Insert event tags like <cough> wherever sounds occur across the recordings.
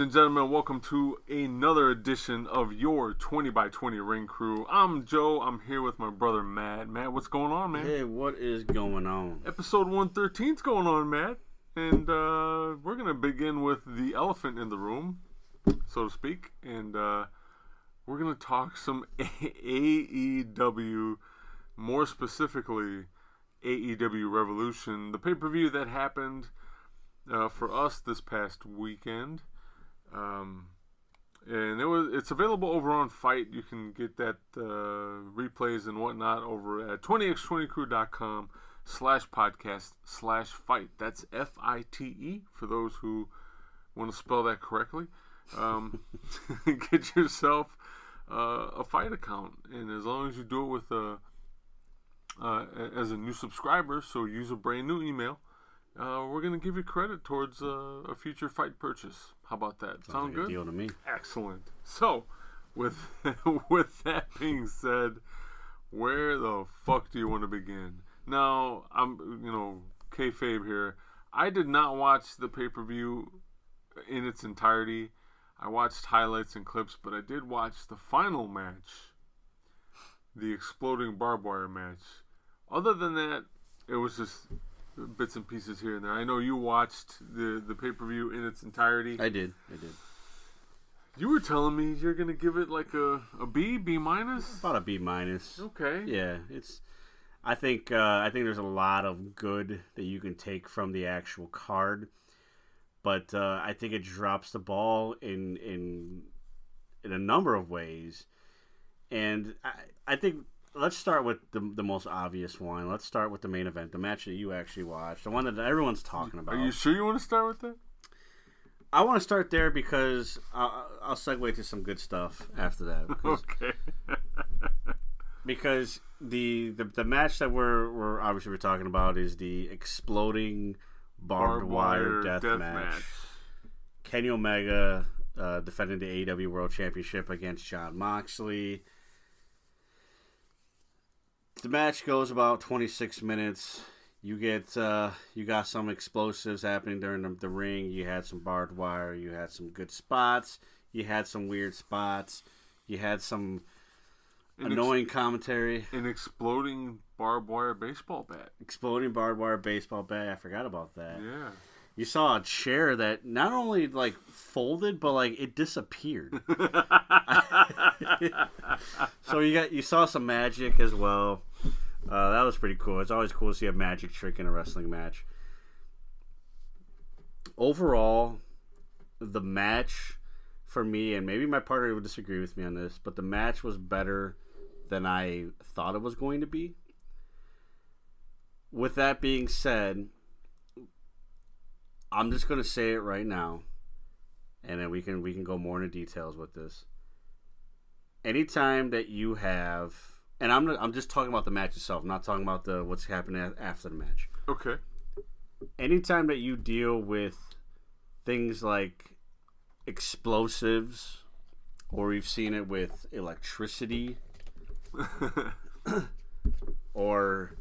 And gentlemen, welcome to another edition of your 20 by 20 Ring Crew. I'm Joe. I'm here with my brother Matt. Matt, what's going on, man? Hey, what is going on? Episode 113's going on, Matt. And uh, we're going to begin with the elephant in the room, so to speak. And uh, we're going to talk some <laughs> AEW, more specifically, AEW Revolution, the pay per view that happened uh, for us this past weekend. Um, and it was it's available over on FITE. You can get that uh, replays and whatnot over at 20x20crew.com slash podcast slash fight. That's F I T E for those who want to spell that correctly. Um, <laughs> get yourself uh, a FITE account, and as long as you do it with a uh, as a new subscriber, so use a brand new email uh, we're going to give you credit towards uh, a future FITE purchase. How about that? Sounds Sound like good? a deal to me. Excellent. So, with <laughs> with that being said, where the fuck do you want to begin? Now, I'm you know kayfabe here. I did not watch the pay per view in its entirety. I watched highlights and clips, but I did watch the final match, the exploding barbed wire match. Other than that, it was just bits and pieces here and there. I know you watched the the pay per view in its entirety. I did. I did. You were telling me you're gonna give it like a, a B, B minus. About a B minus. Okay. Yeah, it's. I think. Uh, I think there's a lot of good that you can take from the actual card, but uh, I think it drops the ball in in in a number of ways, and I I think let's start with the, the most obvious one. Let's start with the main event, the match that you actually watched, the one that everyone's talking about. Are you sure you want to start with that? I want to start there because I'll, I'll segue to some good stuff after that. Because, <laughs> Okay. <laughs> because the, the the match that we're we're obviously we're talking about is the exploding barbed, wire, death, match. Kenny Omega uh, defending the AEW World Championship against Jon Moxley. The match goes about 26 minutes. You get uh, you got some explosives happening during the, the ring. You had some barbed wire. You had some good spots. You had some weird spots. You had some An ex- annoying commentary. An exploding barbed wire baseball bat. Exploding barbed wire baseball bat. I forgot about that. Yeah. You saw a chair that not only like folded, but like it disappeared. <laughs> <laughs> so you got you saw some magic as well. Uh, that was pretty cool. It's always cool to see a magic trick in a wrestling match. Overall, the match for me, and maybe my partner would disagree with me on this, but the match was better than I thought it was going to be. With that being said, I'm just gonna say it right now, and then we can we can go more into details with this. Anytime that you have, and I'm I'm just talking about the match itself, I'm not talking about the what's happening after the match. Okay. Anytime that you deal with things like explosives, or we've seen it with electricity, <laughs> or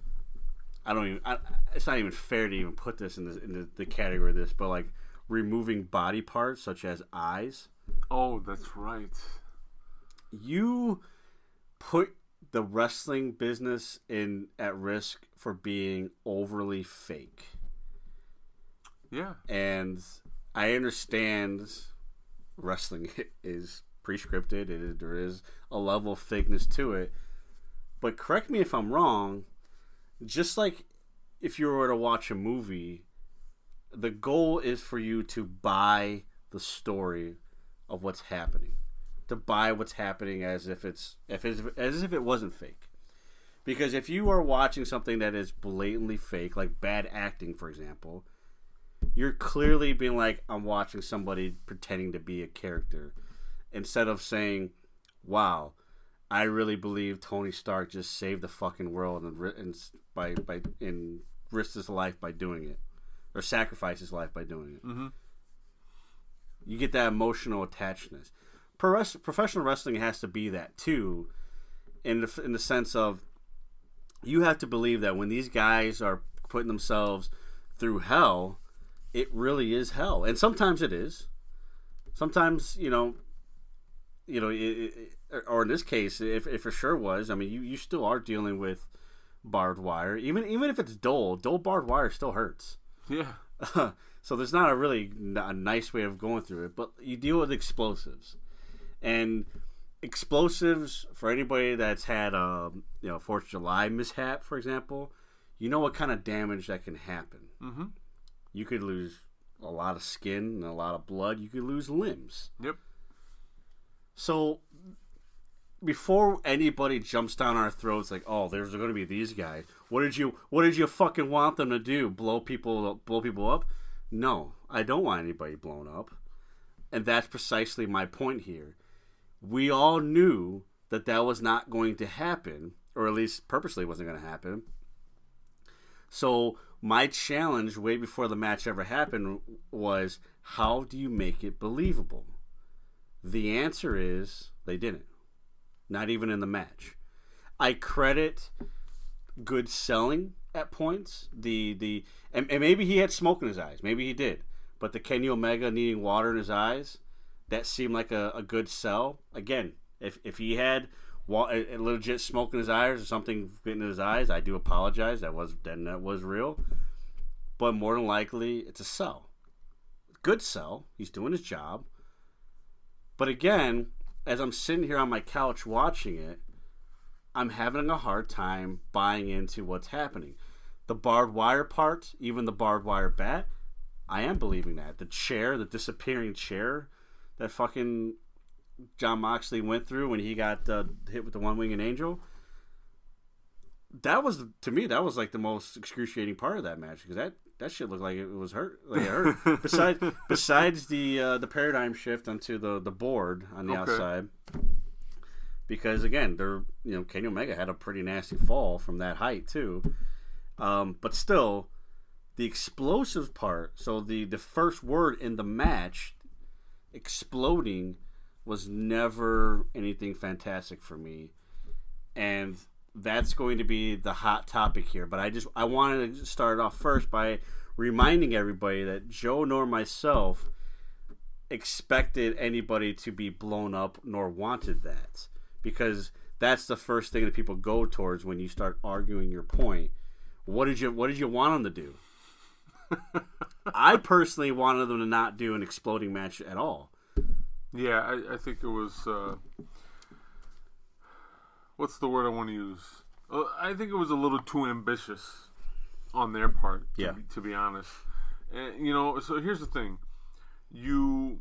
I don't even. I, it's not even fair to even put this in the, in the, the category of this, but like removing body parts such as eyes, oh, that's right. you put the wrestling business in at risk for being overly fake. Yeah. And I understand wrestling <laughs> is pre-scripted. It is, there is a level of fakeness to it. But correct me if I'm wrong. Just like if you were to watch a movie, the goal is for you to buy the story of what's happening, to buy what's happening as if it's if it's, as if it wasn't fake. Because if you are watching something that is blatantly fake, like bad acting, for example, you're clearly being like, I'm watching somebody pretending to be a character, instead of saying, wow, I really believe Tony Stark just saved the fucking world and, and by by and risked his life by doing it, or sacrificed his life by doing it. Mhm. You get that emotional attachment. Pro professional wrestling has to be that too, in the in the sense of you have to believe that when these guys are putting themselves through hell, it really is hell, and sometimes it is. Sometimes you know, you know, it, it, or in this case, if, if it sure was, I mean, you, you still are dealing with barbed wire, even even if it's dull, dull barbed wire still hurts. Yeah. <laughs> so there's not a really n- a nice way of going through it, but you deal with explosives, and explosives for anybody that's had a you know Fourth of July mishap, for example, you know what kind of damage that can happen. Mm-hmm. You could lose a lot of skin and a lot of blood. You could lose limbs. Yep. So before anybody jumps down our throats like, "Oh, there's going to be these guys." What did you what did you fucking want them to do? Blow people blow people up? No, I don't want anybody blown up. And that's precisely my point here. We all knew that that was not going to happen, or at least purposely wasn't going to happen. So my challenge way before the match ever happened was how do you make it believable? The answer is they didn't. Not even in the match. I credit good selling at points. The the and, and maybe he had smoke in his eyes. Maybe he did. But the Kenny Omega needing water in his eyes, that seemed like a, a good sell. Again, if if he had wa- a, a legit smoke in his eyes or something in his eyes, I do apologize. That was then that was real. But more than likely, it's a sell. Good sell. He's doing his job. But again, as I'm sitting here on my couch watching it, I'm having a hard time buying into what's happening. The barbed wire part, even the barbed wire bat, I am believing that. The chair, the disappearing chair that fucking Jon Moxley went through when he got uh, hit with the one winged angel. That was to me that was like the most excruciating part of that match because that that shit looked like it was hurt. Like it hurt. <laughs> besides besides the uh, the paradigm shift onto the the board on the Okay. outside, because again, they're you know Kenny Omega had a pretty nasty fall from that height too. Um, but still, the explosive part. So the the first word in the match, exploding, was never anything fantastic for me, and that's going to be the hot topic here. But I just I wanted to start off first by reminding everybody that Joe nor myself expected anybody to be blown up nor wanted that because that's the first thing that people go towards when you start arguing your point what did you what did you want them to do i personally wanted them to not do an exploding match at all Yeah, I, I think it was. Uh, what's the word I want to use? Uh, I think it was a little too ambitious on their part. To Yeah. Be, to be honest, and you know, so here's the thing: you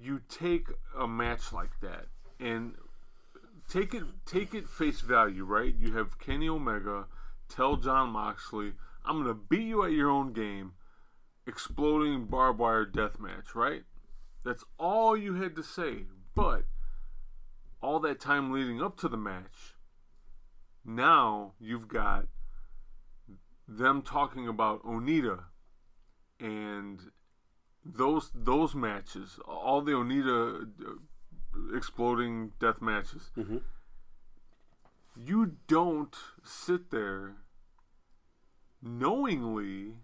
you take a match like that and take it take it face value, right? You have Kenny Omega tell Jon Moxley, "I'm gonna beat you at your own game." Exploding barbed wire death match, right? That's all you had to say. But all that time leading up to the match, now you've got them talking about Onita and those those matches, all the Onita uh, exploding death matches. Mhm. You don't sit there knowingly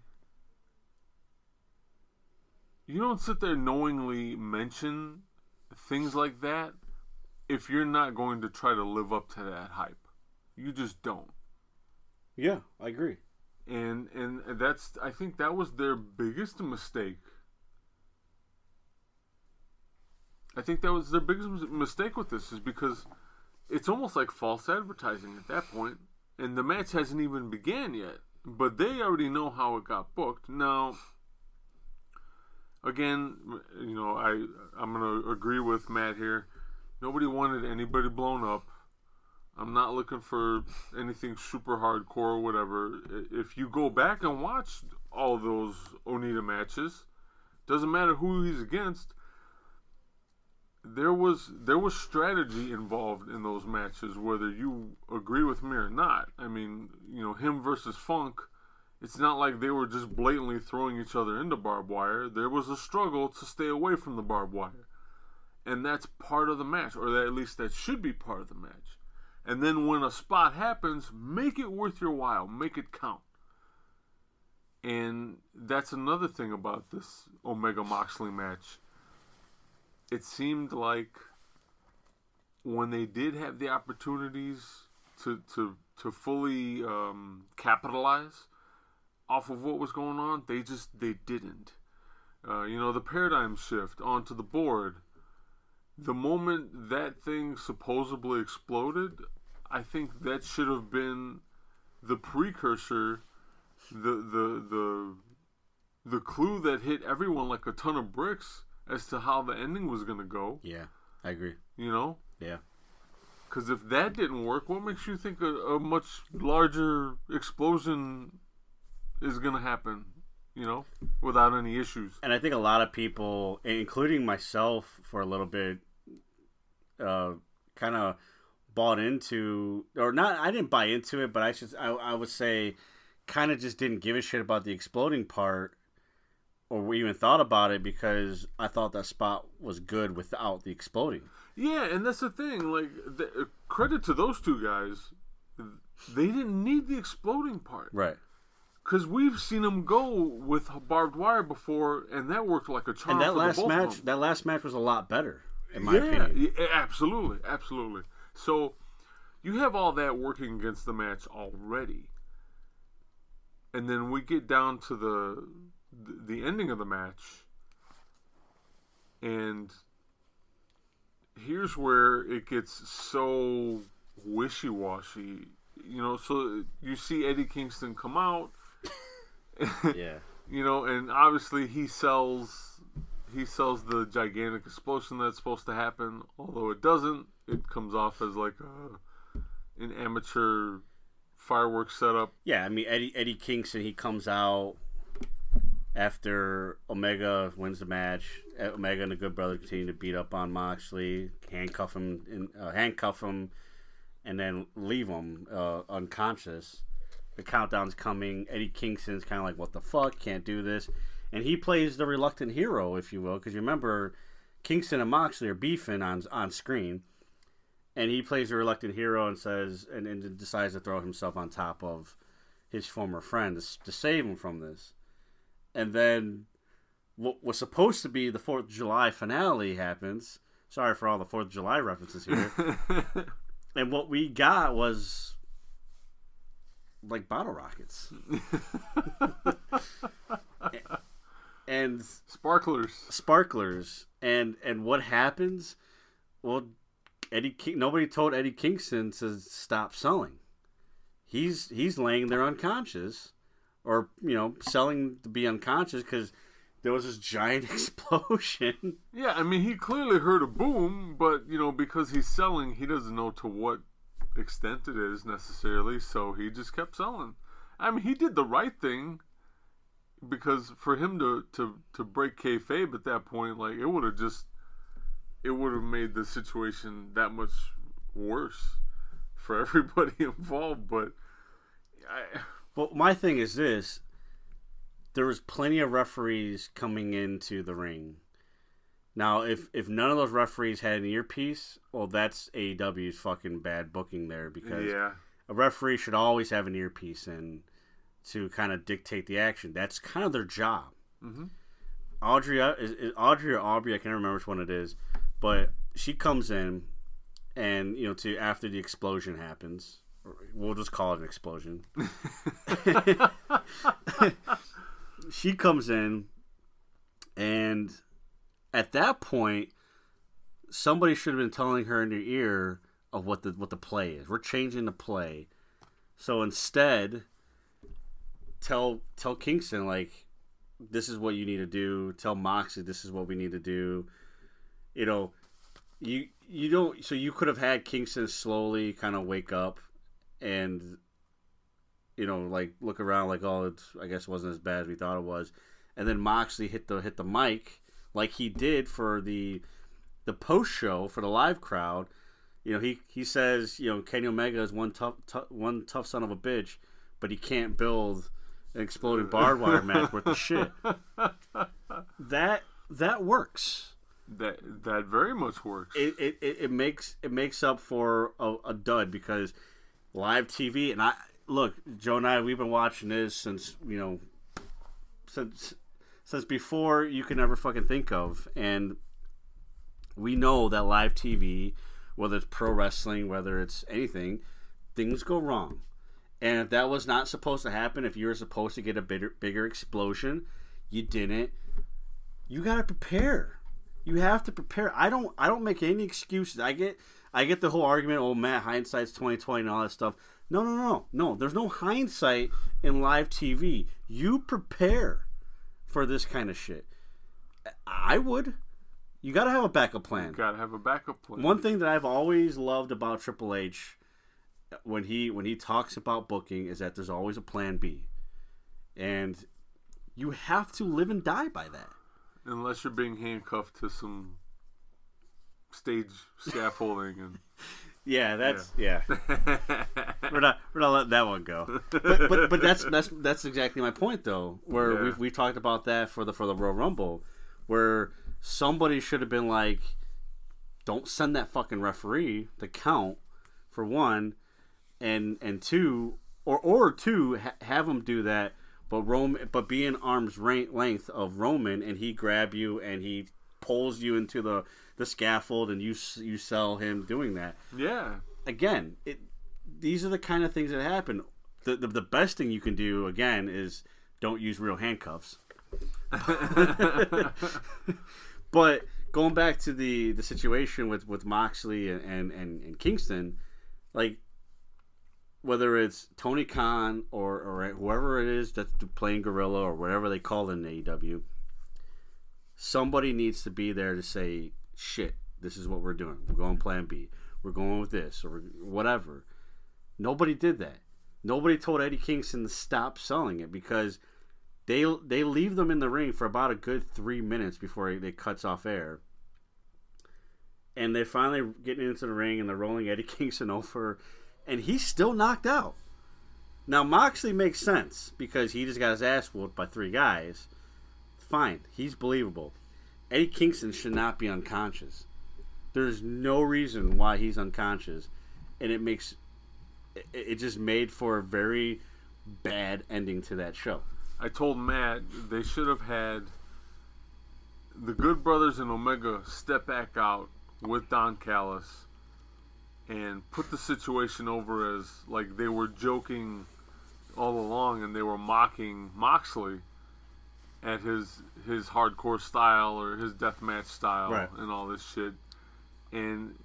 you don't sit there knowingly mention things like that if you're not going to try to live up to that hype. You just don't. yeah i agree And and that's I think that was their biggest mistake. I think that was their biggest mistake with this is because it's almost like false advertising at that point, and the match hasn't even began yet. But they already know how it got booked. Now, again, you know, I I'm gonna agree with Matt here. Nobody wanted anybody blown up. I'm not looking for anything super hardcore or whatever. If you go back and watch all those Onita matches, doesn't matter who he's against. There was there was strategy involved in those matches, whether you agree with me or not. I mean, you know, him versus Funk. It's not like they were just blatantly throwing each other into barbed wire. There was a struggle to stay away from the barbed wire, and that's part of the match, or that, at least that should be part of the match. And then when a spot happens, make it worth your while, make it count. And that's another thing about this Omega Moxley match. It seemed like when they did have the opportunities to to to fully um, capitalize off of what was going on, they just they didn't. Uh, you know, the paradigm shift onto the board. The moment that thing supposedly exploded, I think that should have been the precursor the the the the clue that hit everyone like a ton of bricks as to how the ending was going to go. Yeah, I agree. You know, Yeah. because if that didn't work, what makes you think a, a much larger explosion is going to happen? You know, without any issues. And I think a lot of people, including myself for a little bit, uh, kind of bought into, or not, I didn't buy into it, but I should, I, I would say, kind of just didn't give a shit about the exploding part or we even thought about it because I thought that spot was good without the exploding. Yeah, and that's the thing. Like, the, uh, credit to those two guys, they didn't need the exploding part. Right. Because we've seen them go with barbed wire before, and that worked like a charm. And that last match, that last match was a lot better, in my yeah, opinion. yeah, absolutely, absolutely. So you have all that working against the match already, and then we get down to the the, the ending of the match, and here's where it gets so wishy washy. You know, so you see Eddie Kingston come out. <laughs> Yeah. you know, and obviously he sells he sells the gigantic explosion that's supposed to happen, although it doesn't. It comes off as like a an amateur fireworks setup. Yeah, I mean Eddie Eddie Kingston he comes out after Omega wins the match. Uh, Omega and the Good Brother continue to beat up on Moxley, handcuff him, in, uh, handcuff him, and then leave him uh, unconscious. The countdown's coming. Eddie Kingston's kind of like, "What the fuck? Can't do this," and he plays the reluctant hero, if you will, because you remember Kingston and Moxley are beefing on on screen and he plays the reluctant hero and says and, and decides to throw himself on top of his former friend to, to save him from this and then what was supposed to be the fourth of july finale happens. Sorry for all the fourth of july references here. <laughs> And what we got was like bottle rockets. <laughs> And Sparklers. sparklers. And and what happens? Well eddie King, nobody told eddie kingston to stop selling. He's he's laying there unconscious or you know selling to be unconscious because there was this giant <laughs> explosion Yeah, I mean he clearly heard a boom, but you know because he's selling, he doesn't know to what extent it is necessarily, so he just kept selling. I mean he did the right thing because for him to to to break kayfabe at that point, like it would have just it would have made the situation that much worse for <laughs> everybody involved. But I, Well, my thing is this: there was plenty of referees coming into the ring. Now, if if none of those referees had an earpiece, well, that's AEW's fucking bad booking there because yeah, a referee should always have an earpiece in to kind of dictate the action. That's kind of their job. Mhm. Audrey is, is Audrey or Aubrey? I can't remember which one it is, but she comes in, and you know, to after the explosion happens, we'll just call it an explosion. <laughs> <laughs> she comes in, and at that point, somebody should have been telling her in her ear of what the what the play is. We're changing the play, so instead, tell tell Kingston like this is what you need to do. Tell Moxie this is what we need to do. You know, you you don't. So you could have had Kingston slowly kind of wake up, and you know, like look around, like oh, it's, I guess it wasn't as bad as we thought it was, and then Moxley hit the hit the mic like he did for the the post show for the live crowd, you know, he he says, you know, Kenny Omega is one tough, tough one tough son of a bitch, but he can't build an exploding <laughs> barbed wire match worth of shit. That that works. That that very much works. It it, it, it makes it makes up for a, a dud because live TV and I look, Joe and I we've been watching this since you know since since before you can ever fucking think of, and we know that live TV, whether it's pro wrestling, whether it's anything, things go wrong. And if that was not supposed to happen, if you were supposed to get a bigger, bigger explosion, you didn't. You got to prepare. You have to prepare. I don't. I don't make any excuses. I get. I get the whole argument. Oh, Matt, hindsight's twenty twenty and all that stuff. No, no, no, no. There's no hindsight in live TV. You prepare for this kind of shit. I would. You got to have a backup plan. You Gotta have a backup plan. One thing that I've always loved about Triple H when he when he talks about booking is that there's always a plan B. And you have to live and die by that. unless you're being handcuffed to some stage scaffolding and <laughs> Yeah, that's yeah. <laughs> we're not we're not letting that one go. But but, but that's that's that's exactly my point though. Where Yeah. we've we've talked about that for the for the Royal Rumble, where somebody should have been like, don't send that fucking referee to count for one, and and two or or two ha- have him do that, but Rome but be in arm's length of Roman and he grab you and he pulls you into the the scaffold and you you sell him doing that yeah. again, it these are the kind of things that happen. The, the the best thing you can do again is don't use real handcuffs. <laughs> but going back to the the situation with with Moxley and and, and, and Kingston, like whether it's Tony Khan or or whoever it is that's playing Gorilla or whatever they call it in AEW, somebody needs to be there to say, "Shit, this is what we're doing. We're going Plan B. We're going with this or whatever." Nobody did that. Nobody told Eddie Kingston to stop selling it because they they leave them in the ring for about a good three minutes before they cuts off air. And they're finally getting into the ring and they're rolling Eddie <laughs> Kingston over, and he's still knocked out. Now Moxley makes sense because he just got his ass whooped by three guys. Fine, he's believable. Eddie Kingston should not be unconscious. There's no reason why he's unconscious, and it makes it, it just made for a very bad ending to that show. I told Matt they should have had the Good Brothers and Omega step back out with Don Callis and put the situation over as like they were joking all along and they were mocking Moxley at his his hardcore style or his deathmatch style Right. and all this shit. And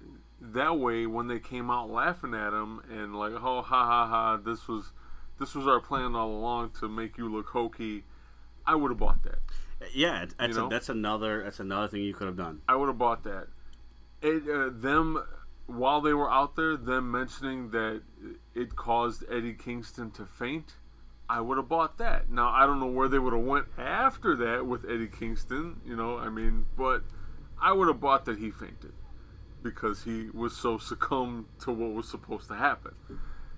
that way when they came out laughing at him and like, oh ha ha ha, this was this was our plan all along to make you look hokey, I would have bought that. Yeah, that's a, that's another that's another thing you could have done. I would have bought that. It, uh, them while they were out there, them mentioning that it caused Eddie Kingston to faint. I would have bought that. Now I don't know where they would have went after that with Eddie Kingston. You know, I mean, but I would have bought that he fainted because he was so succumbed to what was supposed to happen,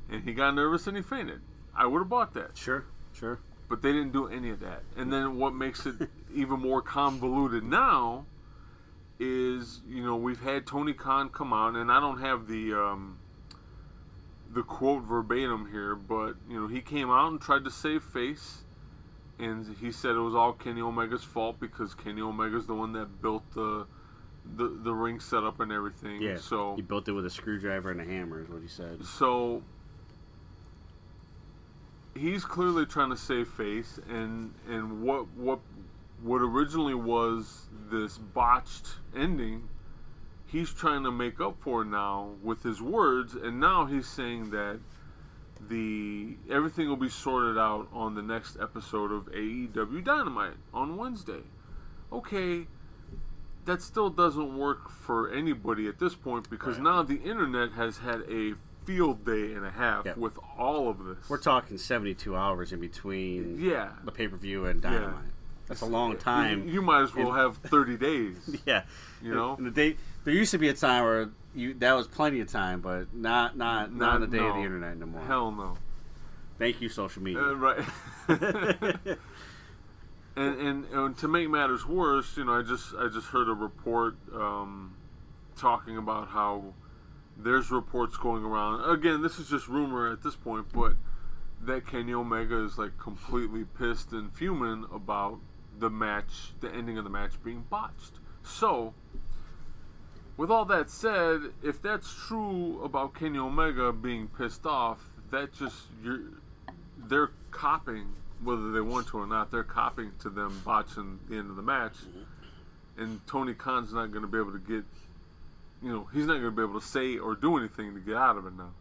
and he got nervous and he fainted. I would have bought that Sure, sure. but they didn't do any of that. And then what makes it <laughs> even more convoluted now is, you know, we've had Tony Khan come out, and I don't have the um, the quote verbatim here, but you know, he came out and tried to save face, and he said it was all Kenny Omega's fault because Kenny Omega's the one that built the the, the ring setup and everything. Yeah. So he built it with a screwdriver and a hammer, is what he said. so he's clearly trying to save face and and what what what originally was this botched ending he's trying to make up for now with his words and now he's saying that the everything will be sorted out on the next episode of AEW Dynamite on Wednesday. Okay, that still doesn't work for anybody at this point because Right. now the internet has had a field day and a half Yep. with all of this. We're talking 72 hours in between yeah. the pay per view and Dynamite. That's a long time. You, you might as well have 30 <laughs> days. yeah, You know? And the day There used to be a time where you that was plenty of time, but not not not, on the day of the internet no more. Hell no. Thank you, social media. Uh, right. <laughs> and, and and to make matters worse, you know, I just I just heard a report um, talking about how there's reports going around. Again, this is just rumor at this point, but that Kenny Omega is like completely pissed and fuming about the match, the ending of the match being botched. So, with all that said, if that's true about Kenny Omega being pissed off, that just you're they're copying whether they want to or not. They're copying to them botching the end of the match, and Tony Khan's not going to be able to get, you know, he's not going to be able to say or do anything to get out of it now.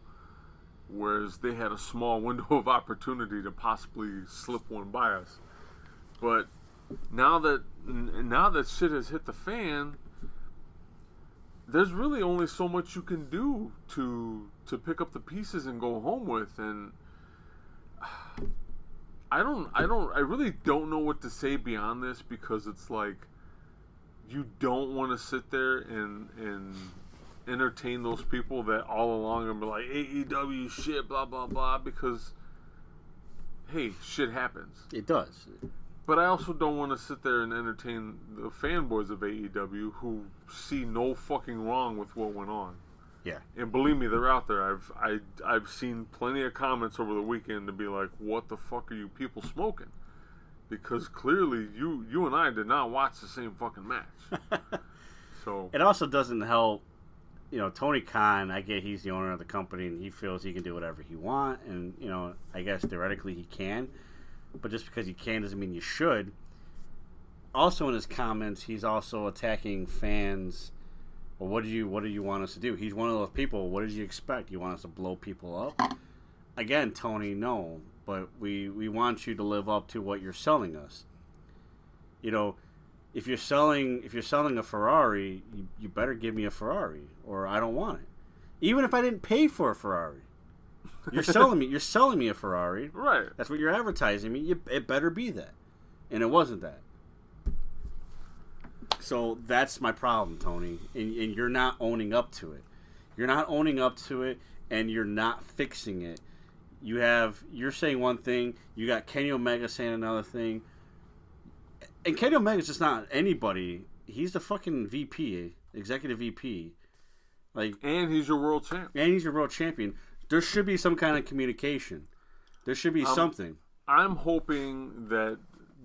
Whereas they had a small <laughs> window of opportunity to possibly slip one by us, but now that now that shit has hit the fan, there's really only so much you can do to to pick up the pieces and go home with and I don't I don't I really don't know what to say beyond this because it's like you don't want to sit there and and entertain those people that all along and be like AEW shit blah blah blah because hey shit happens It does. But I also don't want to sit there and entertain the fanboys of AEW who see no fucking wrong with what went on. Yeah. And believe me, they're out there. I've I I've seen plenty of comments over the weekend to be like, "What the fuck are you people smoking?" Because clearly, you you and I did not watch the same fucking match. <laughs> so It also doesn't help. You know, Tony Khan. I get he's the owner of the company, and he feels he can do whatever he want, and you know, I guess theoretically he can. But just because you can doesn't mean you should. Also, in his comments, he's also attacking fans. Well, what do you what do you want us to do? He's one of those people. What did you expect? You want us to blow people up? Again, Tony, no. But we we want you to live up to what you're selling us. You know, if you're selling if you're selling a Ferrari, you, you better give me a Ferrari, or I don't want it. Even if I didn't pay for a Ferrari, you're selling me you're selling me a Ferrari. right, That's what you're advertising me. You, it better be that, and it wasn't that. So that's my problem, Tony, and, and you're not owning up to it. You're not owning up to it, and you're not fixing it. You have you're saying one thing, you got Kenny Omega saying another thing, and Kenny Omega's just not anybody. He's the fucking VP, executive VP. Like and he's your world champ. and he's your world champion. There should be some kind of communication. There should be something. I'm hoping that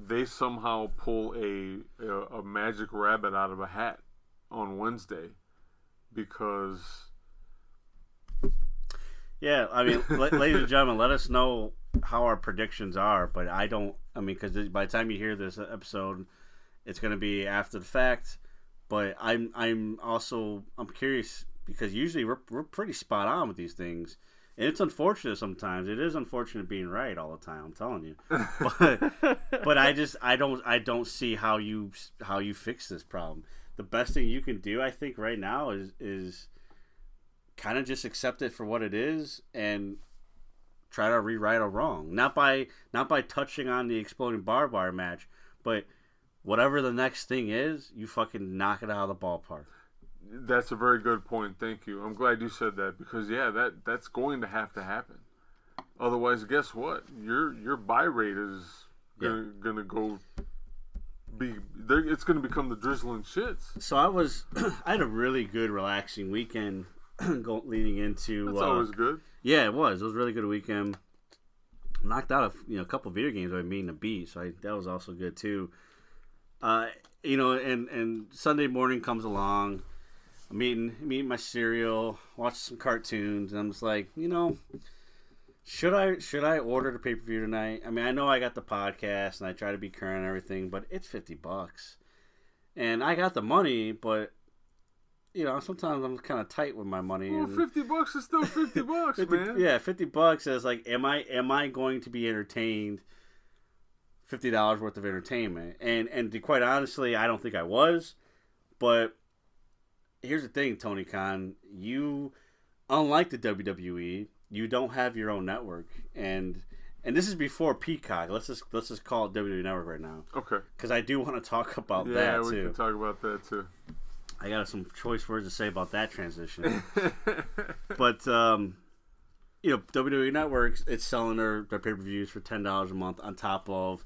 they somehow pull a, a a magic rabbit out of a hat on Wednesday because Yeah, I mean, la- <laughs> ladies and gentlemen, let us know how our predictions are. But I don't. I mean, because by the time you hear this episode, it's going to be after the fact. But I'm I'm also I'm curious because usually we're we're pretty spot on with these things. And it's unfortunate sometimes. It is unfortunate being right all the time. I'm telling you, <laughs> but but I just I don't I don't see how you how you fix this problem. The best thing you can do, I think, right now is is kind of just accept it for what it is and try to rewrite a wrong. Not by not by touching on the exploding barbed wire match, but whatever the next thing is, you fucking knock it out of the ballpark. That's a very good point. Thank you. I'm glad you said that because yeah, that that's going to have to happen. Otherwise, guess what? Your your buy rate is gonna, gonna go be. It's gonna become the drizzling shits. So I was <clears throat> I had a really good relaxing weekend <clears throat> leading into That's uh, always good. Yeah, it was. It was a really good weekend. Knocked out a you know a couple video games by meeting a beat, so I, that was also good too. Uh, you know, and and Sunday morning comes along. I'm eating I'm eating my cereal, watch some cartoons, and I'm just like, you know, should I should I order the pay per view tonight? I mean, I know I got the podcast and I try to be current and everything, but it's fifty bucks, and I got the money, but you know, sometimes I'm kind of tight with my money. Well, and, fifty bucks is still fifty <laughs> bucks, 50 man. Yeah, fifty bucks is like, am I am I going to be entertained? Fifty dollars worth of entertainment, and and to quite honestly, I don't think I was. But here's the thing, Tony Khan, you, unlike the WWE, you don't have your own network, and and this is before Peacock. Let's just let's just call it WWE Network right now, Okay. because I do want to talk about Yeah, that we too. can talk about that too. I got some choice words to say about that transition. <laughs> but um, you know, WWE Networks it's selling their, their pay per views for ten dollars a month on top of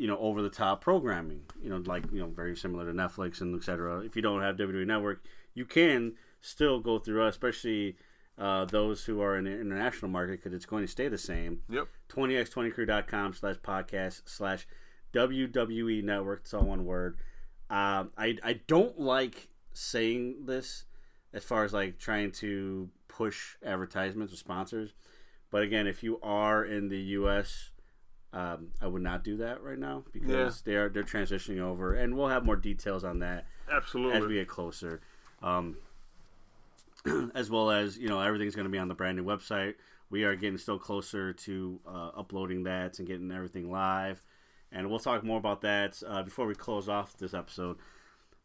you know over the top programming. You know, like you know, very similar to Netflix and etc. If you don't have WWE Network, you can still go through us, especially uh, those who are in the international market because it's going to stay the same. Yep. 20x20crew.com slash podcast slash WWE Network. It's all one word. Um, I, I don't like saying this as far as like trying to push advertisements or sponsors. But again, if you are in the U.S., um, I would not do that right now because Yeah. they are they're transitioning over, and we'll have more details on that Absolutely. as we get closer. Um, <clears throat> as well as you know everything's going to be on the brand new website. We are getting still closer to uh, uploading that and getting everything live, and we'll talk more about that uh, before we close off this episode.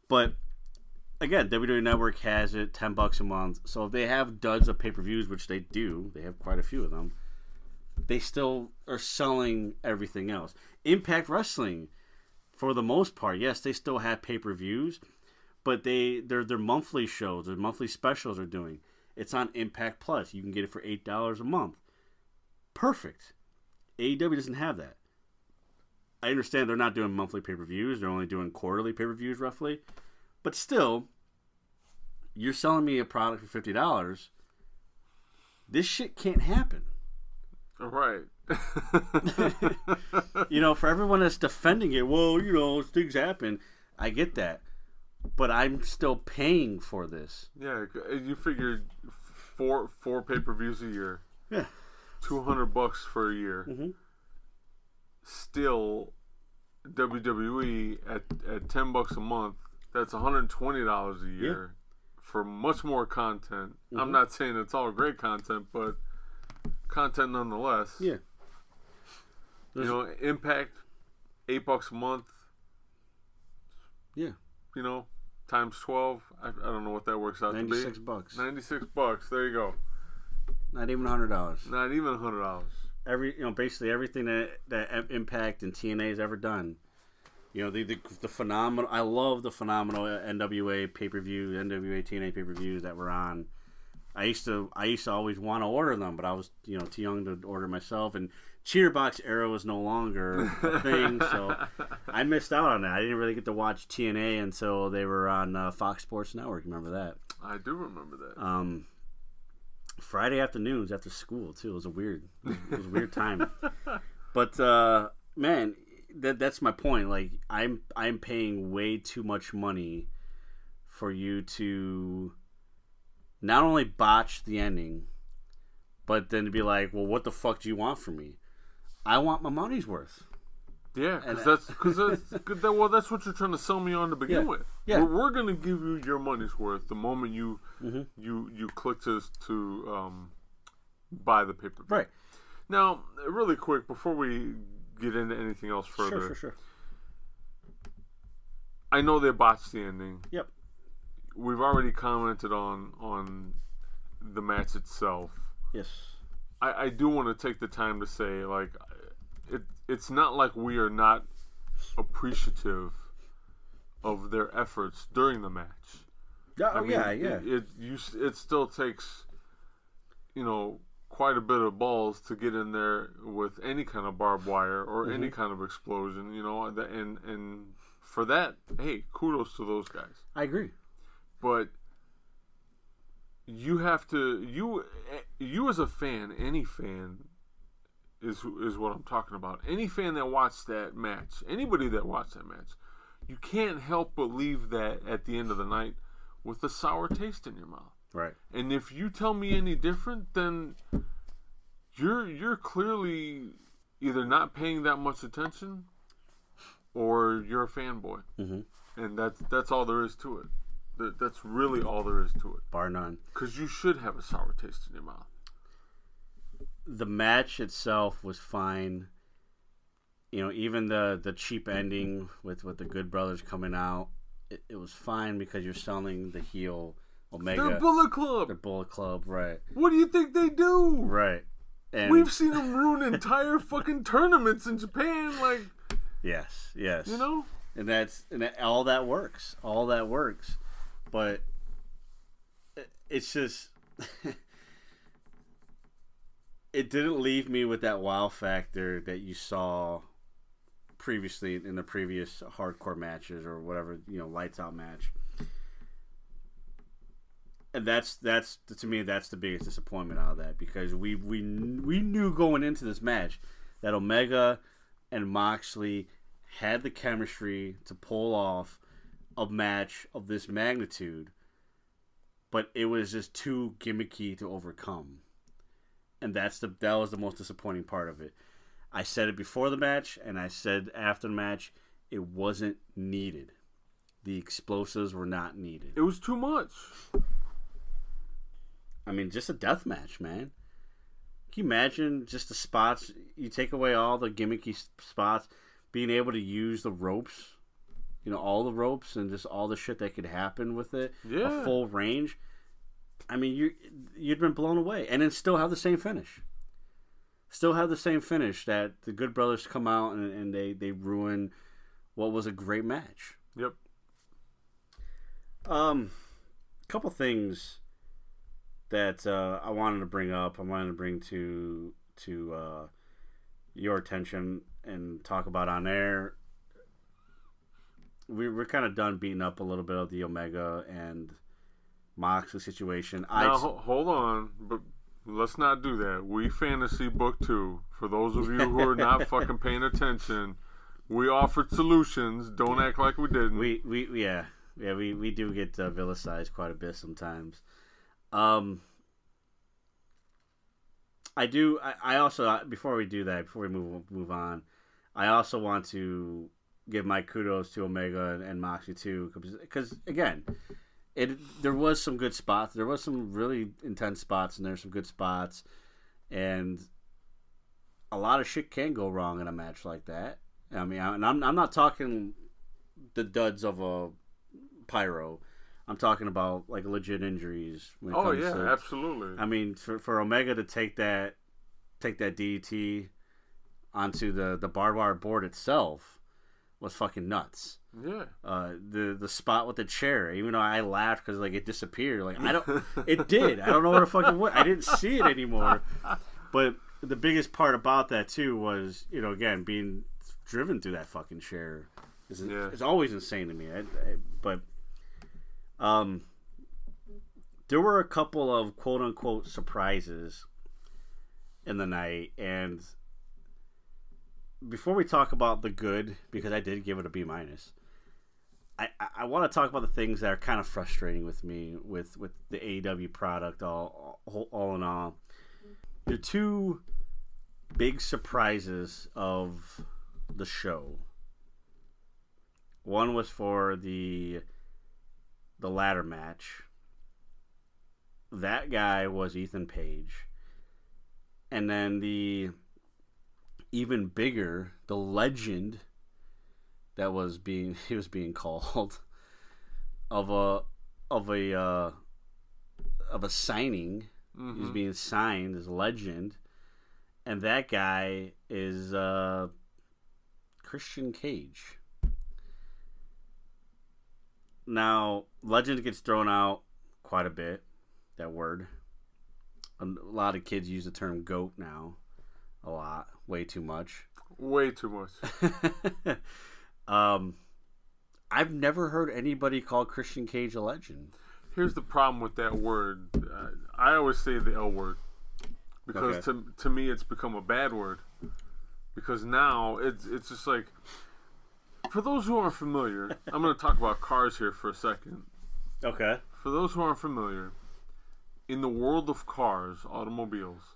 But again, WWE Network has it ten bucks a month. So if they have duds of pay per views, which they do, they have quite a few of them. They still are selling everything else. Impact Wrestling, for the most part, yes, they still have pay per views, but they their their monthly shows, their monthly specials are doing. It's on Impact Plus. You can get it for eight dollars a month. Perfect. AEW doesn't have that. I understand they're not doing monthly pay per views; they're only doing quarterly pay per views, roughly. But still, you're selling me a product for fifty dollars. This shit can't happen. Right. <laughs> you know, for everyone that's defending it, well, you know, things happen. I get that, but I'm still paying for this. yeah, you figured four four pay per views a year, Yeah. two hundred bucks for a year. Mhm. Still, WWE at at ten bucks a month. That's one hundred twenty dollars a year for much more content. Mm-hmm. I'm not saying it's all great content, but content nonetheless. Yeah. You know, Impact, eight bucks a month. Yeah. You know, times twelve. I, I don't know what that works out to Ninety six be. bucks. Ninety six bucks. There you go. Not even hundred dollars. Not even a hundred dollars. Every you know, basically everything that that Impact and TNA has ever done. You know, the the, the phenomenal. I love the phenomenal NWA pay per view, NWA TNA pay per views that were on. I used to I used to always want to order them, but I was you know too young to order myself. And Cheerbox era was no longer a thing, so I missed out on that. I didn't really get to watch TNA until they were on uh, Fox Sports Network. Remember that? I do remember that. Um, Friday afternoons after school too. It was a weird, it was a weird time. But uh, man, that that's my point. Like I'm I'm paying way too much money for you to not only botch the ending, but then to be like, well, what the fuck do you want from me? I want my money's worth. Yeah, because that's because <laughs> that's good. That, well, that's what you're trying to sell me on to begin Yeah. with. Yeah. we're, we're gonna give you your money's worth the moment you Mm-hmm. you you click to to um, buy the paper. Right. Now, really quick before we get into anything else further, Sure, sure, sure. I know they botched the ending. Yep. We've already commented on on the match itself. Yes. I, I do want to take the time to say, like, it, it's not like we are not appreciative of their efforts during the match. Yeah. I Oh mean, yeah. it- Yeah. It, you it still takes, you know, quite a bit of balls to get in there with any kind of barbed wire or any Mm-hmm. kind of explosion. You know, and and for that, hey, kudos to those guys. I agree. But you have to you you as a fan, any fan is is what I'm talking about. Any fan that watched that match, anybody that watched that match, you can't help but leave that at the end of the night with a sour taste in your mouth. Right. And if you tell me any different, then you're you're clearly either not paying that much attention or you're a fanboy. Mhm. And that's that's all there is to it. That, that's really all there is to it. Bar none. Because you should have a sour taste in your mouth. the match itself was fine. You know, even the the cheap ending with with the Good Brothers coming out, it, it was fine because you're selling the heel Omega, They're Bullet Club. the Bullet Club, right? What do you think they do? Right. And We've seen them ruin entire fucking tournaments in Japan. Like, yes, yes, you know? and that's and all that works. All that works. But it's just <laughs> it didn't leave me with that wow factor that you saw previously in the previous hardcore matches or whatever you know lights out match. And that's that's to me that's the biggest disappointment out of that because we we we knew going into this match that Omega and Moxley had the chemistry to pull off a match of this magnitude, but it was just too gimmicky to overcome. And that's the that was the most disappointing part of it. I said it before the match and I said after the match, it wasn't needed. The explosives were not needed. It was too much. I mean, just a death match, man. Can you imagine just the spots? You take away all the gimmicky spots, being able to use the ropes, you know, all the ropes and just all the shit that could happen with it, Yeah. a full range. I mean, you you'd been blown away, and then still have the same finish. Still have the same finish that the Good Brothers come out and, and they they ruin what was a great match. Yep. Um, couple things that uh, I wanted to bring up. I wanted to bring to to uh, your attention and talk about on air. We we're kind of done beating up a little bit of the Omega and Moxley situation. I Now ho- hold on, but let's not do that. We fantasy book two. For those of you who are not <laughs> fucking paying attention, we offered solutions. Don't act like we didn't. we we yeah yeah we we do get uh, villainized quite a bit sometimes. Um, I do. I, I also uh, before we do that, before we move move on, I also want to give my kudos to Omega and, and Moxley too, because again, it there was some good spots. There was some really intense spots, and there's some good spots, and a lot of shit can go wrong in a match like that. I mean, I, and I'm I'm not talking the duds of a pyro. I'm talking about like legit injuries. Oh yeah, to, absolutely. I mean, for, for Omega to take that take that DDT onto the the barbed wire board itself was fucking nuts. yeah. Uh, the the spot with the chair, even though I laughed because like it disappeared. Like I don't, <laughs> it did. I don't know where the fuck it went. I didn't see it anymore. But the biggest part about that too was you know again being driven through that fucking chair is Yeah. it's always insane to me. I, I, but um, there were a couple of quote unquote surprises in the night, and before we talk about the good, because I did give it a B minus. I, I- want to talk about the things that are kind of frustrating with me with, with the AEW product all, all all in all. The two big surprises of the show. One was for the the ladder match. That guy was Ethan Page. And then the even bigger, the legend that was being <laughs> he was being called of a of a uh, of a signing. He's being signed as legend, and that guy is uh, Christian Cage. Now, legend gets thrown out quite a bit. That word. A lot of kids use the term goat now. A lot, way too much. Way too much. <laughs> um, I've never heard anybody call Christian Cage a legend. Here's the problem with that word. Uh, I always say the L word because Okay. to to me it's become a bad word. Because now it's it's just like for those who aren't familiar, I'm going to talk about cars here for a second. Okay. For those who aren't familiar, in the world of cars, automobiles,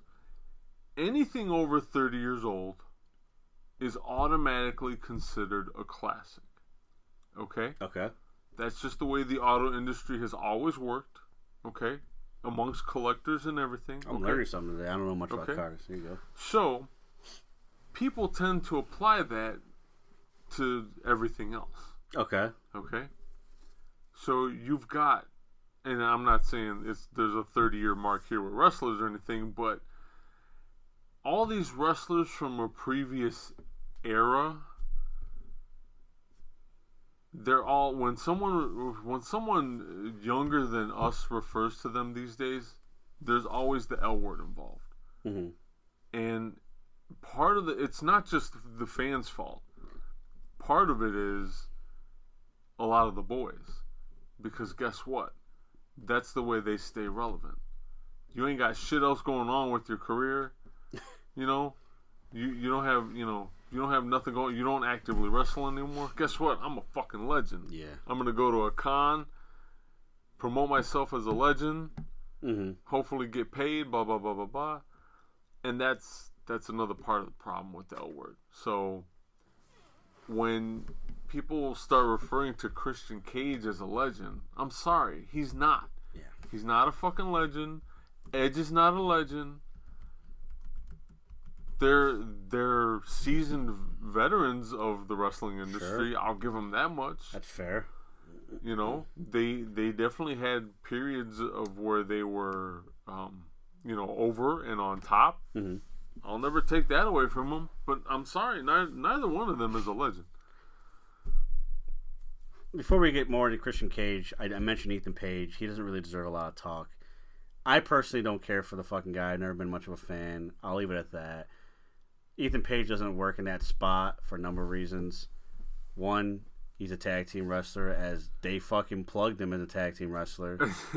anything over 30 years old is automatically considered a classic. Okay? Okay. That's just the way the auto industry has always worked. Okay? Amongst collectors and everything. I'm okay? learning something today. I don't know much about cars. There you go. So, people tend to apply that to everything else. Okay. Okay. So you've got, and I'm not saying it's there's a 30 year mark here with wrestlers or anything, but all these wrestlers from a previous era they're all when someone when someone younger than us refers to them these days, there's always the L word involved, Mhm. and part of the it's not just the fans' fault. Part of it is a lot of the boys, because guess what? That's the way they stay relevant. You ain't got shit else going on with your career, you know. You you don't have you know you don't have nothing going. You don't actively wrestle anymore. Guess what? I'm a fucking legend. Yeah. I'm gonna go to a con, promote myself as a legend, Mm-hmm. hopefully get paid, blah blah blah blah blah, and that's that's another part of the problem with the L word. So when people start referring to Christian Cage as a legend, I'm sorry, he's not. Yeah. He's not a fucking legend. Edge is not a legend. They're they're seasoned veterans of the wrestling industry. I'll give them that much. That's fair. You know, they they definitely had periods of where they were, um, you know, over and on top. Mhm. I'll never take that away from them. But I'm sorry, neither, neither one of them is a legend. Before we get more into Christian Cage, I, I mentioned Ethan Page. He doesn't really deserve a lot of talk. I personally don't care for the fucking guy. I've never been much of a fan. I'll leave it at that. Ethan Page doesn't work in that spot for a number of reasons. One, he's a tag team wrestler, as they fucking plugged him as a tag team wrestler. <laughs>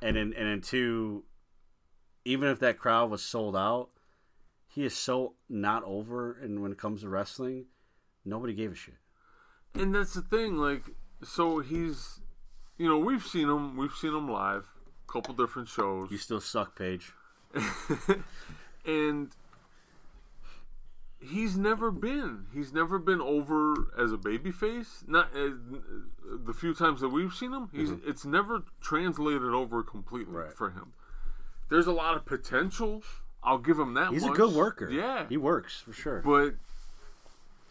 and then and then two, even if that crowd was sold out, he is so not over. And when it comes to wrestling, nobody gave a shit. and that's the thing, like, so he's, you know, we've seen him, we've seen him live, a couple different shows. You still suck, Page. <laughs> and he's never been he's never been over as a babyface not uh, the few times that we've seen him he's it's never translated over completely Right. for him there's a lot of potential i'll give him that He's a good worker. yeah he works for sure. but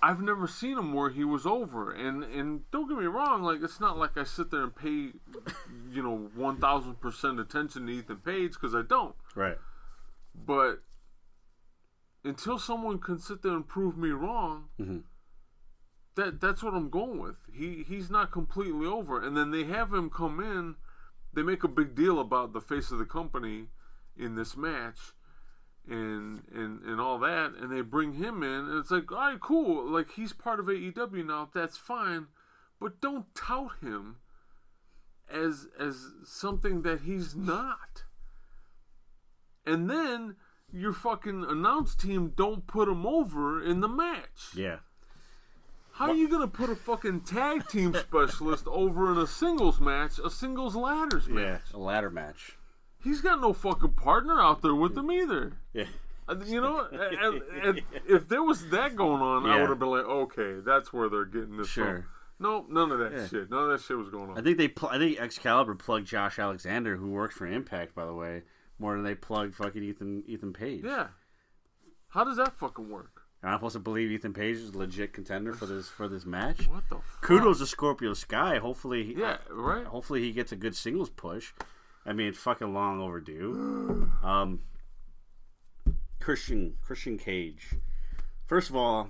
I've never seen him where he was over, and and don't get me wrong, like it's not like I sit there and pay, you know, one thousand percent attention to Ethan Page because I don't. right. But until someone can sit there and prove me wrong, Mhm. that that's what I'm going with. He he's not completely over, and then they have him come in. They make a big deal about the face of the company in this match, and and and all that, and they bring him in, and it's like, all right, cool, like he's part of AEW now. That's fine, but don't tout him as as something that he's not. And then your fucking announce team don't put him over in the match. Yeah. How are you gonna put a fucking tag team <laughs> specialist over in a singles match, a singles ladders match? Yeah. match? A ladder match. He's got no fucking partner out there with him either. Yeah. Uh, You know, <laughs> and, and if there was that going on, I would have been like, okay, that's where they're getting this Sure. from. No, none of that Yeah. shit. None of that shit was going on. I think they. Pl- I think Excalibur plugged Josh Alexander, who works for Impact, by the way, more than they plugged fucking Ethan Ethan Page. yeah. How does that fucking work? Am I supposed to believe Ethan Page is a legit contender for this for this match? What the fuck? Kudos to Scorpio Sky. Hopefully, he, Yeah, right. hopefully he gets a good singles push. I mean, it's fucking long overdue. <gasps> Um, Christian Christian Cage. First of all,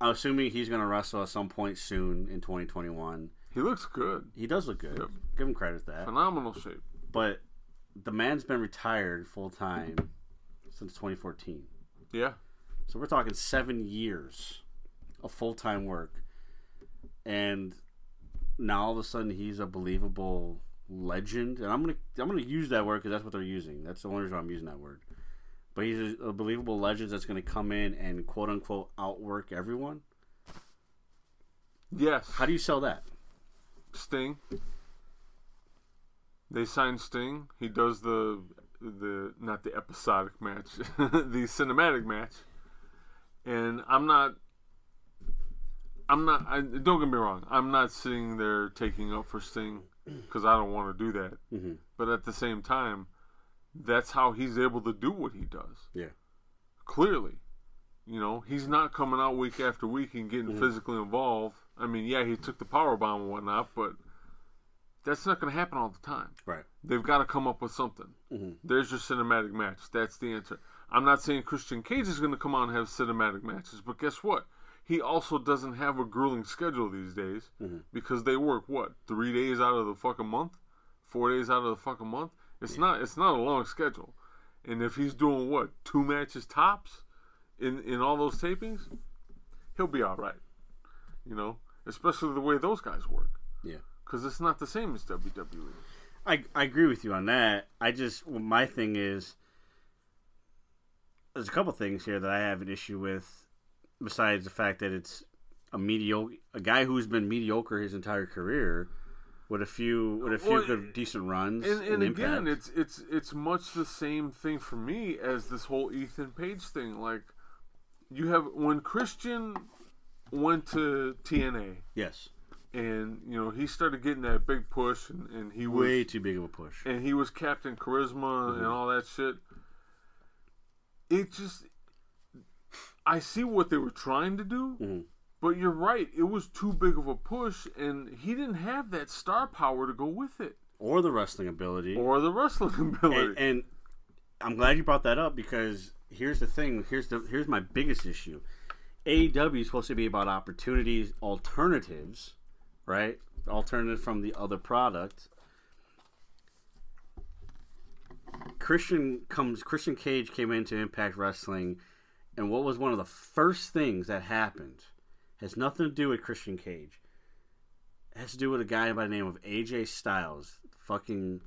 I'm assuming he's going to wrestle at some point soon in 2021. He looks good. He does look good. Yep. Give him credit for that. Phenomenal shape. But the man's been retired full time since 2014. Yeah. So we're talking seven years of full time work, and now all of a sudden he's a believable legend. And I'm gonna I'm gonna use that word because that's what they're using. That's the only reason I'm using that word. But he's a, a believable legend that's gonna come in and quote unquote outwork everyone. Yes. How do you sell that? Sting. They signed Sting. He does the the not the episodic match, <laughs> the cinematic match. And I'm not. I'm not. I, don't get me wrong. I'm not sitting there taking up for Sting because I don't want to do that. Mhm. But at the same time, that's how he's able to do what he does. Yeah. Clearly, you know, he's not coming out week after week and getting Mm-hmm. physically involved. I mean, yeah, he took the power bomb and whatnot, but that's not going to happen all the time. Right. They've got to come up with something. Mhm. There's your cinematic match. That's the answer. I'm not saying Christian Cage is going to come on and have cinematic matches, but guess what? he also doesn't have a grueling schedule these days because they work what three days out of the fucking month, four days out of the fucking month. It's not it's not a long schedule, and if he's doing what two matches tops in in all those tapings, he'll be all right. You know, especially the way those guys work Yeah. Because it's not the same as. WWE. I, I agree with you on that. I just well, my thing is there's a couple things here that I have an issue with, besides the fact that it's a mediocre a guy who's been mediocre his entire career, with a few with a few Well, good decent runs. And, and Impact. again, it's it's it's much the same thing for me as this whole Ethan Page thing. Like, you have when Christian went to TNA, yes, and you know he started getting that big push, and, and he was way too big of a push. and he was Captain Charisma and all that shit. It just, I see what they were trying to do, Mhm. but you're right. It was too big of a push, and he didn't have that star power to go with it, Or the wrestling ability. or the wrestling <laughs> ability. and, and I'm glad you brought that up because here's the thing. Here's the here's my biggest issue. AEW is supposed to be about opportunities, alternatives, right? Alternative from the other product. Christian comes. Christian Cage came into Impact Wrestling, and what was one of the first things that happened has nothing to do with Christian Cage. It has to do with a guy by the name of AJ Styles, fucking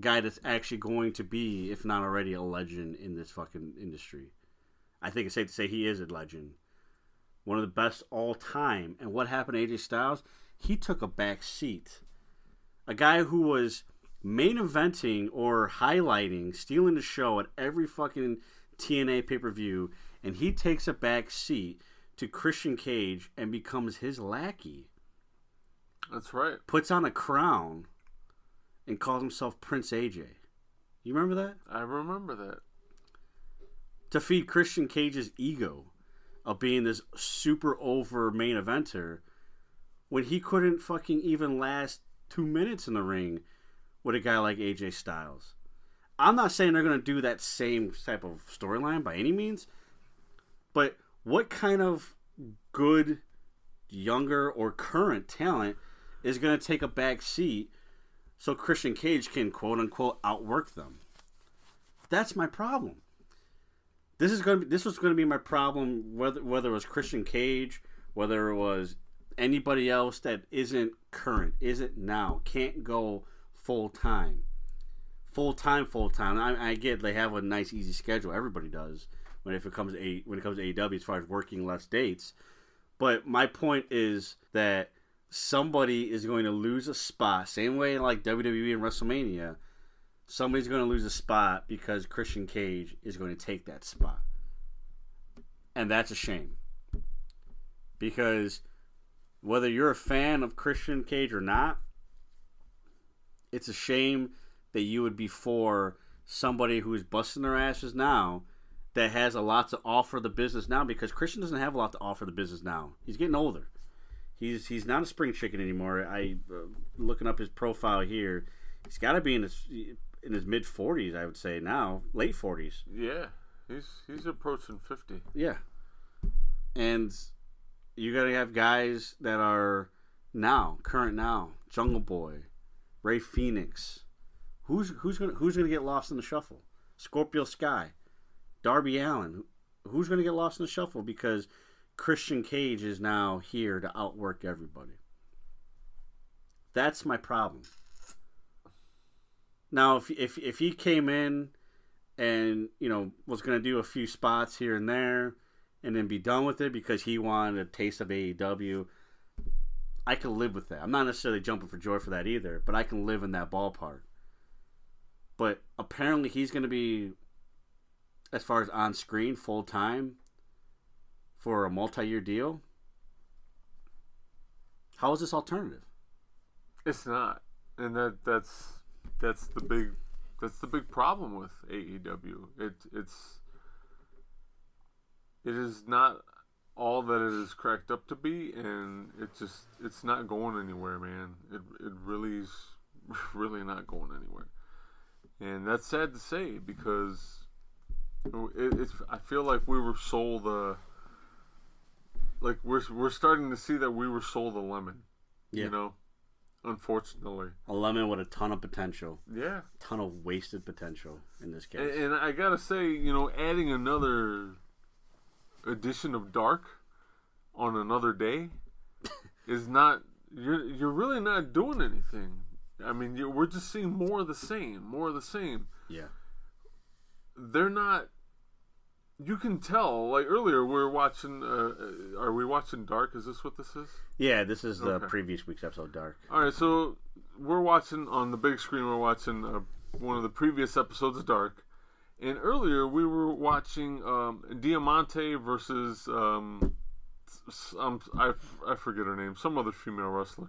guy that's actually going to be, if not already, a legend in this fucking industry. I think it's safe to say he is a legend. One of the best all time. And what happened to AJ Styles? He took a back seat. A guy who was main eventing or highlighting, stealing the show at every fucking TNA pay per view, and he takes a back seat to Christian Cage and becomes his lackey. That's right. Puts on a crown and calls himself Prince AJ. You remember that? I remember that. To feed Christian Cage's ego of being this super over main eventer when he couldn't fucking even last two minutes in the ring with a guy like AJ Styles. I'm not saying they're going to do that same type of storyline by any means, but what kind of good, younger, or current talent is going to take a back seat so Christian Cage can quote unquote outwork them? That's my problem. This is going to be, this was going to be my problem whether whether it was Christian Cage, whether it was anybody else that isn't current, isn't now, can't go full time. Full time, full time. I, I get they have a nice easy schedule. Everybody does when if it comes to a, when it comes to AEW as far as working less dates. But my point is that somebody is going to lose a spot, same way like WWE and WrestleMania. Somebody's going to lose a spot because Christian Cage is going to take that spot. And that's a shame. Because whether you're a fan of Christian Cage or not, it's a shame that you would be for somebody who's busting their asses now that has a lot to offer the business now because Christian doesn't have a lot to offer the business now. He's getting older. He's he's not a spring chicken anymore. I uh, looking up his profile here. He's got to be in his in his mid 40s, I would say now, late 40s. Yeah, he's he's approaching fifty. Yeah. And you got to have guys that are now, current now. Jungle Boy, Rey Fenix. Who's who's to who's to get lost in the shuffle? Scorpio Sky, Darby Allin. Who's to get lost in the shuffle because Christian Cage is now here to outwork everybody. That's my problem. Now, if if if he came in and you know was going to do a few spots here and there, and then be done with it because he wanted a taste of AEW, I can live with that. I'm not necessarily jumping for joy for that either, but I can live in that ballpark. But apparently, he's going to be, as far as on screen, full time for a multi year deal. How is this alternative? It's not, and that that's that's the big that's the big problem with AEW. It it's it is not all that it is cracked up to be, and it just it's not going anywhere, man. It it really is <laughs> really not going anywhere, and that's sad to say because it, it's I feel like we were sold a like we're we're starting to see that we were sold a lemon. Yeah. You know, unfortunately. A lemon with a ton of potential, Yeah. ton of wasted potential in this case. And, and I gotta say, you know, adding another edition of Dark on another day <laughs> is not. You're you're really not doing anything. I mean, we're just seeing more of the same, more of the same. yeah. They're not. You can tell. Like earlier, we are watching. Uh, are we watching Dark? Is this what this is? Yeah, this is the Okay. previous week's episode, Dark. All right, so we're watching on the big screen. We're watching uh, one of the previous episodes of Dark, and earlier we were watching um, Diamante versus um, um, I, I forget her name, some other female wrestler.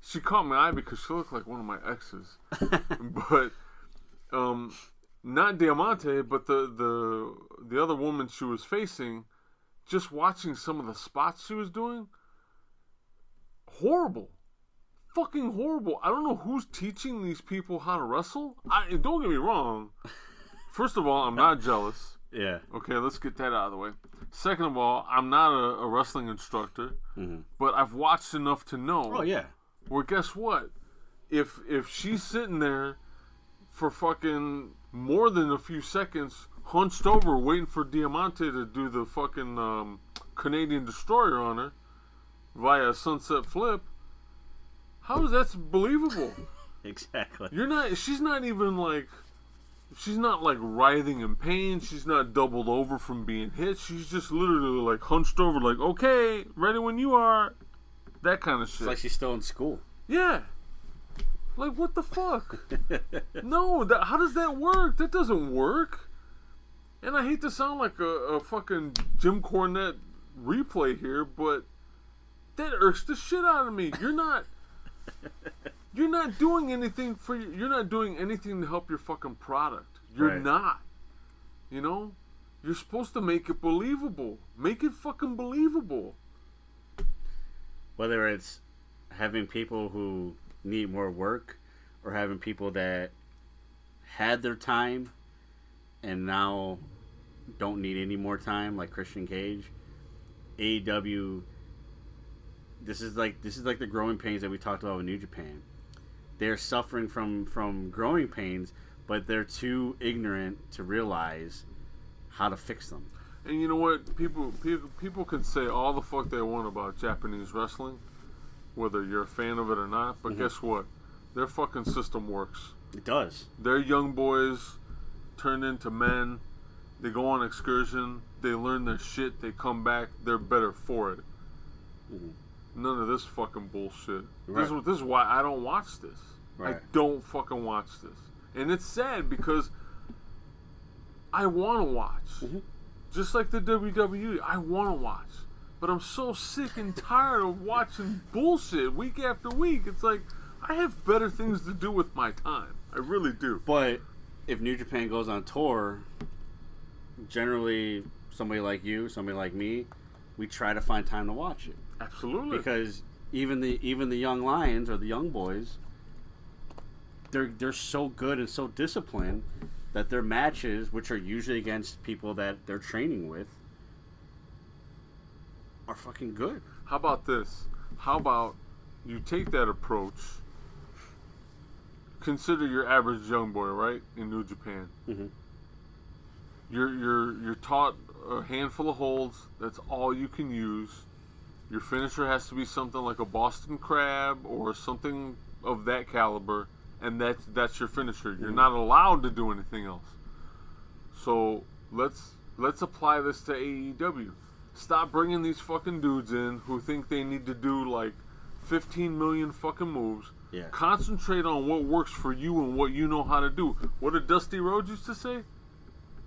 She caught my eye because she looked like one of my exes, <laughs> but um, not Diamante, but the the the other woman she was facing. Just watching some of the spots she was doing, horrible fucking horrible. I don't know who's teaching these people how to wrestle. I don't get me wrong. First of all, I'm not jealous. <laughs> Yeah. Okay, let's get that out of the way. Second of all, I'm not a, a wrestling instructor, but I've watched enough to know. Mm-hmm. Oh yeah. Well, guess what? If if she's sitting there for fucking more than a few seconds, hunched over, waiting for Diamante to do the fucking um, Canadian destroyer on her via sunset flip, how is that believable? <laughs> Exactly. You're not. She's not even like. She's not like writhing in pain. She's not doubled over from being hit. She's just literally like hunched over, like, okay, ready when you are. That kind of shit. It's like she's still in school. Yeah. Like what the fuck? <laughs> no, that, how does that work? That doesn't work. And I hate to sound like a, a fucking Jim Cornette replay here, but that irks the shit out of me. You're not <laughs> You're not doing anything for your, you're not doing anything to help your fucking product. You're Right. not. You know? You're supposed to make it believable. Make it fucking believable. Whether it's having people who need more work or having people that had their time and now don't need any more time like Christian Cage. AEW this is like this is like the growing pains that we talked about with New Japan. They're suffering from from growing pains, but they're too ignorant to realize how to fix them. And you know what? People, people, people can say all the fuck they want about Japanese wrestling, whether you're a fan of it or not. But guess what? Their fucking system works. It does. Their young boys turn into men. They go on excursion. They learn their shit. They come back. They're better for it. Mhm. None of this fucking bullshit. Right. This, is- this is why I don't watch this. I don't fucking watch this. And it's sad because I want to watch. Mhm. Just like the WWE, I want to watch. But I'm so sick and tired of watching bullshit week after week. It's like, I have better things to do with my time. I really do. But if New Japan goes on tour, generally somebody like you, somebody like me, we try to find time to watch it Absolutely. because even the even the young lions or the young boys, they're they're so good and so disciplined that their matches, which are usually against people that they're training with, are fucking good. How about this? How about you take that approach? Consider your average young boy, right, in New Japan. Mhm. You're you're you're taught a handful of holds. That's all you can use. Your finisher has to be something like a Boston Crab or something of that caliber, and that's that's your finisher. You're mm-hmm. not allowed to do anything else. So let's let's apply this to AEW. Stop bringing these fucking dudes in who think they need to do like 15 million fucking moves. Yeah. Concentrate on what works for you and what you know how to do. What did Dusty Rhodes used to say?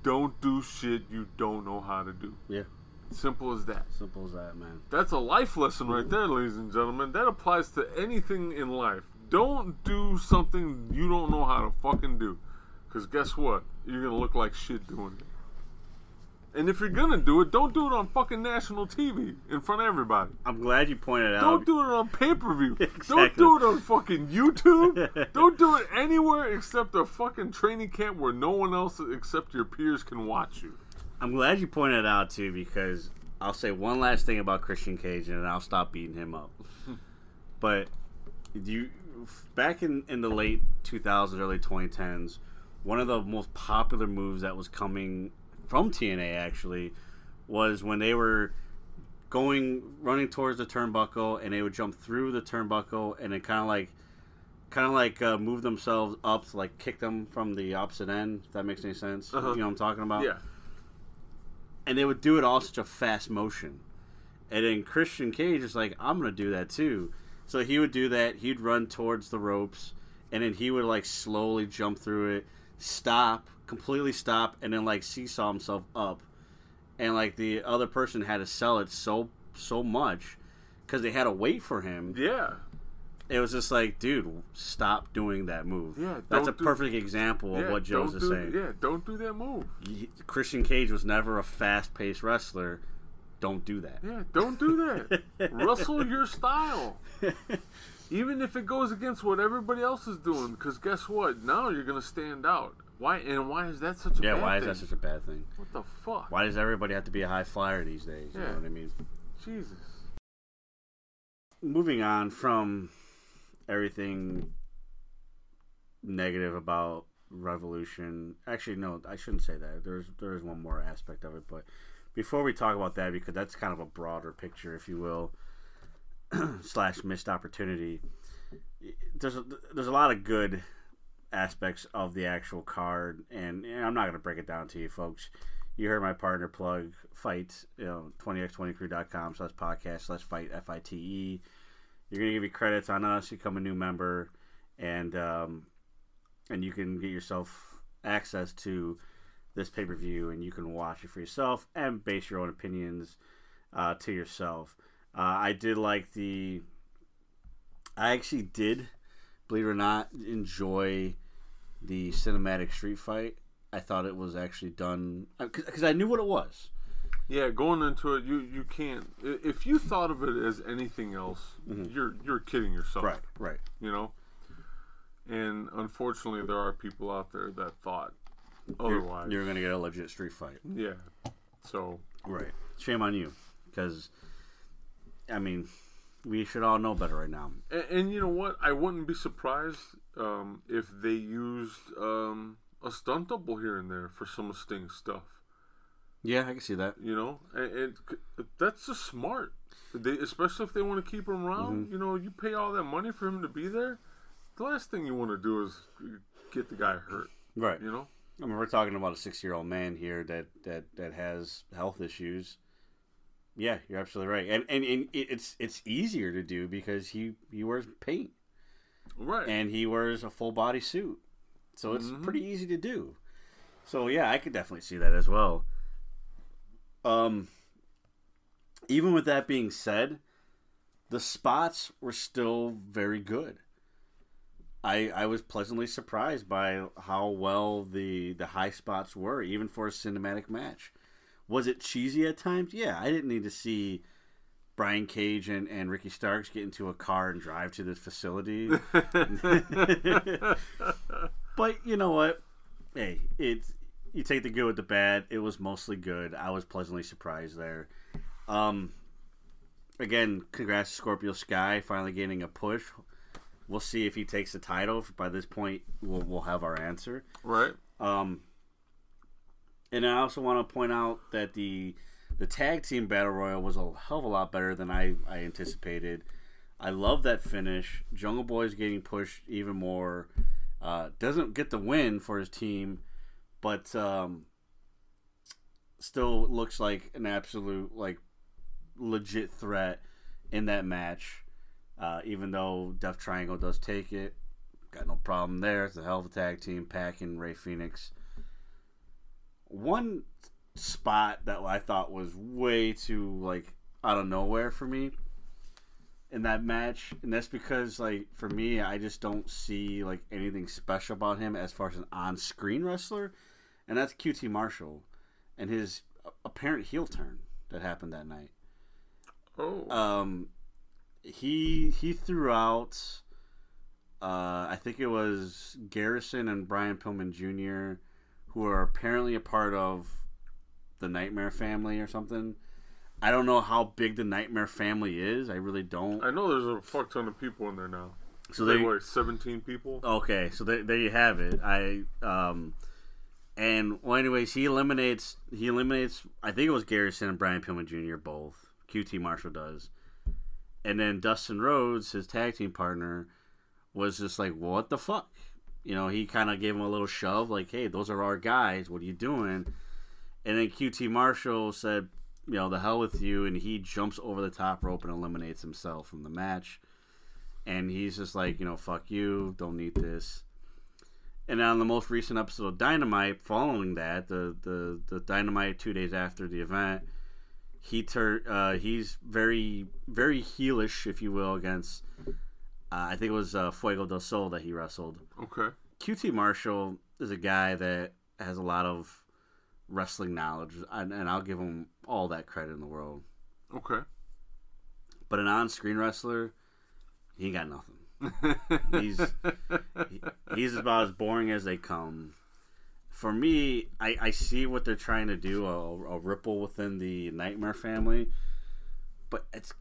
Don't do shit you don't know how to do. Yeah, Simple as that. simple as that, man. That's a life lesson right there, ladies and gentlemen. That applies to anything in life. Don't do something you don't know how to fucking do. Because guess what? You're going to look like shit doing it. And if you're going to do it, don't do it on fucking national TV in front of everybody. I'm glad you pointed out. Don't do it on pay per view. exactly. <laughs> Don't do it on fucking YouTube. <laughs> Don't do it anywhere except a fucking training camp where no one else except your peers can watch you. I'm glad you pointed it out too because I'll say one last thing about Christian Cage, and I'll stop beating him up. <laughs> but you, back in in the late 2000s, early 2010s, one of the most popular moves that was coming from TNA actually was when they were going running towards the turnbuckle and they would jump through the turnbuckle and then kind of like kind of like uh, move themselves up to like kick them from the opposite end if that makes any sense Uh-huh. you know what i'm talking about Yeah. And they would do it all such a fast motion. And then christian cage is like i'm gonna do that too. So he would do that. He'd run towards the ropes and then he would like slowly jump through it stop completely stop and then like seesaw himself up. And like the other person had to sell it so so much because they had to wait for him. Yeah. It was just like dude stop doing that move Yeah, that's a don't perfect example of what joe's is do, saying Yeah, don't do that move. Christian cage was never a fast-paced wrestler don't do that Yeah, don't do that. <laughs> Wrestle your style. <laughs> Even if it goes against what everybody else is doing, because guess what? Now you're gonna stand out. Why and why is that such a yeah bad why is thing? that such a bad thing What the fuck? why does everybody have to be a high flyer these days you Yeah. know what i mean Jesus. moving on from everything negative about revolution. Actually no i shouldn't say that. There's there's one more aspect of it but before we talk about that because that's kind of a broader picture if you will <clears throat> slash missed opportunity there's a, there's a lot of good aspects of the actual card and, and i'm not going to break it down to you folks. You heard my partner plug FITE you know 20x20crew.com slash podcast slash FITE f-i-t-e you're to give you credits on us you become a new member and um, and you can get yourself access to this pay-per-view and you can watch it for yourself and base your own opinions uh, to yourself. Uh, i did like the i actually did believe it or not enjoy the cinematic street fight. I thought it was actually done because i knew what it was Yeah, going into it, you you can't. If you thought of it as anything else, you're you're kidding yourself. Mm-hmm. right You know. And unfortunately, there are people out there that thought you're, otherwise. you're gonna get a legit street fight yeah. So Right. Shame on you, because I mean, we should all know better right now. And, and you know what? I wouldn't be surprised um, if they used um, a stunt double here and there for some of Sting's stuff. Yeah, I can see that. You know, and, and that's just smart. They, especially if they want to keep him around. Mm-hmm. You know, you pay all that money for him to be there. The last thing you want to do is get the guy hurt. Right. You know. I mean, we're talking about a six-year-old man here that that that has health issues. Yeah, you're absolutely right, and and, and it's it's easier to do because he he wears paint Right. and he wears a full body suit, so it's pretty easy to do. So yeah, I could definitely see that as well. Um, even with that being said, the spots were still very good. I I was pleasantly surprised by how well the the high spots were, even for a cinematic match. Was it cheesy at times? Yeah, I didn't need to see Brian Cage and, and Ricky Starks get into a car and drive to this facility. <laughs> <laughs> but you know what? Hey, it's you take the good with the bad. It was mostly good. I was pleasantly surprised there. Um, again, congrats to Scorpio Sky finally getting a push. We'll see if he takes the title. By this point, we'll we'll have our answer. right. Um, and I also want to point out that the the tag team battle royal was a hell of a lot better than I, I anticipated. I love that finish. Jungle Boy's getting pushed even more. Uh, doesn't get the win for his team, but um, still looks like an absolute like legit threat in that match. Uh, even though Death Triangle does take it, got no problem there. It's a hell of a tag team, PAC and Rey Fenix. One spot that I thought was way too like out of nowhere for me in that match, and that's because like for me, I just don't see like anything special about him as far as an on-screen wrestler, and that's QT Marshall and his apparent heel turn that happened that night Oh. um, he he threw out. Uh, I think it was Garrison and Brian Pillman Jr., who are apparently a part of the Nightmare family or something. I don't know how big the Nightmare family is. I really don't. I know there's a fuck ton of people in there now. So They they were 17 people. okay. So there, there you have it. I um, and well, anyways, he eliminates he eliminates. I think it was Garrison and Brian Pillman Jr. both. QT Marshall does, and then Dustin Rhodes, his tag team partner, was just like, "What the fuck?" You know, he kind of gave him a little shove, like, "Hey, those are our guys. What are you doing?" And then QT Marshall said, "You know, the hell with you," and he jumps over the top rope and eliminates himself from the match. And he's just like, you know, fuck you, don't need this. And on the most recent episode of Dynamite, following that, the the, the Dynamite two days after the event, he tur- uh, he's very very heelish, if you will, against uh, I think it was uh, Fuego del Sol that he wrestled. Okay. QT Marshall is a guy that has a lot of wrestling knowledge, and, and I'll give him all that credit in the world. Okay. But an on-screen wrestler, he ain't got nothing. He's he- he's about as boring as they come. For me, I, I see what they're trying to do a, a ripple within the Nightmare family, but it's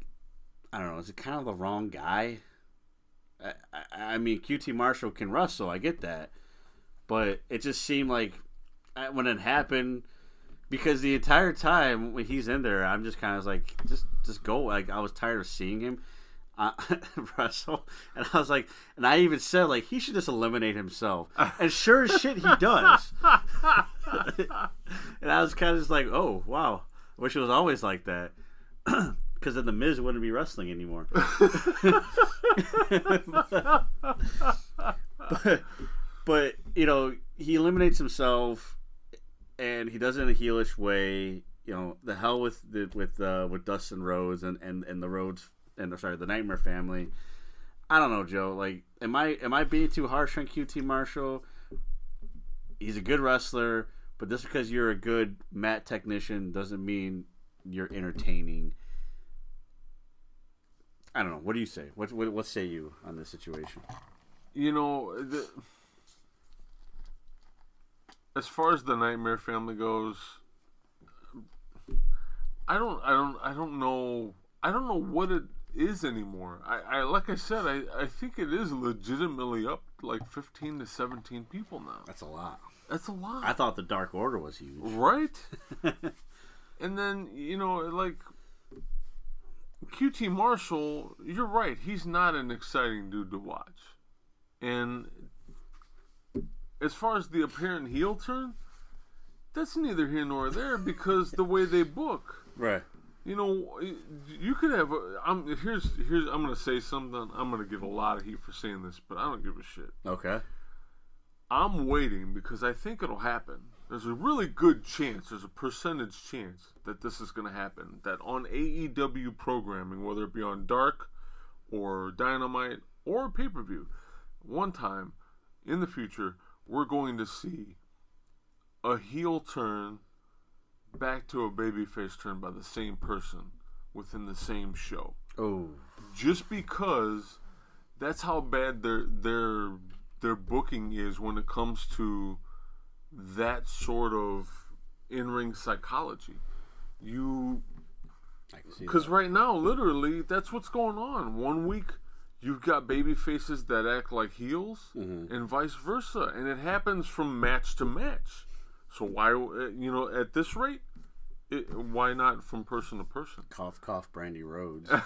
I don't know. Is it kind of the wrong guy? I, I, I mean, QT Marshall can wrestle. I get that, but it just seemed like when it happened, because the entire time when he's in there, I'm just kind of like, just just go. Like I was tired of seeing him uh, <laughs> wrestle, and I was like, and I even said like he should just eliminate himself, and sure as shit he does. <laughs> and I was kind of just like, oh wow, I wish it was always like that. <clears throat> Because then the Miz wouldn't be wrestling anymore. <laughs> but, but you know, he eliminates himself, and he does it in a heelish way. You know, the hell with the, with uh, with Dustin Rhodes and, and, and the Rhodes and sorry the Nightmare family. I don't know, Joe. Like, am I am I being too harsh on QT Marshall? He's a good wrestler, but just because you're a good mat technician doesn't mean you're entertaining. I don't know. What do you say? What what, what say you on this situation? You know, the, as far as the Nightmare Family goes, I don't, I don't, I don't know, I don't know what it is anymore. I, I like I said, I, I think it is legitimately up like fifteen to seventeen people now. That's a lot. That's a lot, I thought the Dark Order was huge. right? <laughs> and then you know, like QT Marshall, you're right. He's not an exciting dude to watch. And as far as the apparent heel turn, that's neither here nor there because the way they book. Right. You know, you could have. A, I'm here's here's. I'm gonna say something. I'm gonna get a lot of heat for saying this, but I don't give a shit. Okay. I'm waiting because I think it'll happen. There's a really good chance, there's a percentage chance that this is going to happen. That on AEW programming, whether it be on Dark or Dynamite or pay per view, one time in the future, we're going to see a heel turn back to a babyface turn by the same person within the same show Oh. just because that's how bad their their their booking is when it comes to that sort of in-ring psychology. You I can see because right now, literally, that's what's going on. One week, you've got baby faces that act like heels, mm-hmm. and vice versa, and it happens from match to match. So why, uh, you know, at this rate, it, why not from person to person? cough cough Brandi Rhodes. <laughs>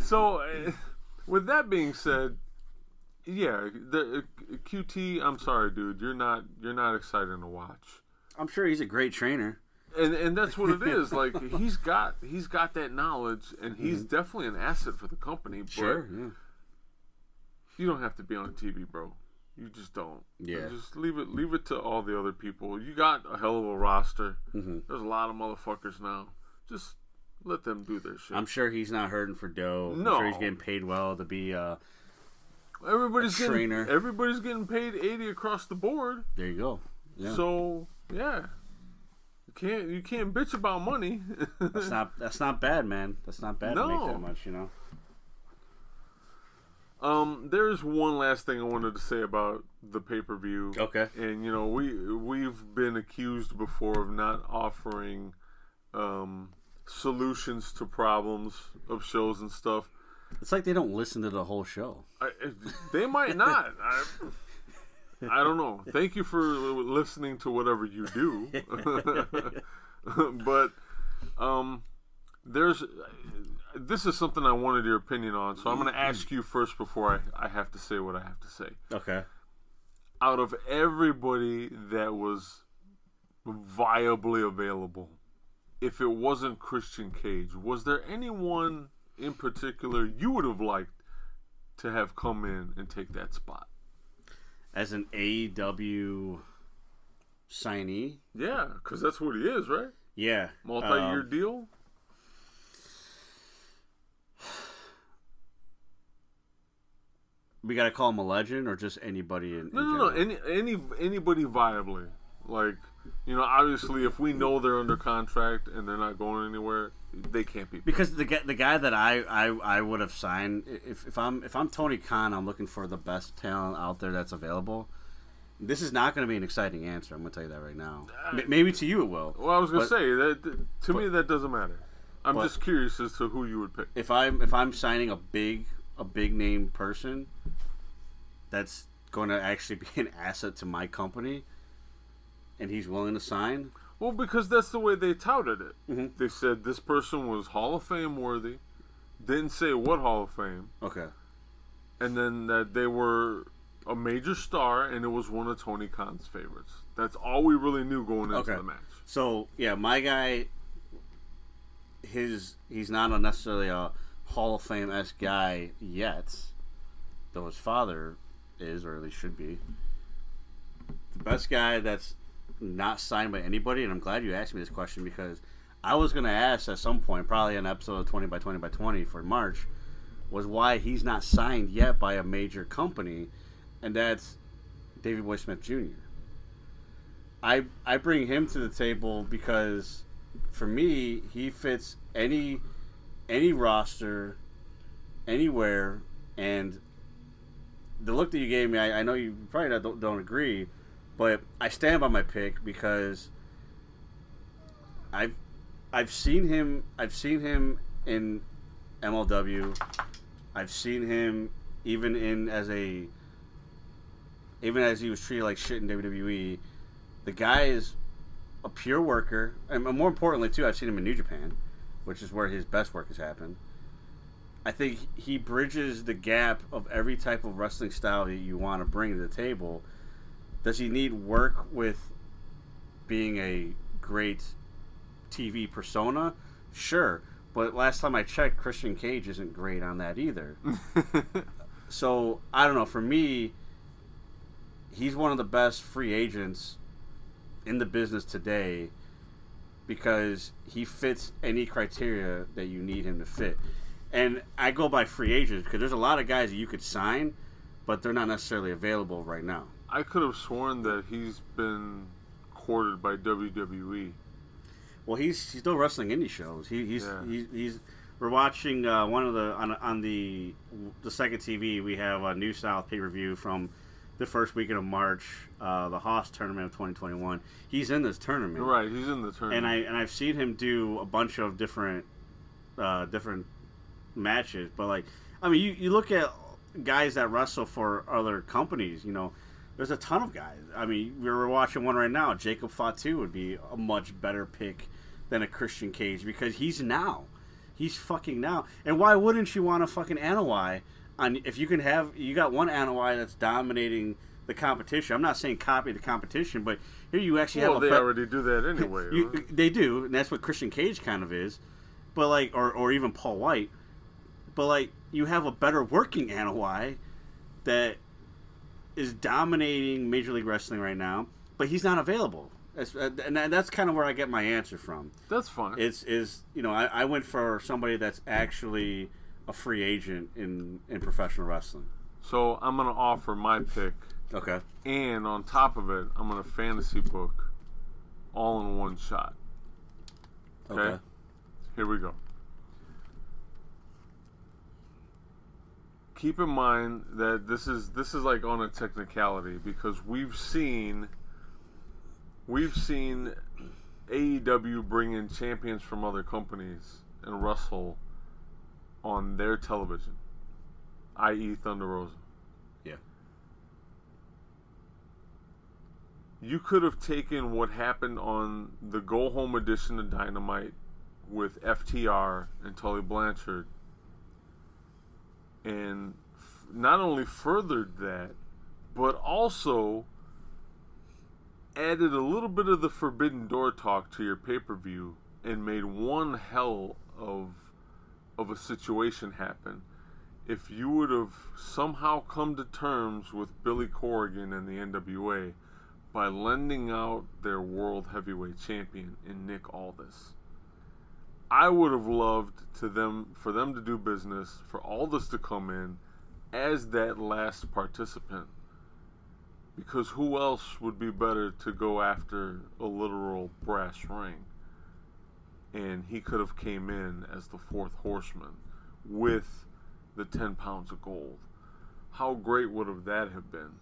So, uh, with that being said, yeah, the uh, QT. I'm sorry, dude. You're not you're not exciting to watch, I'm sure he's a great trainer. and and that's what it is. <laughs> Like he's got he's got that knowledge, and he's definitely an asset for the company. But Yeah. You don't have to be on TV, bro. You just don't. Yeah. Just leave it leave it to all the other people. You got a hell of a roster. Mm-hmm. There's a lot of motherfuckers now. Just let them do their shit. I'm sure he's not hurting for dough. I'm No. sure he's getting paid well to be. Uh, everybody's a getting trainer. everybody's getting paid eighty across the board. there you go. Yeah. So yeah, you can't you can't bitch about money. <laughs> that's not that's not bad, man. That's not bad to make No. that much, you know. Um, there's one last thing I wanted to say about the pay per view. Okay. And you know, we we've been accused before of not offering um, solutions to problems of shows and stuff. It's like they don't listen to the whole show. I, they might not. <laughs> I, I don't know. Thank you for listening to whatever you do. <laughs> <laughs> but um, there's this is something I wanted your opinion on, so I'm going to ask you first before I, I have to say what I have to say. Okay. Out of everybody that was viably available, if it wasn't Christian Cage, was there anyone in particular you would have liked to have come in and take that spot? As an AEW signee, Yeah, because that's what he is, right? yeah, Multi-year um, deal. We got to call him a legend, or just anybody in. No, in no, no. general? Any, any, anybody viably. Like, you know, obviously, if we know they're under contract and they're not going anywhere, they can't be. because the guy, the guy that I, I, I would have signed if, if I'm if I'm Tony Khan, I'm looking for the best talent out there that's available. This is not going to be an exciting answer. I'm going to tell you that right now. Ah. M- maybe to you it will. Well, I was gonna say that to me that doesn't matter. I'm But- just curious as to who you would pick. If I'm if I'm signing a big a big name person, that's going to actually <laughs> be an asset to my company, and he's willing to sign. Well, because that's the way they touted it. Mhm. They said this person was Hall of Fame worthy. Didn't say what Hall of Fame, Okay. and then that they were a major star, and it was one of Tony Khan's favorites. That's all we really knew going into Okay. the match. So yeah, my guy, his he's not a necessarily a Hall of Fame esque guy yet, though his father is, or at least should be. The best guy that's not signed by anybody, and I'm glad you asked me this question because I was going to ask at some point, probably an episode of 20 by 20 by 20 for March, was why he's not signed yet by a major company, and that's Davey Boy Smith Jr. I I bring him to the table because for me he fits any any roster anywhere and the look that you gave me I, I know you probably don't, don't agree but I stand by my pick because I've I've seen him I've seen him in MLW I've seen him even in as a even as he was treated like shit in WWE the guy is a pure worker, and more importantly, too, I've seen him in New Japan, which is where his best work has happened. I think he bridges the gap of every type of wrestling style that you want to bring to the table. Does he need work with being a great TV persona? Sure, but last time I checked, Christian Cage isn't great on that either. <laughs> so I don't know. For me, he's one of the best free agents in the business today because he fits any criteria that you need him to fit. And I go by free agents because there's a lot of guys that you could sign, but they're not necessarily available right now. I could have sworn that he's been courted by WWE. Well, he's he's still wrestling indie shows. He, he's, Yeah. he's he's we're watching uh, one of the on on the the second TV. We have a New South pay per view from the first weekend of March, uh, the Haas tournament of 2021. He's in this tournament, Right, he's in the tournament. and I and I've seen him do a bunch of different uh, different matches. But like, I mean, you, you look at guys that wrestle for other companies. You know, there's a ton of guys. I mean, we were watching one right now. Jacob Fatu would be a much better pick than a Christian Cage because he's now. He's fucking now. And why wouldn't you want to fucking Anoa'i on if you can have you got one Anoa'i that's dominating the competition. I'm not saying copy the competition, but here you actually well, have a they bet- already do that <laughs> anyway. you, right? they do, and that's what Christian Cage kind of is. But like, or or even Paul White. But like, you have a better working Anoa'i that is dominating Major League Wrestling right now, but he's not available. That's, uh, and that's kind of where I get my answer from. That's fine. It's is you know I, I went for somebody that's actually a free agent in in professional wrestling. so I'm gonna offer my pick, Okay. and on top of it, I'm gonna fantasy book, all in one shot. Okay. Okay. Here we go. Keep in mind that this is this is like on a technicality because we've seen we've seen AEW bring in champions from other companies and wrestle on their television, i.e. Thunder Rosa. Yeah. You could have taken what happened on the Go Home edition of Dynamite with FTR and Tully Blanchard and not only furthered that, but also added a little bit of the Forbidden Door talk to your pay per view and made one hell of of a situation happen. If you would have somehow come to terms with Billy Corgan and the NWA by lending out their world heavyweight champion in Nick Aldis. I would have loved to them for them to do business, for Aldis to come in as that last participant. Because who else would be better to go after a literal brass ring? And he could have came in as the fourth horseman with the 10 pounds of gold. How great would have that have been?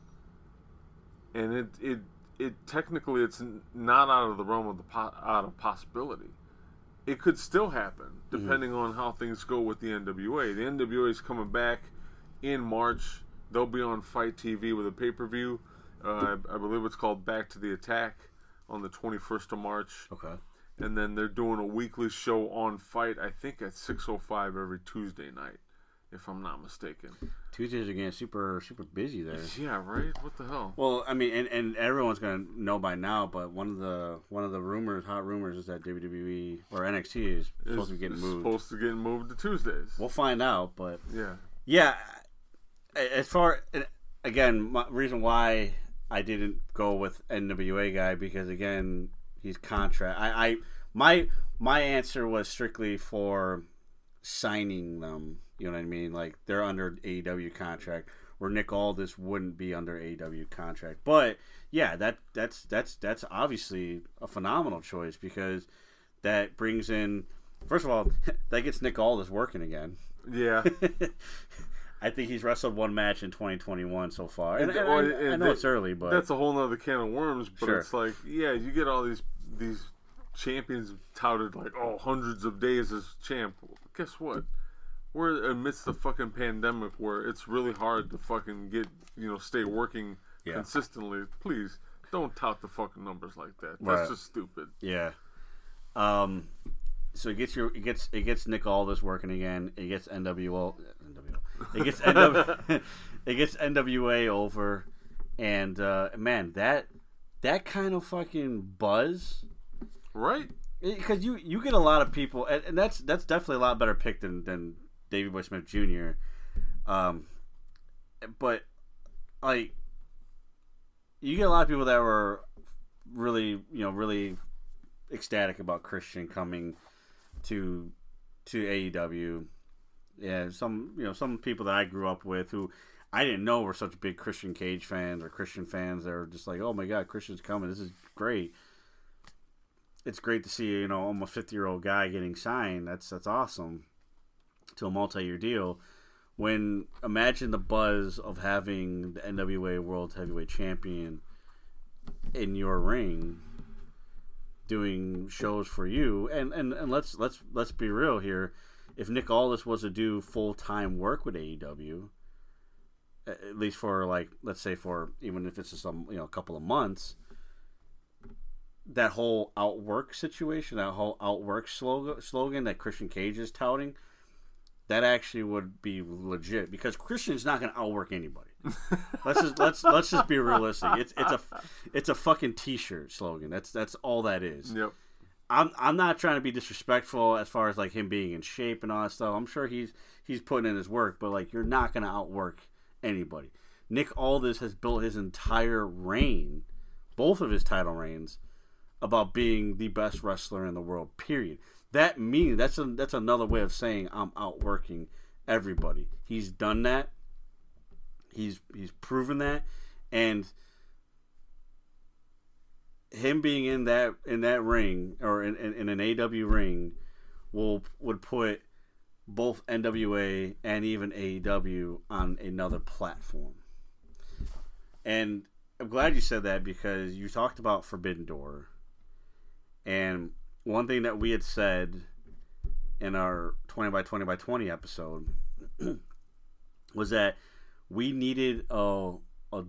And it it it technically it's not out of the realm of the po- out of possibility it could still happen depending on how things go with the NWA. The NWA is coming back in March. They'll be on FITE TV with a pay per view. Uh, I, I believe it's called Back to the Attack on the 21st of March. Okay. And then they're doing a weekly show on FITE, I think at 6.05 every Tuesday night, if I'm not mistaken. Tuesdays are getting super super busy there. Yeah, right? What the hell? Well, I mean, and, and everyone's gonna know by now, but one of the one of the rumors, hot rumors, is that WWE or NXT is supposed to be getting moved. supposed to get moved to Tuesdays. We'll find out, but yeah. yeah, as far again, my reason why I didn't go with NWA guy because again, he's contract. I, I my my answer was strictly for signing them. You know what I mean? Like they're under AEW contract, where Nick Aldis wouldn't be under AEW contract. But yeah, that that's that's that's obviously a phenomenal choice because that brings in. First of all, <laughs> that gets Nick Aldis working again. Yeah. <laughs> I think he's wrestled one match in 2021 so far. And, And- and well, I, I know that- it's early, but that's a whole nother can of worms. But Sure. it's like, yeah, you get all these these champions touted like, oh, hundreds of days as champ. Guess what? We're amidst the fucking pandemic where it's really hard to fucking get you know stay working Yeah. consistently. Please don't tout the fucking numbers like that. That's Right. just stupid. yeah. Um, so it gets your it gets it gets Nick Aldis working again. It gets NWO, NWO. It gets NW, <laughs> it gets NWA over, and uh, man, that that kind of fucking buzz Right? because you you get a lot of people, and, and that's that's definitely a lot better pick than than Davey Boy Smith Jr. Um, but like you get a lot of people that were really you know really ecstatic about Christian coming to to AEW. Yeah, some you know some people that I grew up with who I didn't know were such big Christian Cage fans or Christian fans. They were just like, "Oh my God, Christian's coming! This is great." It's great to see you know almost fifty year old guy getting signed. That's that's awesome to a multi year deal. When imagine the buzz of having the NWA World Heavyweight Champion in your ring doing shows for you and, and, and let's let's let's be real here if Nick Aldis was to do full time work with AEW at least for like let's say for even if it's just some you know a couple of months that whole outwork situation that whole outwork slogan slogan that Christian Cage is touting that actually would be legit because Christian's not going to outwork anybody. let's just let's let's just be realistic. It's it's a it's a fucking t-shirt slogan. That's that's all that is. Yep. I'm I'm not trying to be disrespectful as far as like him being in shape and all that stuff. I'm sure he's he's putting in his work, but like you're not going to outwork anybody. Nick Aldis has built his entire reign, both of his title reigns, about being the best wrestler in the world. Period. That means that's a, that's another way of saying I'm outworking everybody. He's done that. He's he's proven that, and him being in that in that ring or in, in, in an AW ring will would put both NWA and even AEW on another platform. And I'm glad you said that because you talked about Forbidden Door. And one thing that we had said in our 20 by 20 by 20 episode <clears throat> was that we needed a a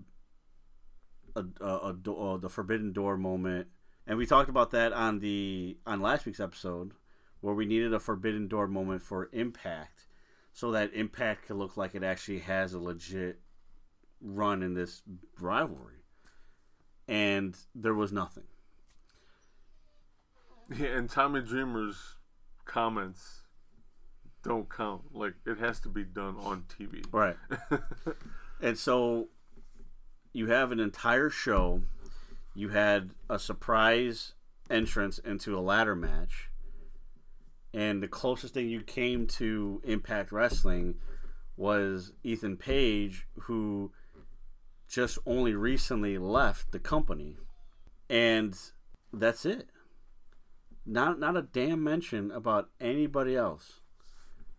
a, a, a, do- uh, the Forbidden Door moment, and we talked about that on the on last week's episode, where we needed a Forbidden Door moment for Impact, so that Impact could look like it actually has a legit run in this rivalry, and there was nothing. Yeah, and Tommy Dreamer's comments don't count. Like it has to be done on TV. Right. <laughs> and so you have an entire show. You had a surprise entrance into a ladder match. And the closest thing you came to Impact Wrestling was Ethan Page, who just only recently left the company. And that's it. Not not a damn mention about anybody else.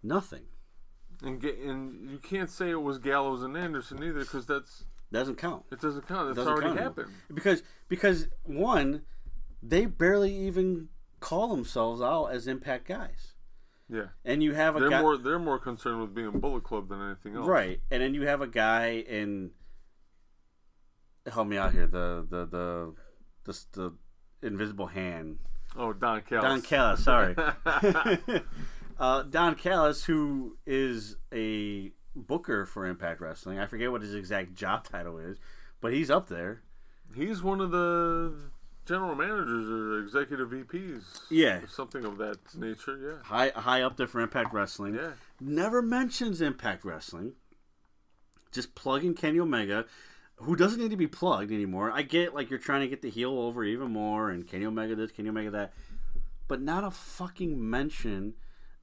Nothing. And and you can't say it was Gallows and Anderson either because that's Doesn't count. it doesn't count. It's Doesn't already count. happened. because because one, they barely even call themselves out as Impact guys, Yeah, and you have a they're guy more they're more concerned with being Bullet Club than anything else. right, and then you have a guy in. Help me out here. The the the the, the invisible hand. Oh, Don Callis. Don Callis. Sorry. <laughs> <laughs> uh, Don Callis, who is a booker for Impact Wrestling. I forget what his exact job title is, but he's up there. He's one of the general managers or executive VPs. Yeah. something of that nature. Yeah, High high up there for Impact Wrestling. yeah. never mentions Impact Wrestling. Just plugging Kenny Omega, who doesn't need to be plugged anymore. I get like you're trying to get the heel over even more, and Kenny Omega this, Kenny Omega that, but not a fucking mention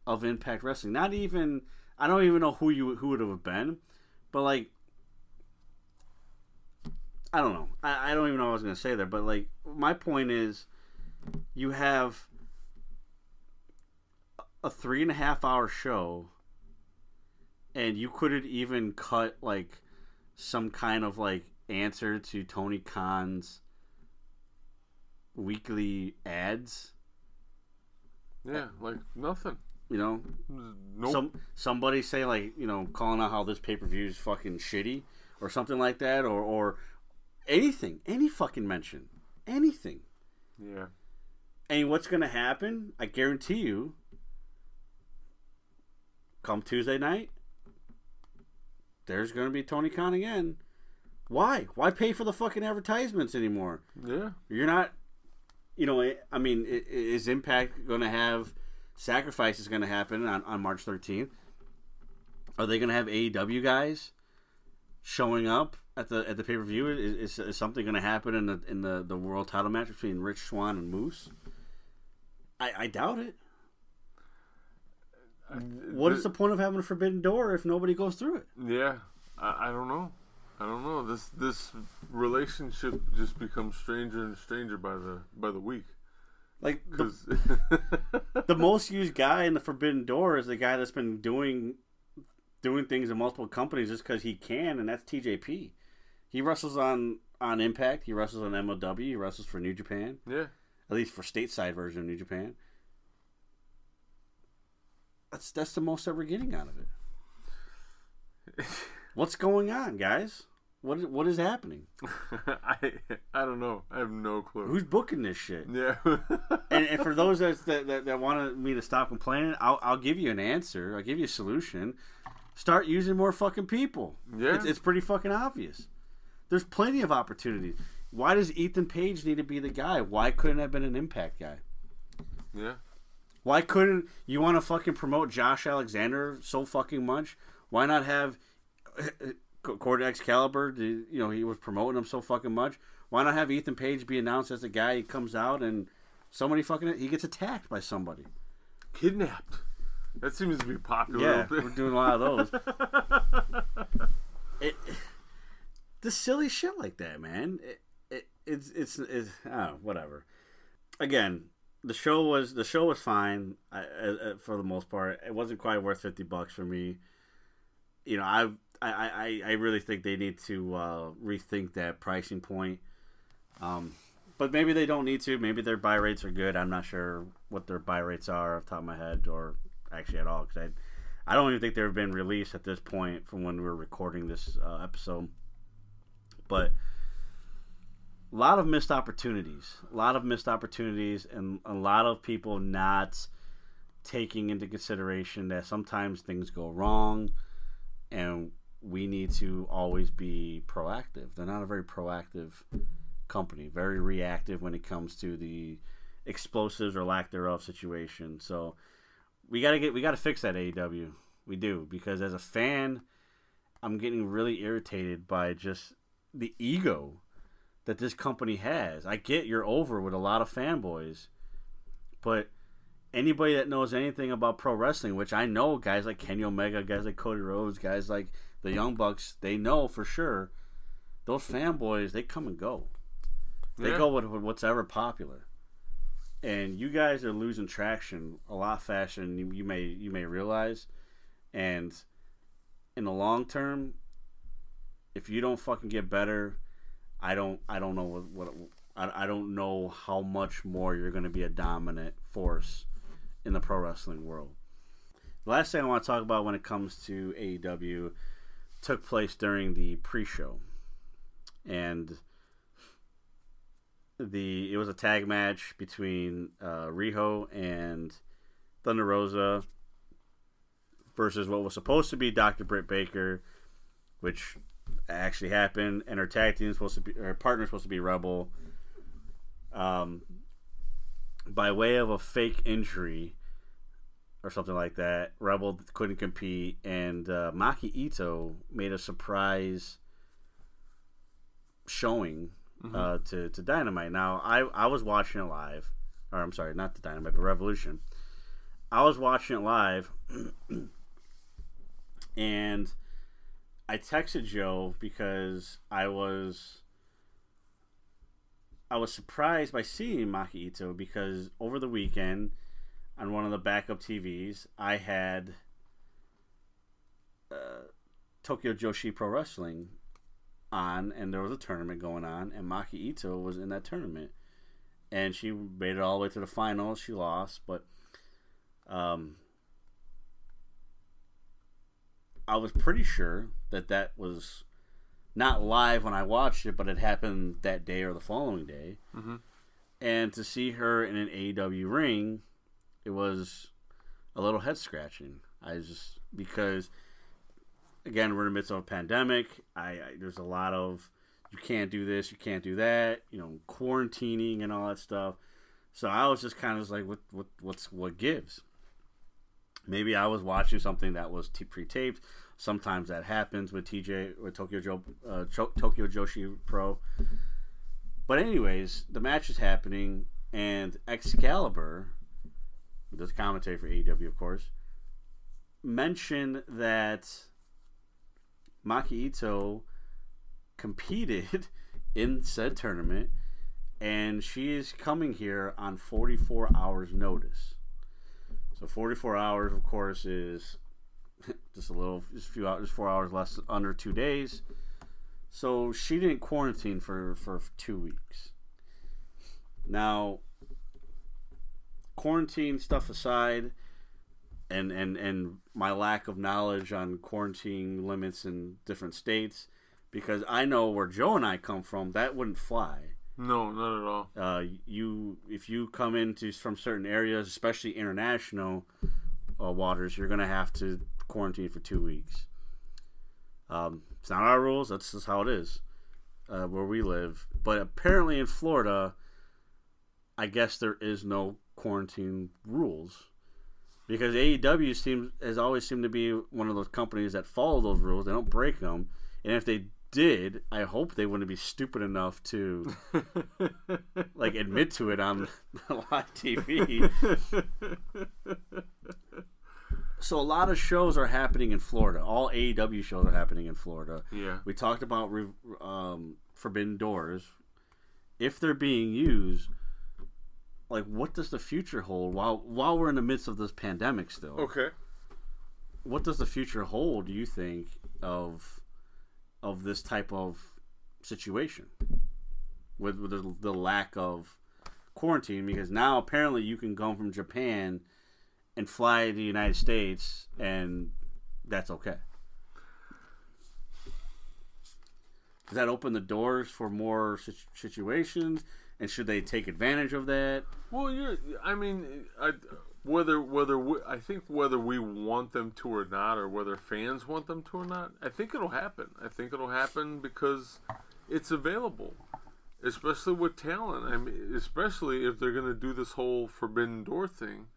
of Impact Wrestling. Not even I don't even know who you who would have been, but like I don't know. I, I don't even know what I was gonna say there, but like my point is, you have a three and a half hour show and you couldn't even cut like some kind of like answer to Tony Khan's weekly ads, Yeah, like nothing. you know, Nope. some somebody say like you know calling out how this pay per view is fucking shitty or something like that, or or anything, any fucking mention, anything. yeah. And what's gonna happen? I guarantee you. Come Tuesday night, there's gonna be Tony Khan again. Why? Why pay for the fucking advertisements anymore? Yeah. You're not. You know, I mean, is Impact going to have sacrifices going to happen on, on March 13th? Are they going to have AEW guys showing up at the at the pay per view? Is, is, is something going to happen in the in the, the world title match between Rich Swann and Moose? I, I doubt it. What is the point of having a forbidden door if nobody goes through it? Yeah, I, I don't know. I don't know. This this relationship just becomes stranger and stranger by the by the week. Like the, Because <laughs> the <laughs> most used guy in the Forbidden Door is the guy that's been doing doing things in multiple companies just because he can, and that's TJP. He wrestles on on Impact. He wrestles on MLW. He wrestles for New Japan, yeah, at least for stateside version of New Japan. That's that's the most that we're getting out of it. What's going on, guys? What is, what is happening? <laughs> I I don't know. I have no clue. Who's booking this shit? yeah, <laughs> and, and for those that that, that, that want me to stop complaining, I'll, I'll give you an answer. I'll give you a solution. Start using more fucking people. Yeah. It's, it's pretty fucking obvious. There's plenty of opportunities. Why does Ethan Page need to be the guy? Why couldn't it have been an Impact guy? yeah. Why couldn't you want to fucking promote Josh Alexander so fucking much? Why not have <laughs> Cord Excalibur? You know, he was promoting him so fucking much. Why not have Ethan Page be announced as the guy? He comes out and somebody fucking he gets attacked by somebody. Kidnapped. That seems to be popular. Yeah, we're doing a lot of those. <laughs> it, the silly shit like that, man. It, it, it's it's it's oh, whatever. Again, the show was the show was fine I, I, for the most part. It wasn't quite worth fifty bucks for me. You know, I I, I, really think they need to uh, rethink that pricing point. Um, but maybe they don't need to. Maybe their buy rates are good. I'm not sure what their buy rates are off top of my head, or actually at all, because I, I don't even think they've been released at this point from when we were recording this uh, episode. But a lot of missed opportunities, a lot of missed opportunities, and a lot of people not taking into consideration that sometimes things go wrong, and we need to always be proactive. They're not a very proactive company, very reactive when it comes to the explosives or lack thereof situation. So we gotta get we gotta fix that AEW. We do because as a fan, I'm getting really irritated by just the ego that this company has. I get you're over with a lot of fanboys, but anybody that knows anything about pro wrestling, which I know guys like Kenny Omega, guys like Cody Rhodes, guys like the Young Bucks, they know for sure. Those fanboys, they come and go. They Yeah. go with, with what's ever popular. And you guys are losing traction a lot faster than you, you may you may realize. And in the long term, if you don't fucking get better, I don't I don't know what, what I, I don't know how much more you're going to be a dominant force in the pro wrestling world. The last thing I want to talk about when it comes to AEW took place during the pre-show, and the it was a tag match between uh, Riho and Thunder Rosa versus what was supposed to be Dr. Britt Baker, which actually happened, and her tag team is supposed to be her partner is supposed to be Rebel. Um, by way of a fake injury or something like that, Rebel couldn't compete, and uh, Maki Ito made a surprise showing uh, to to Dynamite. Now, I I was watching it live, or I'm sorry, not the Dynamite, but Revolution. I was watching it live, <clears throat> and I texted Joe because I was I was surprised by seeing Maki Ito because over the weekend on one of the backup TVs I had uh, Tokyo Joshi Pro Wrestling on, and there was a tournament going on, and Maki Ito was in that tournament, and she made it all the way to the finals. She lost, but um, I was pretty sure that that was not live when I watched it, but it happened that day or the following day. Mm-hmm. And to see her in an AEW ring, it was a little head scratching. I just because again we're in the midst of a pandemic. I, I there's a lot of you can't do this, you can't do that, you know, quarantining and all that stuff. So I was just kind of just like, what what what's what gives? Maybe I was watching something that was t- pre-taped. Sometimes that happens with TJ with Tokyo Joe uh, Tokyo Joshi Pro. But anyways, the match is happening, and Excalibur, does commentary for AEW, of course, mentioned that Maki Ito competed <laughs> in said tournament, and she is coming here on 44 hours notice. So 44 hours, of course, is <laughs> just a little, just a few hours, just four hours less, under two days. So she didn't quarantine for for two weeks. Now, quarantine stuff aside, and and and my lack of knowledge on quarantine limits in different states, because I know where Joe and I come from, that wouldn't fly. No, not at all. Uh, you if you come into from certain areas, especially international uh, waters, you're gonna have to quarantine for two weeks. Um, it's not our rules. That's just how it is uh, where we live. But apparently in Florida, I guess there is no quarantine rules because AEW seems has always seemed to be one of those companies that follow those rules. They don't break them, and if they did, I hope they wouldn't be stupid enough to <laughs> like admit to it on <laughs> live TV. <laughs> so a lot of shows are happening in Florida. All AEW shows are happening in Florida. yeah. We talked about re- um, Forbidden Doors. If they're being used, like what does the future hold while while we're in the midst of this pandemic still? Okay. What does the future hold? Do you think of of this type of situation with, with the, the lack of quarantine? Because now apparently you can come from Japan and fly to the United States, and that's okay. Does that open the doors for more sit- situations? And should they take advantage of that? Well, you're. I mean, I, whether whether we, I think whether we want them to or not, or whether fans want them to or not, I think it'll happen. I think it'll happen because it's available, especially with talent. I mean, especially if they're going to do this whole forbidden door thing.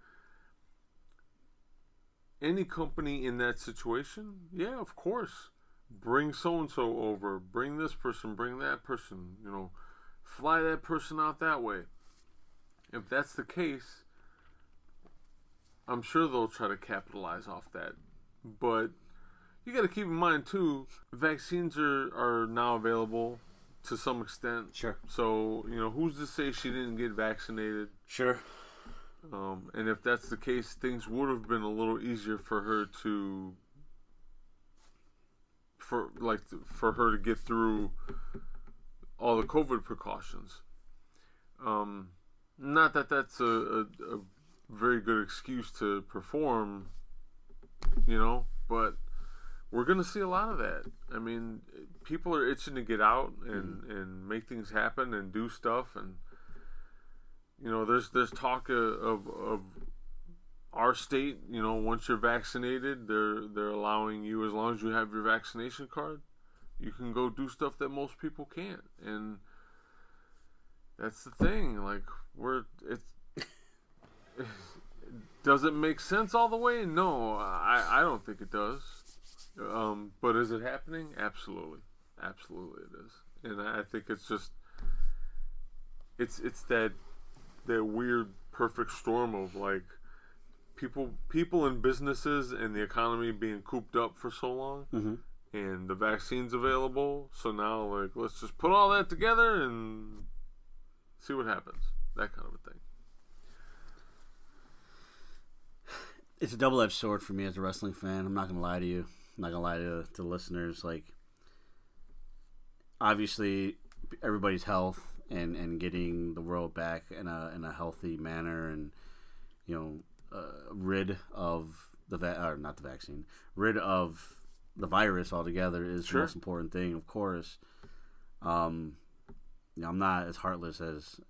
Any company in that situation, yeah, of course, bring so and so over, bring this person, bring that person, you know, fly that person out that way. If that's the case, I'm sure they'll try to capitalize off that. But you got to keep in mind too, vaccines are are now available to some extent. Sure. So you know, who's to say she didn't get vaccinated? Sure. Um, and if that's the case, things would have been a little easier for her to, for like for her to get through all the COVID precautions. Um, not that that's a, a, a very good excuse to perform, you know, but we're gonna see a lot of that. I mean, people are itching to get out and and make things happen and do stuff and you know, there's there's talk of, of, our state. You know, once you're vaccinated, they're they're allowing you as long as you have your vaccination card, you can go do stuff that most people can't, and that's the thing. Like we're it's. <laughs> Does it make sense all the way? No, I, I don't think it does. Um, but is it happening? Absolutely, absolutely it is, and I think it's just it's it's that that weird perfect storm of like people people and businesses and the economy being cooped up for so long Mm-hmm. and the vaccines available so now like let's just put all that together and see what happens that kind of a thing It's a double edged sword for me as a wrestling fan. I'm not gonna lie to you. I'm not gonna lie to to listeners. Like, obviously, everybody's health and and getting the world back in a in a healthy manner, and you know, uh, rid of the va- or not the vaccine, rid of the virus altogether is Sure. the most important thing, of course. Um, you know, I'm not as heartless as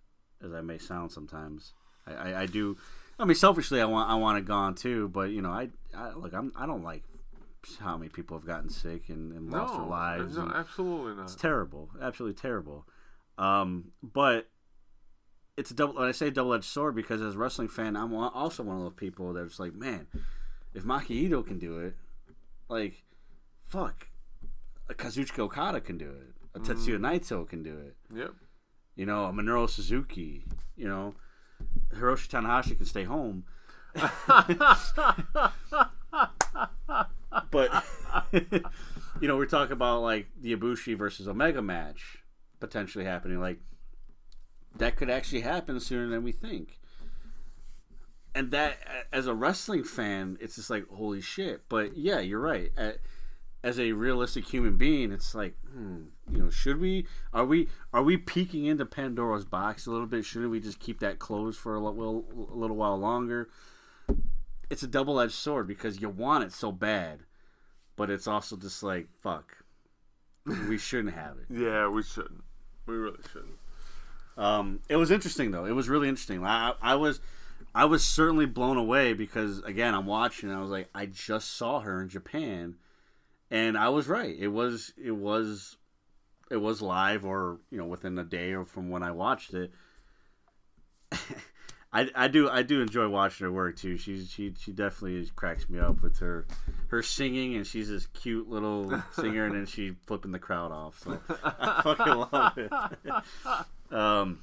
as I may sound sometimes. I, I, I do. I mean, selfishly, I want I want it gone too. But you know, I, I look. I'm I don't like how many people have gotten sick and, and lost their lives. no absolutely not it's terrible, absolutely terrible. Um, but it's a double. I say double edged sword, because as a wrestling fan, I'm also one of those people that's like, man, if Maki Ito can do it, like, fuck, a Kazuchika Okada can do it, a Tetsuya Naito can do it yep you know, a Minoru Suzuki, you know, Hiroshi Tanahashi can stay home. <laughs> but <laughs> you know, we're talking about like the Ibushi versus Omega match potentially happening. Like that could actually happen sooner than we think. And that, as a wrestling fan, it's just like holy shit. But yeah, you're right. As a realistic human being, it's like, hmm, you know, should we? Are we? Are we peeking into Pandora's box a little bit? Shouldn't we just keep that closed for a little, a little while longer? It's a double-edged sword because you want it so bad, but it's also just like, fuck, we shouldn't have it. yeah we shouldn't we really shouldn't Um, it was interesting though. It was really interesting. I, I was, I was certainly blown away because again, I'm watching. And I was like, I just saw her in Japan, and I was right. It was, it was, it was live or you know within a day or from when I watched it. I, I do I do enjoy watching her work too. She's she she definitely cracks me up with her her singing and she's this cute little <laughs> singer and then she flipping the crowd off. So <laughs> I fucking love it. <laughs> um,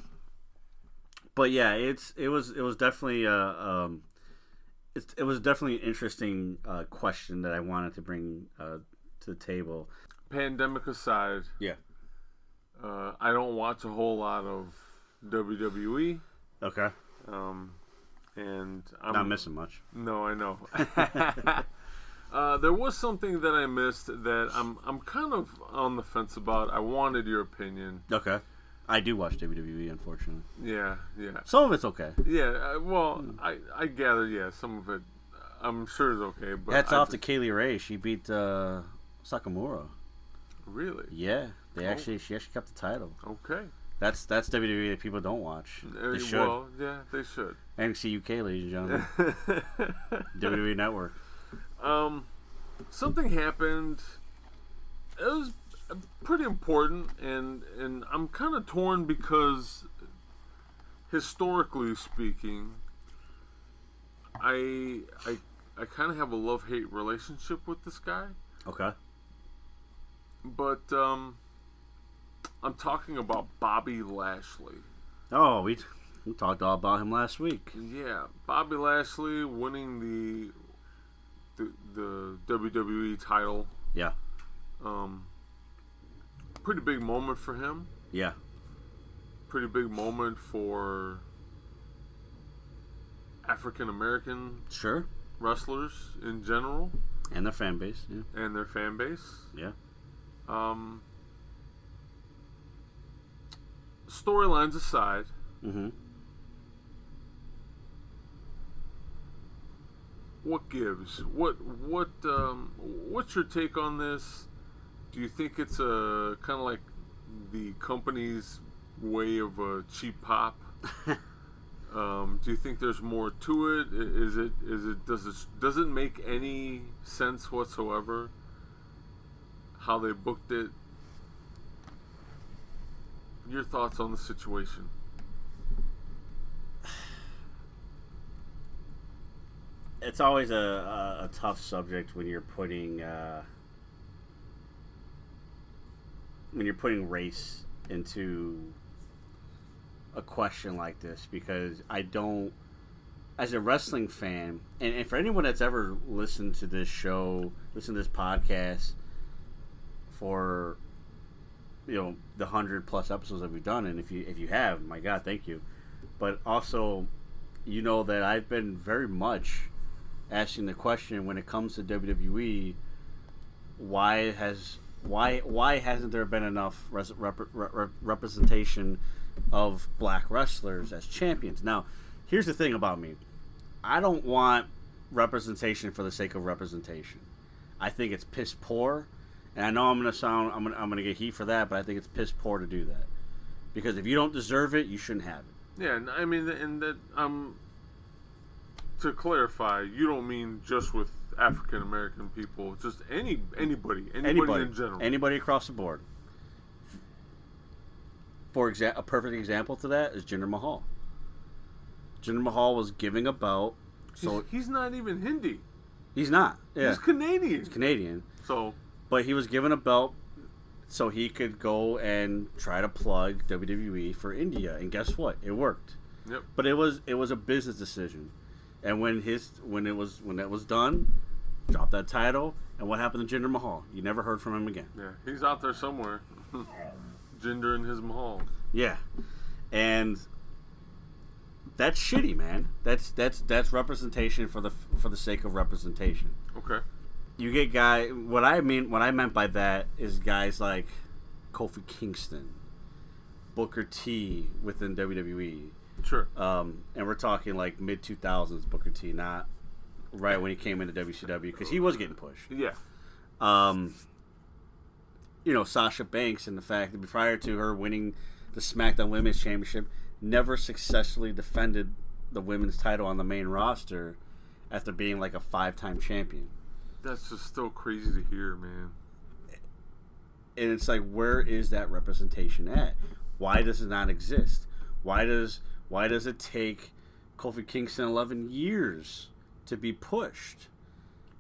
but yeah, it's it was it was definitely uh um, it's, it was definitely an interesting uh, question that I wanted to bring uh, to the table. pandemic aside Yeah. uh, i don't watch a whole lot of wwe Okay. Um, and I'm Not missing much. No, I know. <laughs> <laughs> uh, there was something that I missed that I'm I'm kind of on the fence about. I wanted your opinion. Okay. I do watch WWE, unfortunately. Yeah, yeah, Some of it's okay. yeah. Uh, well, I I gather yeah, some of it I'm sure is okay. But Hats I off to just- Kay Lee Ray. She beat uh, Satomura. really. Yeah, they Oh. actually she actually kept the title. Okay. That's that's WWE that people don't watch. Uh, They should. Well, yeah, they should. NXT UK, ladies and gentlemen, <laughs> WWE Network. Um, something happened. It was uh, pretty important, and and I'm kind of torn because, historically speaking, I I I kind of have a love hate relationship with this guy, Okay. but um, I'm talking about Bobby Lashley. Oh, we we talked all about him last week. Yeah, Bobby Lashley winning the the, the WWE title. Yeah, Um, pretty big moment for him. yeah, Pretty big moment for African American sure. wrestlers in general And their fan base. Yeah, and their fan base. yeah. Um, storylines aside, Mm-hmm. what gives? What what um, what's your take on this? Do you think it's a kind of like the company's way of a cheap pop? <laughs> um, do you think there's more to it? Is it is it does it does it make any sense whatsoever? How they booked it? Your thoughts on the situation? It's always a, a, a tough subject when you're putting uh, when you're putting race into a question like this because I don't, as a wrestling fan, and, and for anyone that's ever listened to this show, listened to this podcast for you know the hundred plus episodes that we've done, and if you if you have, my God, thank you. But also, you know that I've been very much asking the question when it comes to WWE, why has why why hasn't there been enough res- rep- rep- representation of black wrestlers as champions? Now, here's the thing about me. I don't want representation for the sake of representation. I think it's piss poor, and I know I'm gonna sound I'm gonna I'm gonna get heat for that, but I think it's piss poor to do that. Because if you don't deserve it, you shouldn't have it. Yeah, and I mean, and that um, to clarify, you don't mean just with African American people, just any anybody, anybody, anybody in general. anybody across the board. For example, a perfect example to that is Jinder Mahal. Jinder Mahal was giving a belt, so he's, he's not even Hindi. he's not. Yeah, He's Canadian. He's Canadian, So but he was given a belt so he could go and try to plug WWE for India, and guess what? It worked. yep. But it was it was a business decision, and when his when it was when that was done, dropped that title, and what happened to Jinder Mahal? You never heard from him again. Yeah, he's out there somewhere. <laughs> Jinder and his Mahal. Yeah, and that's shitty, man. That's that's that's representation for the for the sake of representation. Okay. You get guy. What I mean, what I meant by that is guys like Kofi Kingston, Booker T within WWE, Sure. um, and we're talking like mid two thousands Booker T, not right when he came into WCW because he was getting pushed. Yeah. um, you know, Sasha Banks and the fact that prior to her winning the SmackDown Women's Championship, never successfully defended the women's title on the main roster after being like a five time champion. That's just still crazy to hear, man. And it's like, where is that representation at? Why does it not exist? Why does why does it take Kofi Kingston eleven years to be pushed?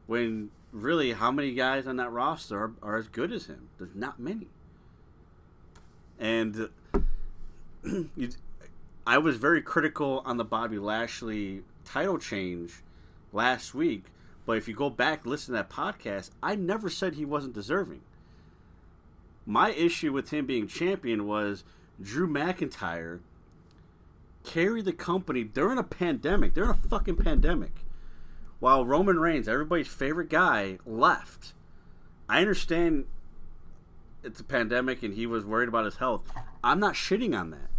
When really, how many guys on that roster are, are as good as him? There's not many. And <clears throat> I was very critical on the Bobby Lashley title change last week, but if you go back listen to that podcast, I never said he wasn't deserving. My issue with him being champion was Drew McIntyre carry the company during a pandemic. They're in a fucking pandemic. While Roman Reigns, everybody's favorite guy, left. I understand it's a pandemic and he was worried about his health. I'm not shitting on that.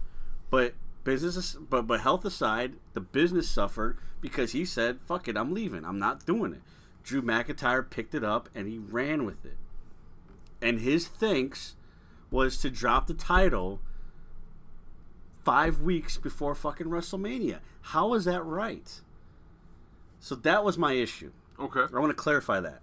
But business but but health aside, the business suffered because he said, "Fuck it, I'm leaving. I'm not doing it." Drew McIntyre picked it up and he ran with it. And his thanks was to drop the title five weeks before fucking WrestleMania. How is that right? So that was my issue. Okay. I want to clarify that.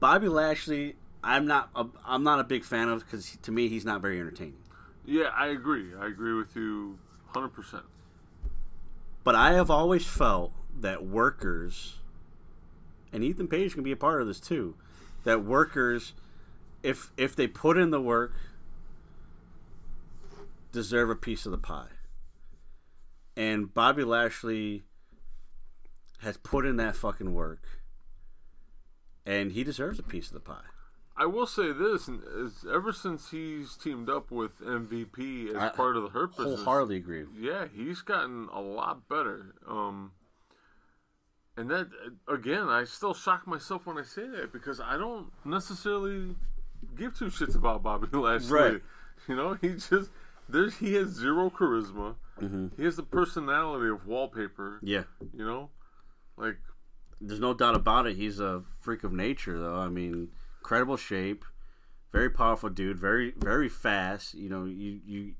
Bobby Lashley, I'm not a, I'm not a big fan of because to me he's not very entertaining. Yeah, I agree. I agree with you 100%. But I have always felt that workers, and Ethan Page can be a part of this too, that workers, if if they put in the work, deserve a piece of the pie. And Bobby Lashley has put in that fucking work, and he deserves a piece of the pie. I will say this: and is ever since he's teamed up with MVP as I part of the Hurt business, Wholeheartedly agree. yeah, he's gotten a lot better. Um, and that again, I still shock myself when I say that because I don't necessarily give two shits about Bobby <laughs> Lashley. Right. You know, he just there's he has zero charisma. Mm-hmm. He has the personality of wallpaper. Yeah, You know, like there's no doubt about it. He's a freak of nature, though. I mean, incredible shape, very powerful dude, very very fast. You know, you you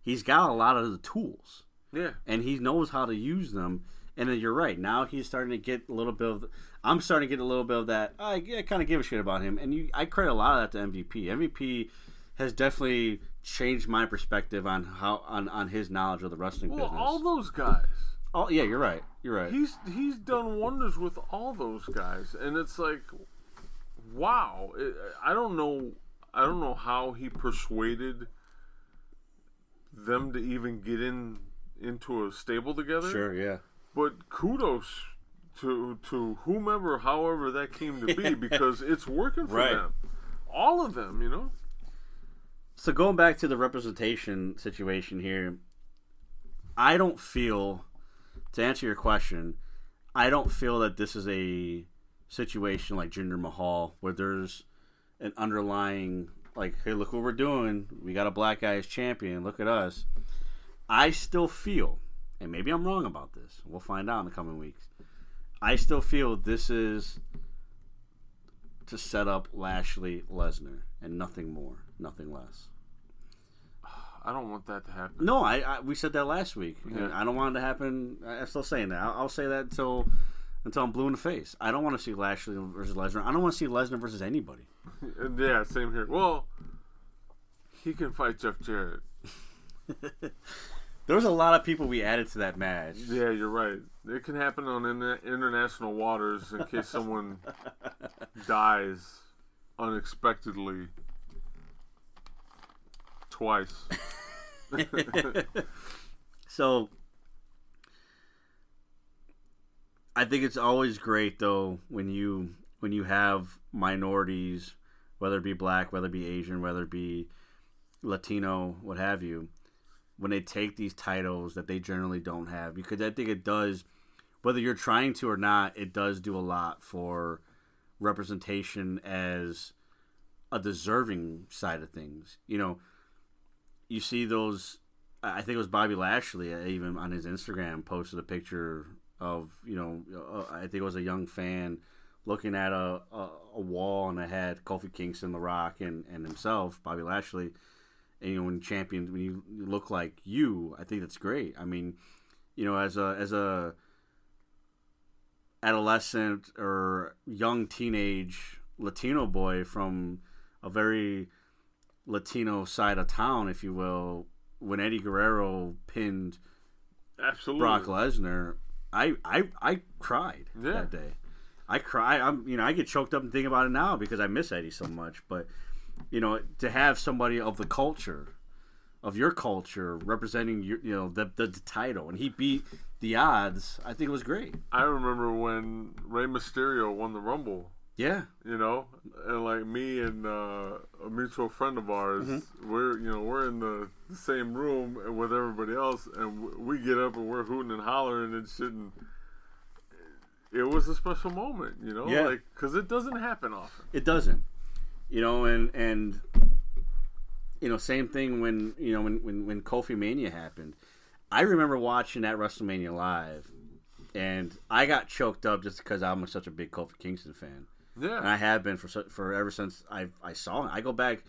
he's got a lot of the tools, yeah, and he knows how to use them. And then you're right. Now he's starting to get a little bit of. I'm starting to get a little bit of that. I, I kind of give a shit about him, and you. I credit a lot of that to MVP. MVP has definitely changed my perspective on how on, on his knowledge of the wrestling well, business. all those guys. oh yeah, you're right. You're right. He's he's done wonders with all those guys, and it's like, wow. Eh, I don't know. I don't know how he persuaded them to even get in into a stable together. sure. Yeah. But kudos to to whomever, however that came to be, <laughs> because it's working for Right. them. All of them, you know. So going back to the representation situation here, I don't feel to answer your question, I don't feel that this is a situation like Jinder Mahal where there's an underlying like, hey, look what we're doing. We got a black guy as champion. Look at us. I still feel, and maybe I'm wrong about this. We'll find out in the coming weeks. I still feel this is to set up Lashley Lesnar and nothing more, nothing less. I don't want that to happen. No, I, I we said that last week. Yeah. I don't want it to happen. I'm still saying that. I'll, I'll say that until until I'm blue in the face. I don't want to see Lashley versus Lesnar. I don't want to see Lesnar versus anybody. <laughs> Yeah, same here. Well, he can fight Jeff Jarrett. <laughs> There was a lot of people we added to that match. Yeah, you're right. It can happen on inter- international waters in case someone <laughs> dies unexpectedly twice. So I think it's always great though when you when you have minorities, whether it be black, whether it be Asian, whether it be Latino, what have you, when they take these titles that they generally don't have because I think it does whether you're trying to or not, it does do a lot for representation as a deserving side of things. You know, you see those I think it was Bobby Lashley uh, even on his Instagram posted a picture of you know uh, I think it was a young fan looking at a, a, a wall and it had Kofi Kingston, The Rock, and, and himself, Bobby Lashley. And you know when champion when you look like you, I think that's great. I mean, you know as a as a adolescent or young teenage Latino boy from a very Latino side of town, if you will, when Eddie Guerrero pinned Absolutely. Brock Lesnar, I I I cried Yeah. that day. I cry. I'm you know I get choked up and think about it now because I miss Eddie so much. But you know to have somebody of the culture, of your culture representing your you know the the, the title and he beat the odds. I think it was great. I remember when Rey Mysterio won the Rumble Yeah. you know, and like me and uh, a mutual friend of ours, we're you know we're in the, the same room with everybody else, and w- we get up and we're hooting and hollering and shit. And it was a special moment, you know, Yeah. like because it doesn't happen often. It doesn't. You know, and and you know, same thing when you know when when when Kofi Mania happened. I remember watching that WrestleMania live, and I got choked up just because I'm such a big Kofi Kingston fan, and Yeah, I have been for for ever since I I saw him. I go back,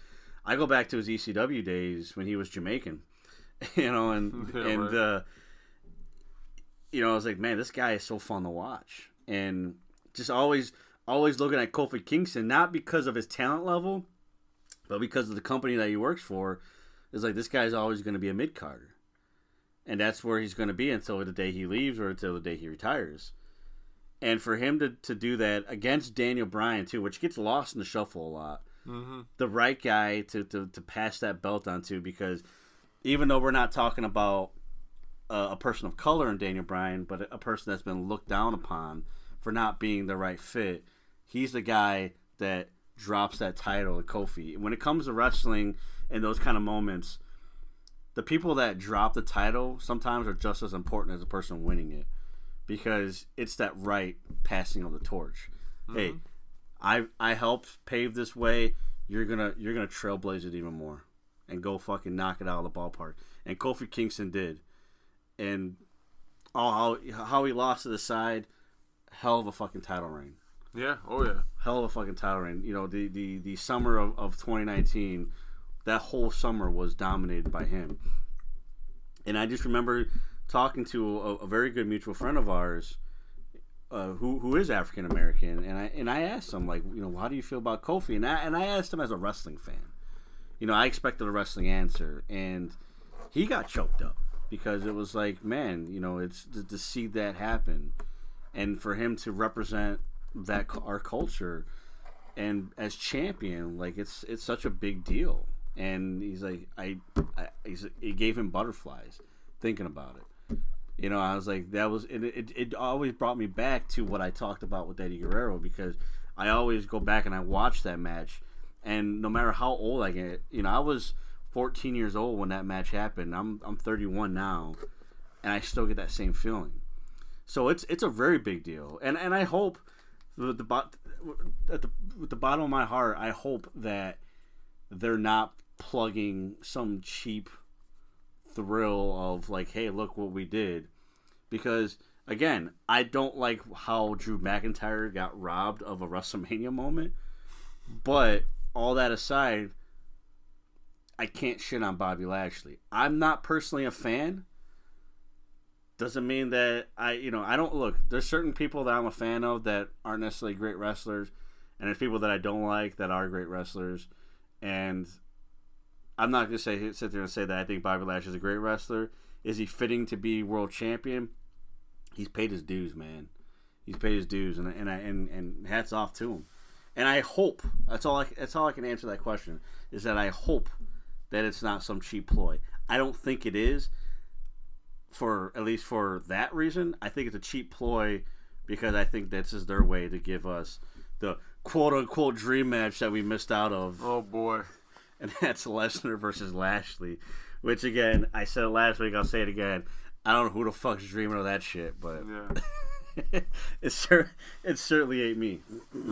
I go back to his ECW days when he was Jamaican, <laughs> you know, and <laughs> Yeah, and right. uh, you know, I was like, man, this guy is so fun to watch, and just always always looking at Kofi Kingston not because of his talent level, but because of the company that he works for. Is like this guy's always going to be a mid carder, and that's where he's going to be until the day he leaves or until the day he retires. And for him to, to do that against Daniel Bryan too, which gets lost in the shuffle a lot, hmm the right guy to, to, to pass that belt on to because even though we're not talking about a, a person of color in Daniel Bryan, but a person that's been looked down upon for not being the right fit, he's the guy that drops that title to Kofi. When it comes to wrestling and those kind of moments, the people that drop the title sometimes are just as important as the person winning it because it's that right passing of the torch. Mm-hmm. Hey, I I helped pave this way. You're gonna you're gonna trailblaze it even more and go fucking knock it out of the ballpark. And Kofi Kingston did, and oh how how he lost to the side, hell of a fucking title reign. yeah, oh yeah, Hell of a fucking title reign. You know the the the summer of, of 2019, that whole summer was dominated by him. And I just remember talking to a, a very good mutual friend of ours uh, who who is African American, and I and I asked him like, you know, how do you feel about Kofi? And I and I asked him as a wrestling fan. You know, I expected a wrestling answer, and he got choked up because it was like, man, you know, it's to, to see that happen, and for him to represent that our culture, and as champion, like it's it's such a big deal. And he's like, I, I he's, it gave him butterflies thinking about it. You know, I was like, that was it, it. It always brought me back to what I talked about with Eddie Guerrero because I always go back and I watch that match, and no matter how old I get, you know, I was 14 years old when that match happened. I'm I'm 31 now, and I still get that same feeling. So it's it's a very big deal, and and I hope with the bot at the with the bottom of my heart, I hope that they're not plugging some cheap thrill of like, hey, look what we did. Because again, I don't like how Drew McIntyre got robbed of a WrestleMania moment. But all that aside, I can't shit on Bobby Lashley. I'm not personally a fan. Doesn't mean that I, you know, I don't look. There's certain people that I'm a fan of that aren't necessarily great wrestlers, and there's people that I don't like that are great wrestlers. And I'm not gonna say sit there and say that I think Bobby Lashley is a great wrestler. Is he fitting to be world champion? He's paid his dues, man. He's paid his dues, and and I, and and hats off to him. And I hope that's all. I, that's all I can answer that question is that I hope that it's not some cheap ploy. I don't think it is. For at least for that reason, I think it's a cheap ploy because I think this is their way to give us the quote unquote dream match that we missed out of oh boy, and <laughs> that's Lesnar versus Lashley. Which again, I said it last week. I'll say it again. I don't know who the fuck's dreaming of that shit, but yeah. <laughs> it cer- it certainly ain't me. <laughs>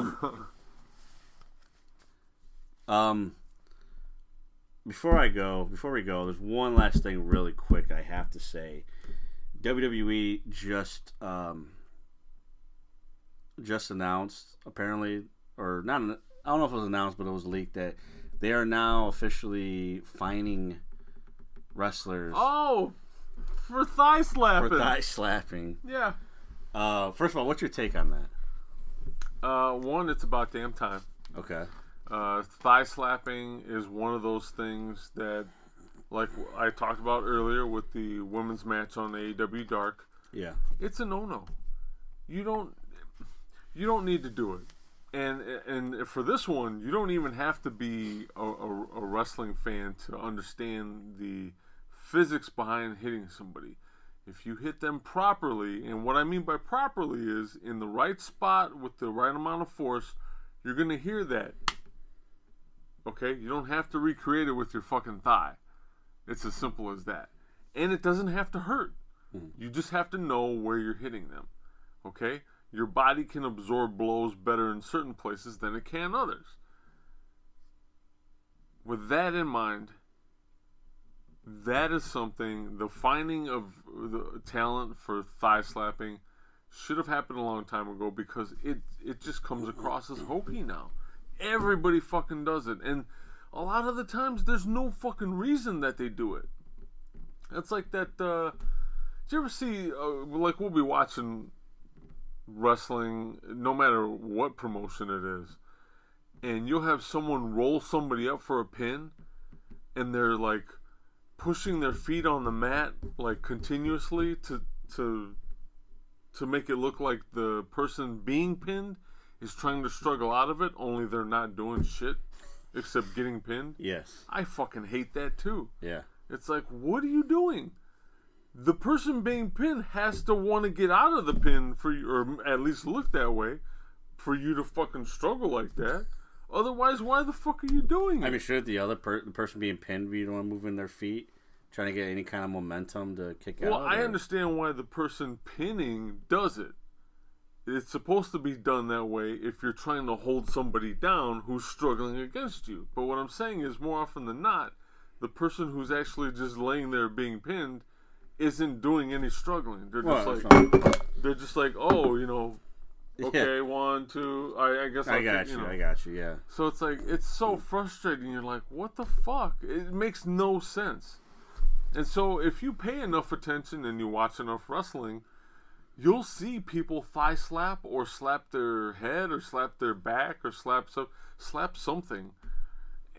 um, before I go, before we go, there's one last thing really quick I have to say. WWE just um just announced apparently, or not. I don't know if it was announced, but it was leaked that they are now officially fining wrestlers Oh, for thigh slapping. for thigh slapping. Yeah. Uh, first of all, what's your take on that? Uh, one, it's about damn time. Okay. Uh, thigh slapping is one of those things that, like I talked about earlier with the women's match on AEW Dark, Yeah. it's a no-no. You don't, you don't need to do it. And and for this one, you don't even have to be a, a, a wrestling fan to understand the physics behind hitting somebody. If you hit them properly, and what I mean by properly is in the right spot with the right amount of force, you're gonna hear that. Okay, you don't have to recreate it with your fucking thigh. It's as simple as that, and it doesn't have to hurt. Hmm. You just have to know where you're hitting them. Okay, your body can absorb blows better in certain places than it can others. With that in mind, that is something the finding of the talent for thigh slapping should have happened a long time ago because it it just comes across as hokey now. Everybody fucking does it, and a lot of the times there's no fucking reason that they do it. It's like that. Uh, did you ever see? Uh, like we'll be watching wrestling, no matter what promotion it is, and you'll have someone roll somebody up for a pin, and they're like pushing their feet on the mat like continuously to to to make it look like the person being pinned is trying to struggle out of it only they're not doing shit except getting pinned Yes. i fucking hate that too Yeah. it's like what are you doing the person being pinned has to want to get out of the pin for you or at least look that way for you to fucking struggle like that otherwise why the fuck are you doing it I mean, should the other per- the person being pinned be the one moving their feet, trying to get any kind of momentum to kick Well, out? Well, I or- understand why the person pinning does it. It's supposed to be done that way if you're trying to hold somebody down who's struggling against you. But what I'm saying is, more often than not, the person who's actually just laying there being pinned isn't doing any struggling. They're just Well, like they're just like, oh, you know, Yeah. okay, one, two. I, I guess I'll I got kick," you. know. I got you. Yeah. So it's like it's so frustrating. You're like, what the fuck? It makes no sense. And so if you pay enough attention and you watch enough wrestling, you'll see people thigh slap or slap their head or slap their back or slap so slap something.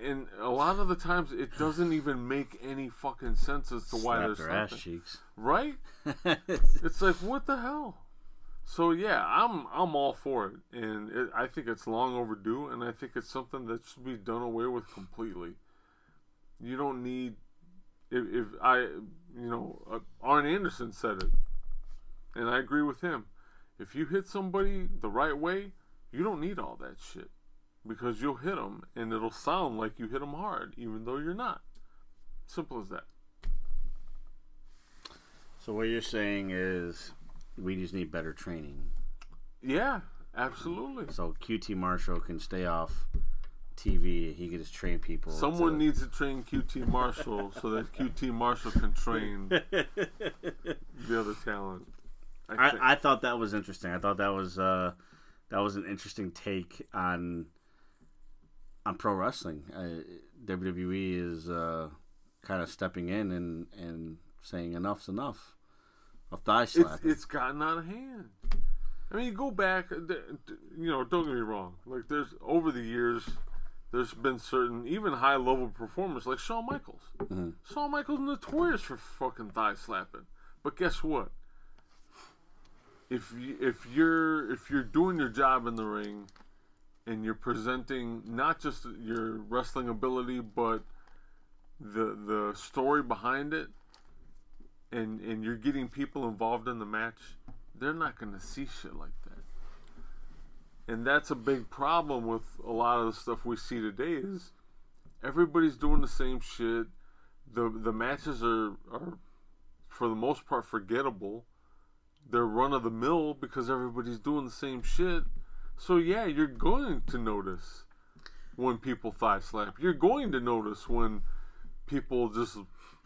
And a lot of the times it doesn't even make any fucking sense as to why they're their ass cheeks. Right? <laughs> It's like what the hell? So yeah, I'm I'm all for it, and it, I think it's long overdue, and I think it's something that should be done away with completely. You don't need if, if I you know uh, Arn Anderson said it, and I agree with him. If you hit somebody the right way, you don't need all that shit because you'll hit them, and it'll sound like you hit them hard, even though you're not. Simple as that. So what you're saying is, we just need better training. Yeah, absolutely. So QT Marshall can stay off TV. He can just train people. Someone to- needs to train QT Marshall so that QT Marshall can train <laughs> the other talent. I. I, I thought that was interesting. I thought that was uh, that was an interesting take on on pro wrestling. Uh, WWE is uh, kind of stepping in and, and saying enough's enough of thigh it's slapping. it's gotten out of hand. I mean, you go back, uh, you know, don't get me wrong. Like, there's over the years, there's been certain even high level performers like Shawn Michaels. Mhm. Shawn Michaels notorious for fucking thigh slapping. But guess what? If you, if you're if you're doing your job in the ring, and you're presenting not just your wrestling ability, but the the story behind it, and and you're getting people involved in the match, they're not going to see shit like that. And that's a big problem with a lot of the stuff we see today is everybody's doing the same shit. The the matches are are for the most part forgettable. They're run of the mill because everybody's doing the same shit. So yeah, you're going to notice when people thigh slap. You're going to notice when people just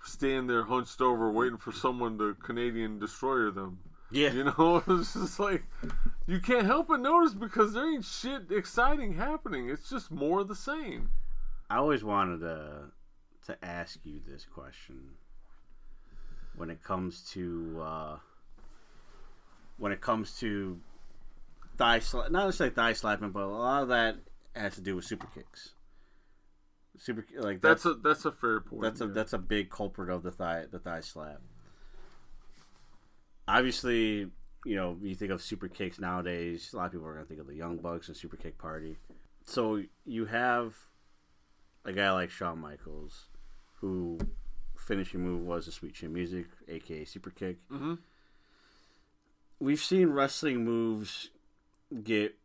stand there hunched over waiting for someone to Canadian destroyer them. yeah, You know, <laughs> it's just like you can't help but notice because there ain't shit exciting happening. It's just more of the same. I always wanted to to ask you this question when it comes to uh, when it comes to thigh slap, not necessarily thigh slapping, but a lot of that has to do with super kicks. Super like That's that's a that's a fair point. that's a that's a big culprit of the thigh the thigh slap. Obviously, you know, you think of super kicks nowadays, a lot of people are gonna think of the Young Bucks and Super Kick Party. So you have a guy like Shawn Michaels, who finishing move was a sweet chin music, aka super kick. Mhm. We've seen wrestling moves get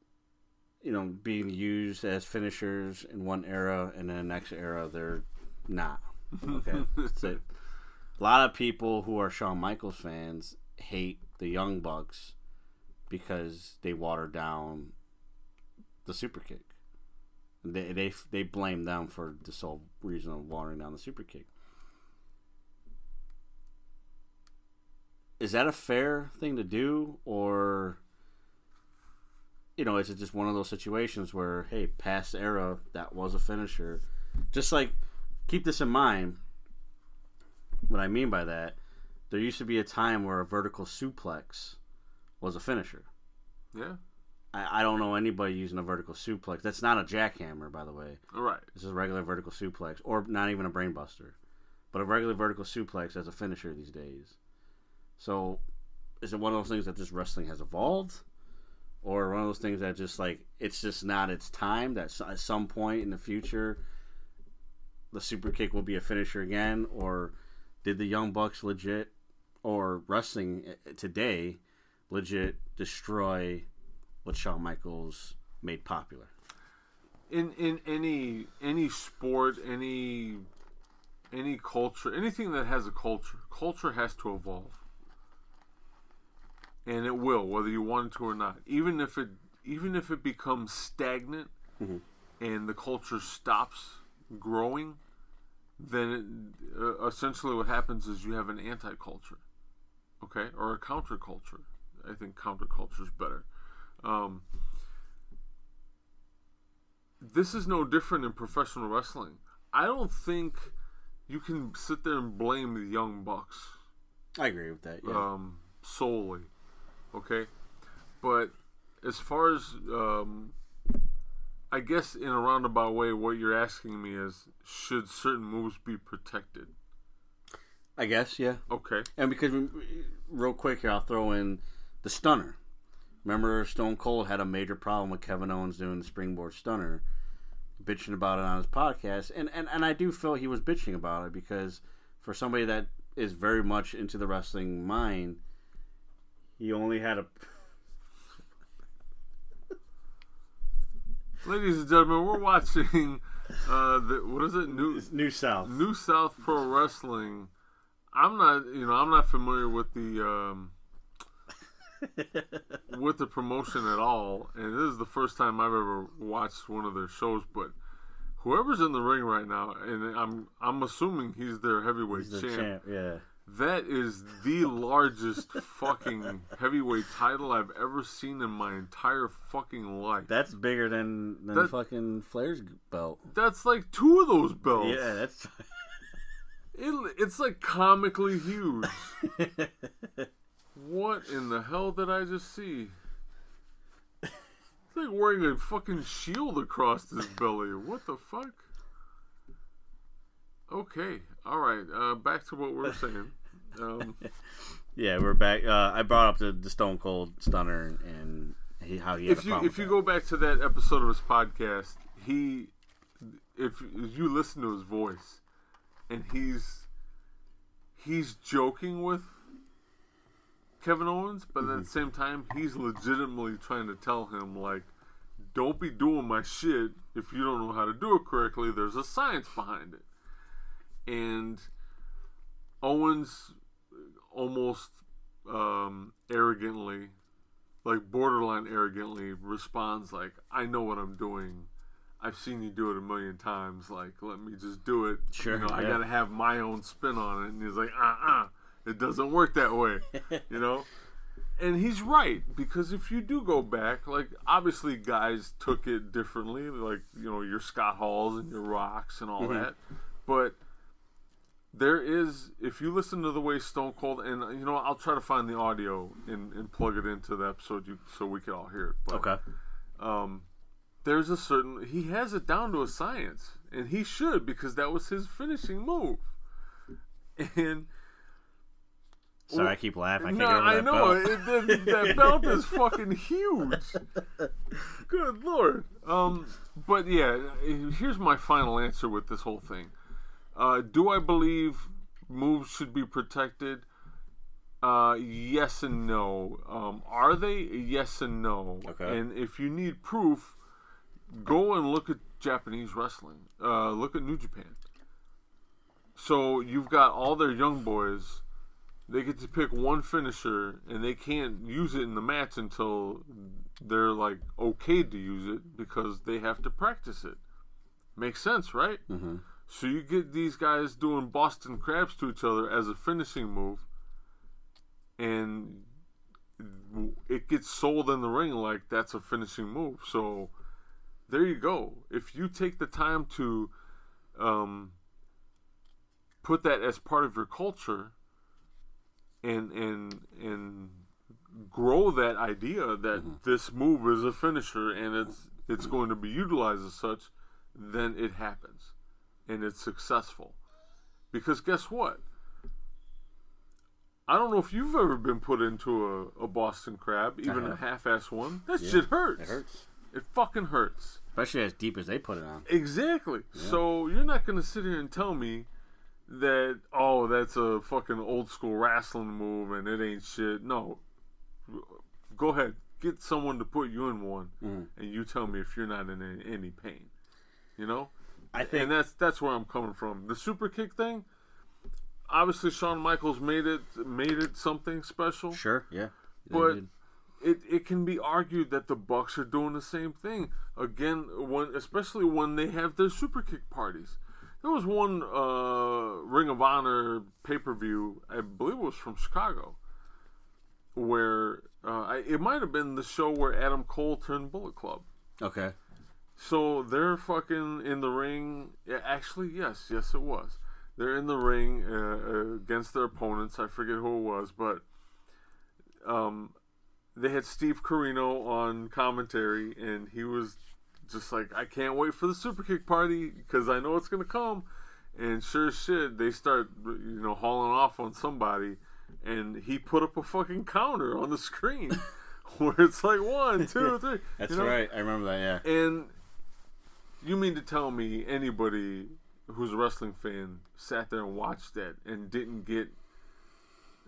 you know, being used as finishers in one era, and then the next era they're not. <laughs> Okay, it. A lot of people who are Shawn Michaels fans hate the Young Bucks because they watered down the super kick. They they they blame them for the sole reason of watering down the super kick. Is that a fair thing to do, or you know, is it just one of those situations where, hey, past era that was a finisher, just like keep this in mind. What I mean by that, there used to be a time where a vertical suplex was a finisher. Yeah. I, I don't know anybody using a vertical suplex. That's not a jackhammer, by the way. All right. This is a regular vertical suplex, or not even a brainbuster, but a regular vertical suplex as a finisher these days. So, is it one of those things that just wrestling has evolved, or one of those things that just like it's just not its time? That at some point in the future, the super kick will be a finisher again, or did the Young Bucks legit, or wrestling uh, today, legit destroy what Shawn Michaels made popular? in in any any sport, any any culture, anything that has a culture, culture has to evolve, and it will, whether you want it to or not. Even if it even if it becomes stagnant and the culture stops growing, then it, uh, essentially what happens is you have an anti-culture, okay, or a counterculture. I think counterculture is better. Um, this is no different in professional wrestling. I don't think you can sit there and blame the Young Bucks I agree with that. Yeah. um, solely. Okay, but as far as um, I guess in a roundabout way, what you're asking me is, should certain moves be protected? I guess, yeah. Okay, And because, we- real quick here, I'll throw in the stunner. Remember, Stone Cold had a major problem with Kevin Owens doing the springboard stunner, bitching about it on his podcast. And, and, and I do feel he was bitching about it because for somebody that is very much into the wrestling mind, he only had a. ladies and gentlemen, we're watching. Uh, the, what is it? New New South. New South Pro Wrestling. I'm not, you know, I'm not familiar with the um, <laughs> with the promotion at all, and this is the first time I've ever watched one of their shows. But whoever's in the ring right now, and I'm I'm assuming he's their heavyweight the champ. champ, yeah. That is the largest fucking heavyweight title I've ever seen in my entire fucking life. That's bigger than, than That- fucking Flair's belt. That's like two of those belts. Yeah, that's. <laughs> It, it's like comically huge. What in the hell did I just see? It's like wearing a fucking shield across his belly. What the fuck? Okay, all right. Uh, back to what we were saying. <laughs> Um, Yeah, we're back. Uh, I brought up the, the Stone Cold Stunner and he, how he had if you if you with go back to that episode of his podcast, he if you listen to his voice, and he's he's joking with Kevin Owens, but Mm-hmm. at the same time, he's legitimately trying to tell him like, don't be doing my shit if you don't know how to do it correctly. There's a science behind it, and Owens almost um, arrogantly like borderline arrogantly responds like i know what i'm doing. I've seen you do it a million times. Like let me just do it. Sure, you know i gotta have my own spin on it. And he's like uh-uh. It doesn't work that way. <laughs> You know? And he's right because if you do go back like obviously guys took it differently like you know your scott halls and your rocks and all that but there is if you listen to the way Stone Cold and you know I'll try to find the audio and, and plug it into the episode you, so we can all hear it. But, Okay. Um, there's a certain he has it down to a science, and he should because that was his finishing move. And Sorry, I keep laughing. I no, I know belt. it, that, that <laughs> belt is fucking huge. Good lord. Um, but yeah, here's my final answer with this whole thing. Uh, do I believe moves should be protected? Uh, yes and no. Um, are they? Yes and no. Okay. And if you need proof, go and look at Japanese wrestling. Uh, look at New Japan. So you've got all their young boys. They get to pick one finisher, and they can't use it in the match until they're like okay to use it because they have to practice it. Makes sense, right? Mm-hmm. So you get these guys doing Boston crabs to each other as a finishing move, and it gets sold in the ring like that's a finishing move. So there you go. If you take the time to um, put that as part of your culture and and and grow that idea that this move is a finisher and it's it's going to be utilized as such, then it happens and it's successful. Because guess what? I don't know if you've ever been put into a, a Boston crab, even a half-ass one. That Yeah, shit hurts. It hurts, It fucking hurts. especially as deep as they put it on. Exactly. So you're not gonna sit here and tell me that oh that's a fucking old school wrestling move and it ain't shit. No. Go ahead, get someone to put you in one, Mhm. and you tell me if you're not in any pain. You know. I think and that's that's where I'm coming from. The super kick thing. Obviously, Shawn Michaels made it made it something special. sure, yeah. But it, it can be argued that the Bucks are doing the same thing again when especially when they have their super kick parties. There was one uh, Ring of Honor pay per view, I believe it was from Chicago, where uh, I, it might have been the show where Adam Cole turned Bullet Club. okay, So they're fucking in the ring. Yeah, actually, yes, yes, it was. They're in the ring uh, uh, against their opponents. I forget who it was, but um, they had Steve Corino on commentary, and he was just like, "I can't wait for the super kick party because I know it's gonna come." And sure as shit, they start you know hauling off on somebody, and he put up a fucking counter on the screen <laughs> where it's like one, two, <laughs> three. that's you know? right. I remember that. Yeah. And you mean to tell me anybody who's a wrestling fan sat there and watched that and didn't get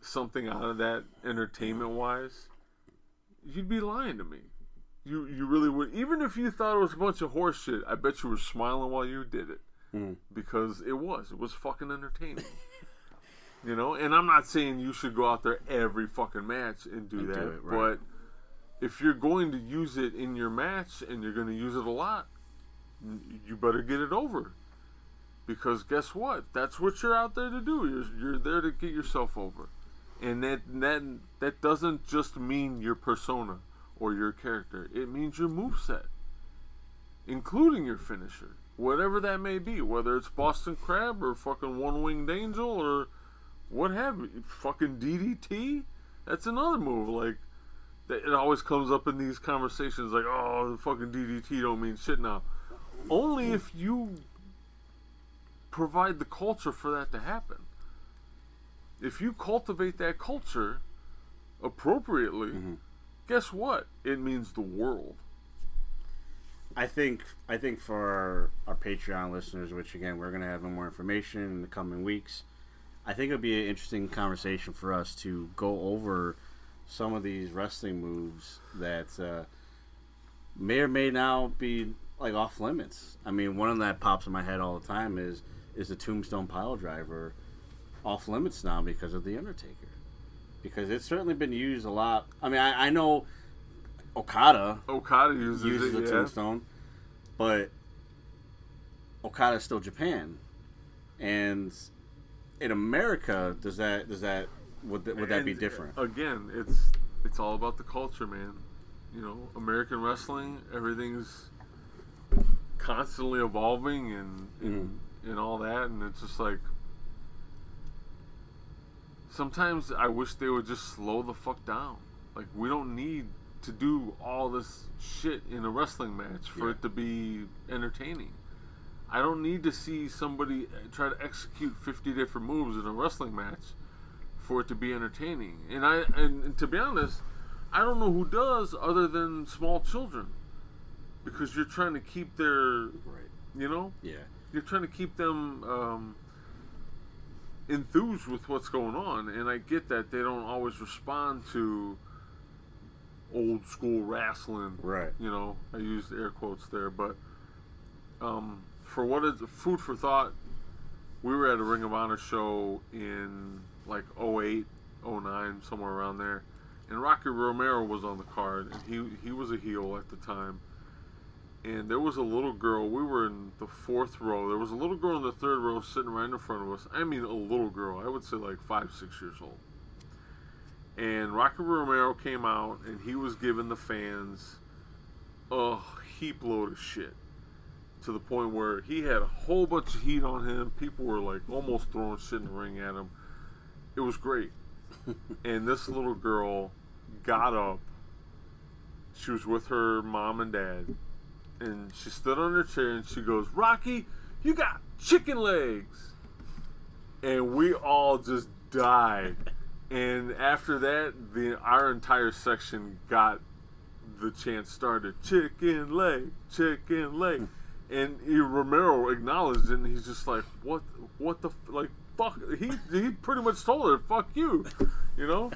something out of that entertainment wise? You'd be lying to me. You you really would. Even if you thought it was a bunch of horse shit, I bet you were smiling while you did it Mhm. because it was. It was fucking entertaining. <laughs> you know, and I'm not saying you should go out there every fucking match and do And do that, it, right. but if you're going to use it in your match and you're going to use it a lot, you better get it over. Because guess what? That's what you're out there to do. You're you're there to get yourself over, and that that that doesn't just mean your persona or your character. It means your moveset, including your finisher, whatever that may be. Whether it's Boston Crab or fucking One Winged Angel or what have you, fucking DDT. That's another move. Like it always comes up in these conversations. Like, oh, the fucking DDT don't mean shit now. Only if you provide the culture for that to happen. If you cultivate that culture appropriately, guess what? It means the world. I think I think for our, our Patreon listeners, which again we're gonna have more information in the coming weeks, I think it'd be an interesting conversation for us to go over some of these wrestling moves that uh, may or may now be like off limits. I mean, one of that pops in my head all the time is is the Tombstone Pile Driver off limits now because of the Undertaker, because it's certainly been used a lot. I mean, I, I know Okada Okada uses, uses it. the yeah. tombstone, but Okada's still Japan, and in America, does that does that would that, would that be different? Again, it's it's all about the culture, man. You know, American wrestling, everything's constantly evolving and and, and all that, and it's just like sometimes I wish they would just slow the fuck down. Like we don't need to do all this shit in a wrestling match for Yeah. it to be entertaining. I don't need to see somebody uh, try to execute 50 different moves in a wrestling match for it to be entertaining. And I and, and to be honest, I don't know who does other than small children. Because you're trying to keep their, right. you know, Yeah. you're trying to keep them um, enthused with what's going on, and I get that they don't always respond to old school wrestling. Right. You know, I used air quotes there, but um, for what is food for thought, we were at a Ring of Honor show in like 08, 09, somewhere around there, and Rocky Romero was on the card, and he he was a heel at the time. And there was a little girl. We were in the fourth row. There was a little girl in the third row sitting right in front of us. I mean, a little girl. I would say like five, six years old. And Rocky Romero came out, and he was giving the fans a heap load of shit to the point where he had a whole bunch of heat on him. People were like almost throwing shit in the ring at him. It was great. <laughs> and this little girl got up. She was with her mom and dad. And she stood on her chair and she goes, Rocky, you got chicken legs. And we all just died. <laughs> And after that, the our entire section got the chant started. Chicken leg, chicken leg, hmm. and he, Romero acknowledged it, and he's just like, "What? What the like? Fuck!" He he pretty much told her, "Fuck you," you know,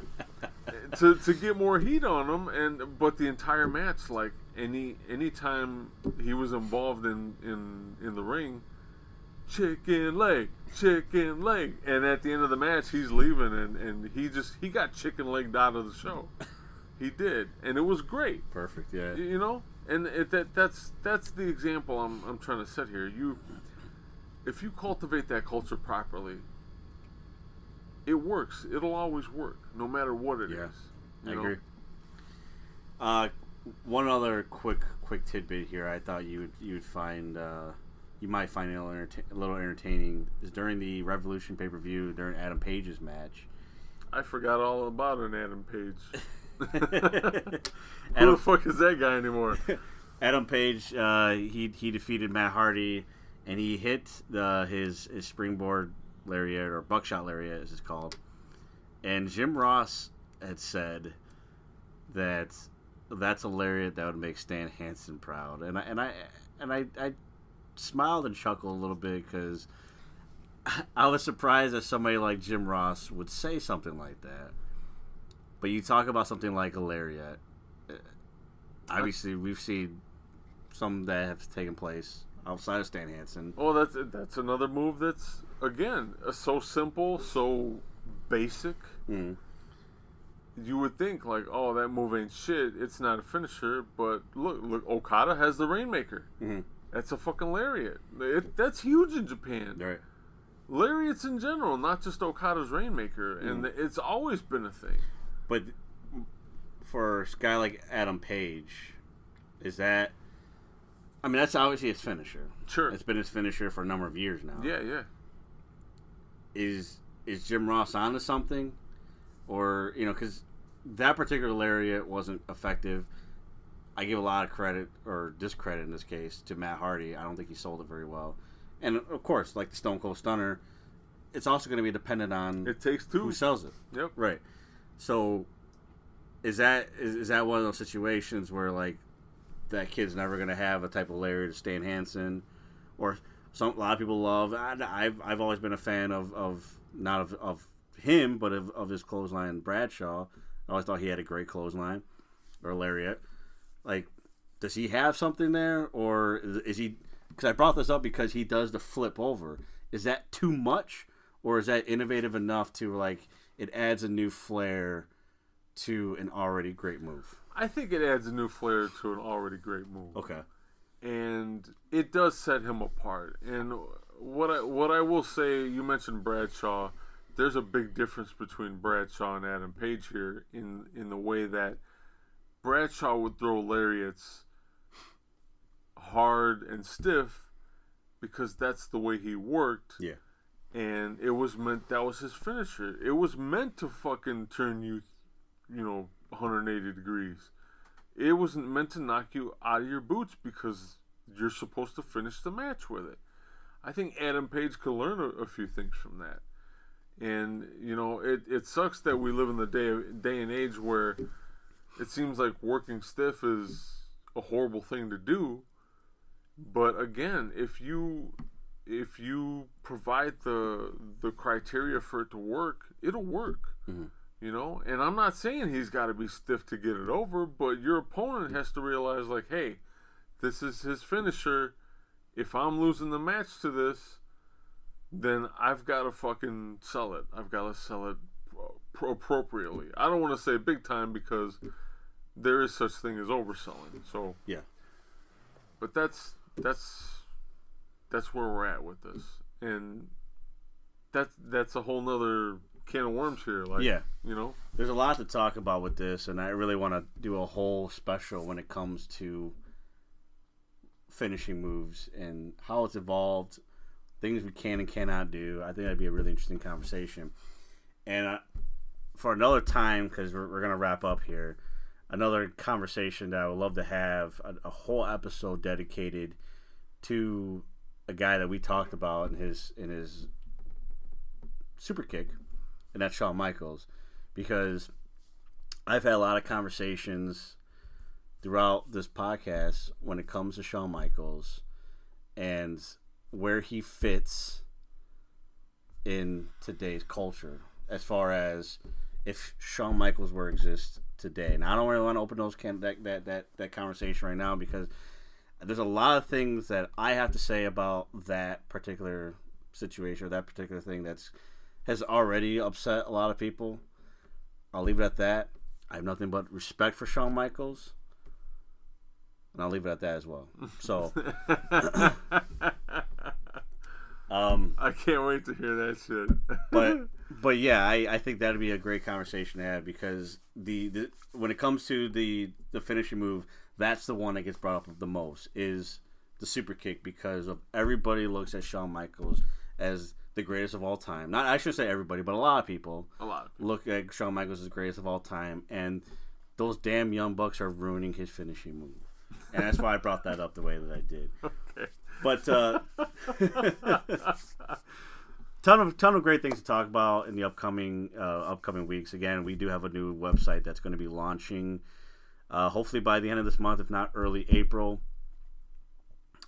<laughs> to to get more heat on him. And but the entire match, like any anytime he was involved in in in the ring, chicken leg, chicken leg, and at the end of the match, he's leaving, and and he just he got chicken legged out of the show. <laughs> He did, and it was great Perfect. Yeah. you know and it, that that's that's the example I'm, I'm trying to set here you if you cultivate that culture properly it works it'll always work no matter what it is. Yeah, you I know? agree. Uh, one other quick quick tidbit here. I thought you would you would find uh, you might find it a little, a little entertaining is during the Revolution pay per view during Adam Page's match. I forgot all about an Adam Page <laughs> who Adam, the fuck is that guy anymore <laughs> Adam Page uh, he he defeated Matt Hardy and he hit the his his springboard lariat or buckshot lariat as it's called. And Jim Ross had said that that's a lariat that would make Stan Hansen proud. And I and I and I, I smiled and chuckled a little bit because <laughs> I was surprised that somebody like Jim Ross would say something like that. But you talk about something like a lariat. uh, Obviously, we've seen some that have taken place outside of Stan Hansen. oh that's that's another move that's again so simple so basic Mm. You would think like, oh, that move ain't shit. It's not a finisher, but look, look, Okada has the Rainmaker. Mhm. That's a fucking lariat. It, that's huge in Japan. Right. Lariats in general, not just Okada's Rainmaker, and it's always been a thing. But for a guy like Adam Page, is that? I mean, that's obviously his finisher. Sure. It's been his finisher for a number of years now. Yeah, yeah. Is is Jim Ross onto something, or you know, because that particular lariat wasn't effective. I give a lot of credit or discredit in this case to Matt Hardy. I don't think he sold it very well, and of course, like the Stone Cold Stunner, it's also going to be dependent on It takes two. who sells it. Yep. Right. So is that is, is that one of those situations where like that kid's never going to have a type of Larry to Stan Hansen or some a lot of people love I, I've I've always been a fan of, of not of, of him but of, of his clothesline Bradshaw. I always thought he had a great clothesline or lariat. Like does he have something there or is, is he cuz I brought this up because he does the flip over. Is that too much or is that innovative enough to like it adds a new flair to an already great move. I think it adds a new flair to an already great move. Okay. and it does set him apart. And what I what I will say, you mentioned Bradshaw. There's a big difference between Bradshaw and Adam Page here in in the way that Bradshaw would throw lariats hard and stiff because that's the way he worked Yeah. and it was meant that was his finisher. It was meant to fucking turn you, you know, 180 degrees. It wasn't meant to knock you out of your boots because you're supposed to finish the match with it. I think Adam Page could learn a, a few things from that. And you know, it, it sucks that we live in the day day and age where it seems like working stiff is a horrible thing to do. But again, if you if you provide the the criteria for it to work, it'll work. Mm-hmm. You know, and I'm not saying he's got to be stiff to get it over, but your opponent has to realize, like, hey, this is his finisher. If I'm losing the match to this, then I've got to fucking sell it. I've got to sell it appropriately. I don't want to say big time because there is such thing as overselling. So Yeah. but that's that's that's where we're at with this, and that's that's a whole nother can of worms here. Like, Yeah. you know, There's a lot to talk about with this, and I really want to do a whole special when it comes to finishing moves and how it's evolved, things we can and cannot do. I think that'd be a really interesting conversation. And uh, for another time, because we're, we're going to wrap up here, another conversation that I would love to have a, a whole episode dedicated to a guy that we talked about in his in his super kick, and that's Shawn Michaels, because I've had a lot of conversations throughout this podcast when it comes to Shawn Michaels and where he fits in today's culture as far as if Shawn Michaels were exist today. Now I don't really want to open those can that, that that that conversation right now because there's a lot of things that I have to say about that particular situation or that particular thing that's has already upset a lot of people. I'll leave it at that. I have nothing but respect for Shawn Michaels. And I'll leave it at that as well. So <laughs> <clears throat> um I can't wait to hear that shit. but <laughs> but yeah, I, I think that'd be a great conversation to have because the, the when it comes to the the finishing move, that's the one that gets brought up the most is the super kick because of everybody looks at Shawn Michaels as the greatest of all time. Not I should say everybody, but a lot of people a lot. look at Shawn Michaels as the greatest of all time, and those damn young bucks are ruining his finishing move, and that's why I brought that up the way that I did. <laughs> But uh, <laughs> ton of ton of great things to talk about in the upcoming uh, upcoming weeks. Again, we do have a new website that's going to be launching, uh, hopefully by the end of this month, if not early April.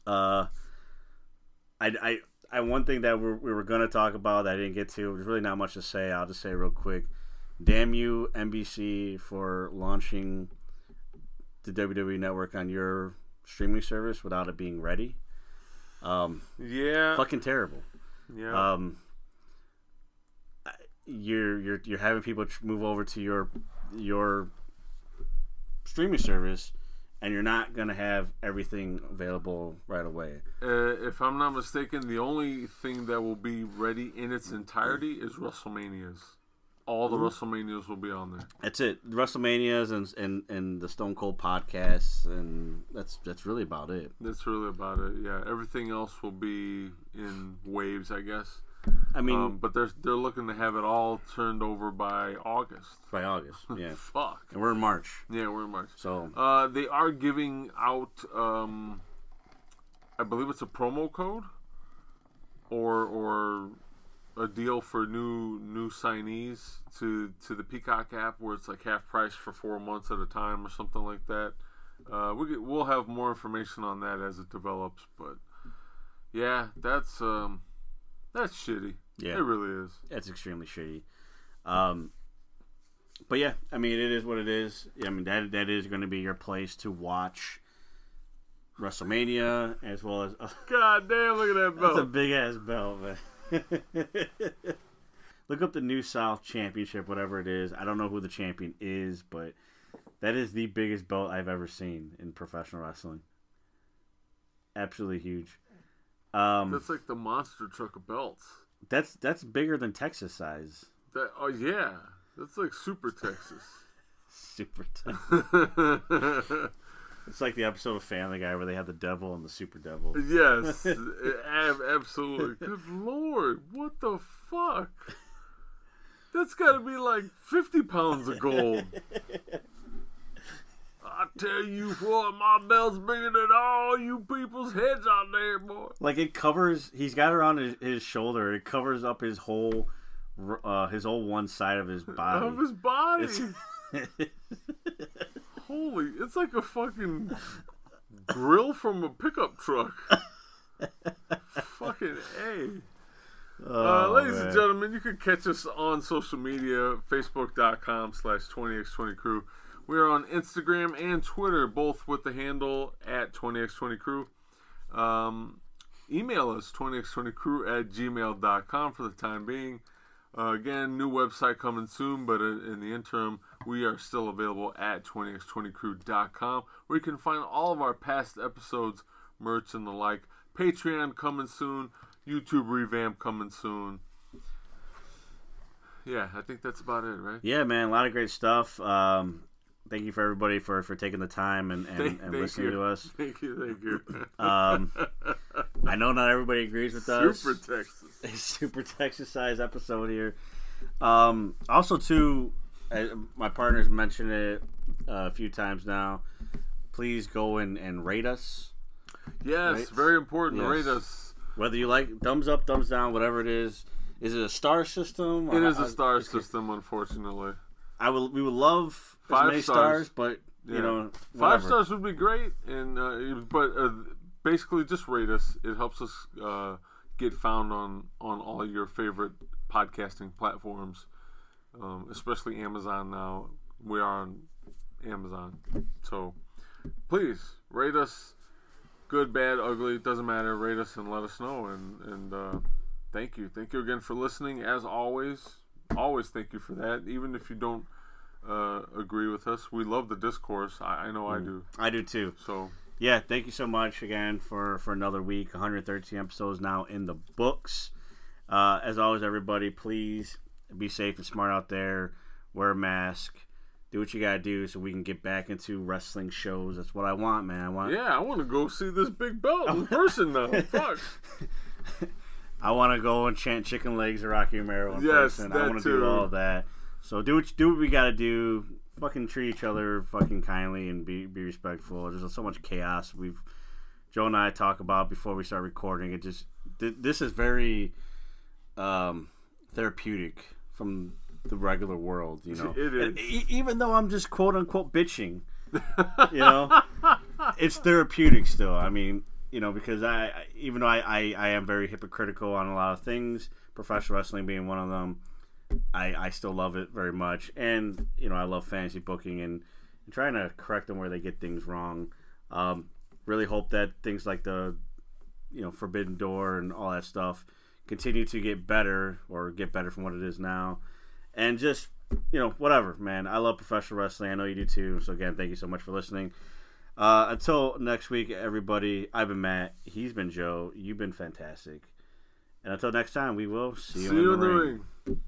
Uh, I, I, I one thing that we're, we were going to talk about that I didn't get to. There's really not much to say. I'll just say real quick. Damn you, NBC, for launching the WWE Network on your streaming service without it being ready. Um, Yeah. fucking terrible. yeah. Um, you're you're you're having people move over to your your streaming service, and you're not gonna have everything available right away. Uh, if I'm not mistaken, the only thing that will be ready in its entirety is WrestleManias. All the WrestleManias will be on there. That's it. The WrestleManias and and and the Stone Cold podcasts, and that's that's really about it. That's really about it. Yeah, everything else will be in waves, I guess. I mean, Um, but they're they're looking to have it all turned over by August. by August, <laughs> yeah, Fuck. and we're in March, Yeah, we're in March. so Uh, they are giving out, um, I believe it's a promo code, or or a deal for new new signees to to the Peacock app, where it's like half price for four months at a time or something like that. Uh, we get, we'll have more information on that as it develops, but yeah, that's um, that's shitty. Yeah. it really is. it's extremely shitty. Um, but yeah, I mean, it is what it is. I mean, that that is going to be your place to watch WrestleMania as well as. God damn! Look at that belt. <laughs> That's a big ass belt, man. <laughs> Look up the New South Championship, whatever it is. I don't know who the champion is, but that is the biggest belt I've ever seen in professional wrestling. Absolutely huge. Um, That's like the monster truck of belts. that's that's bigger than Texas size. That oh yeah, that's like Super Texas. <laughs> Super. T- <laughs> it's like the episode of Family Guy where they had the devil and the super devil. yes, <laughs> absolutely. Good lord, what the fuck? That's got to be like fifty pounds of gold. <laughs> I tell you what, my belt's bigger than all you people's heads out there, boy. Like it covers. He's got it on his, his shoulder. It covers up his whole, uh, his whole one side of his body. Of his body. <laughs> Holy, it's like a fucking grill from a pickup truck. fucking A. Uh, Oh, ladies man. and gentlemen, you can catch us on social media, facebook.com slash 20x20crew. We are on Instagram and Twitter, both with the handle at 20x20crew. Um, email us, 20x20crew at gmail.com for the time being. Uh, again, new website coming soon, but in in the interim, we are still available at 20x20crew.com where you can find all of our past episodes, merch, and the like. Patreon coming soon, YouTube revamp coming soon. Yeah, I think that's about it, right? Yeah, man, a lot of great stuff. Um, thank you for everybody for, for taking the time and, and, Thank- and thank listening you. to us. Thank you, thank you. Um, I know not everybody agrees with us. Super Texas. <laughs> a super Texas size episode here. Um, also, too, uh, my partner's mentioned it uh, a few times now. Please go and, and rate us. Yes, Right? very important. Yes. Rate us. Whether you like thumbs up, thumbs down, whatever it is. Is it a star system? It is a star I- system, unfortunately. I will. We would love Five as many stars. stars, but you Yeah. know, Five stars would be great, and uh, but uh, basically just rate us. It helps us uh, get found on on all your favorite podcasting platforms, um, especially Amazon. Now we are on Amazon, so please rate us. Good, bad, ugly, doesn't matter. Rate us and let us know. And and uh, thank you, thank you again for listening. As always, always thank you for that. Even if you don't uh, agree with us, we love the discourse. I, I know I do. I do too. So Yeah, thank you so much again for for another week. 113 episodes now in the books. Uh, as always, everybody, please be safe and smart out there. Wear a mask. Do what you gotta do so we can get back into wrestling shows. That's what I want, man. I want. yeah, I want to go see this big belt in <laughs> person now. Fuck. <laughs> I want to go and chant "Chicken Legs" or Rocky Romero in Yes, person. I want to do all of that. So do what do what we gotta do. Fucking treat each other fucking kindly and be be respectful. There's so much chaos. We've Joe and I talk about before we start recording. It just th- this is very um, therapeutic from the regular world. You know, It is. And e- even though I'm just quote unquote bitching, <laughs> you know, it's therapeutic still. I mean, you know, because I, even though I, I, I am very hypocritical on a lot of things, professional wrestling being one of them, I, I still love it very much. And, you know, I love fantasy booking and, and trying to correct them where they get things wrong. Um, really hope that things like the, you know, Forbidden Door and all that stuff continue to get better or get better from what it is now. And just, you know, whatever, man. I love professional wrestling. I know you do too. So, again, thank you so much for listening. Uh, until next week, everybody, I've been Matt. He's been Joe. You've been fantastic. And until next time, we will see you, See in you the in the ring. ring.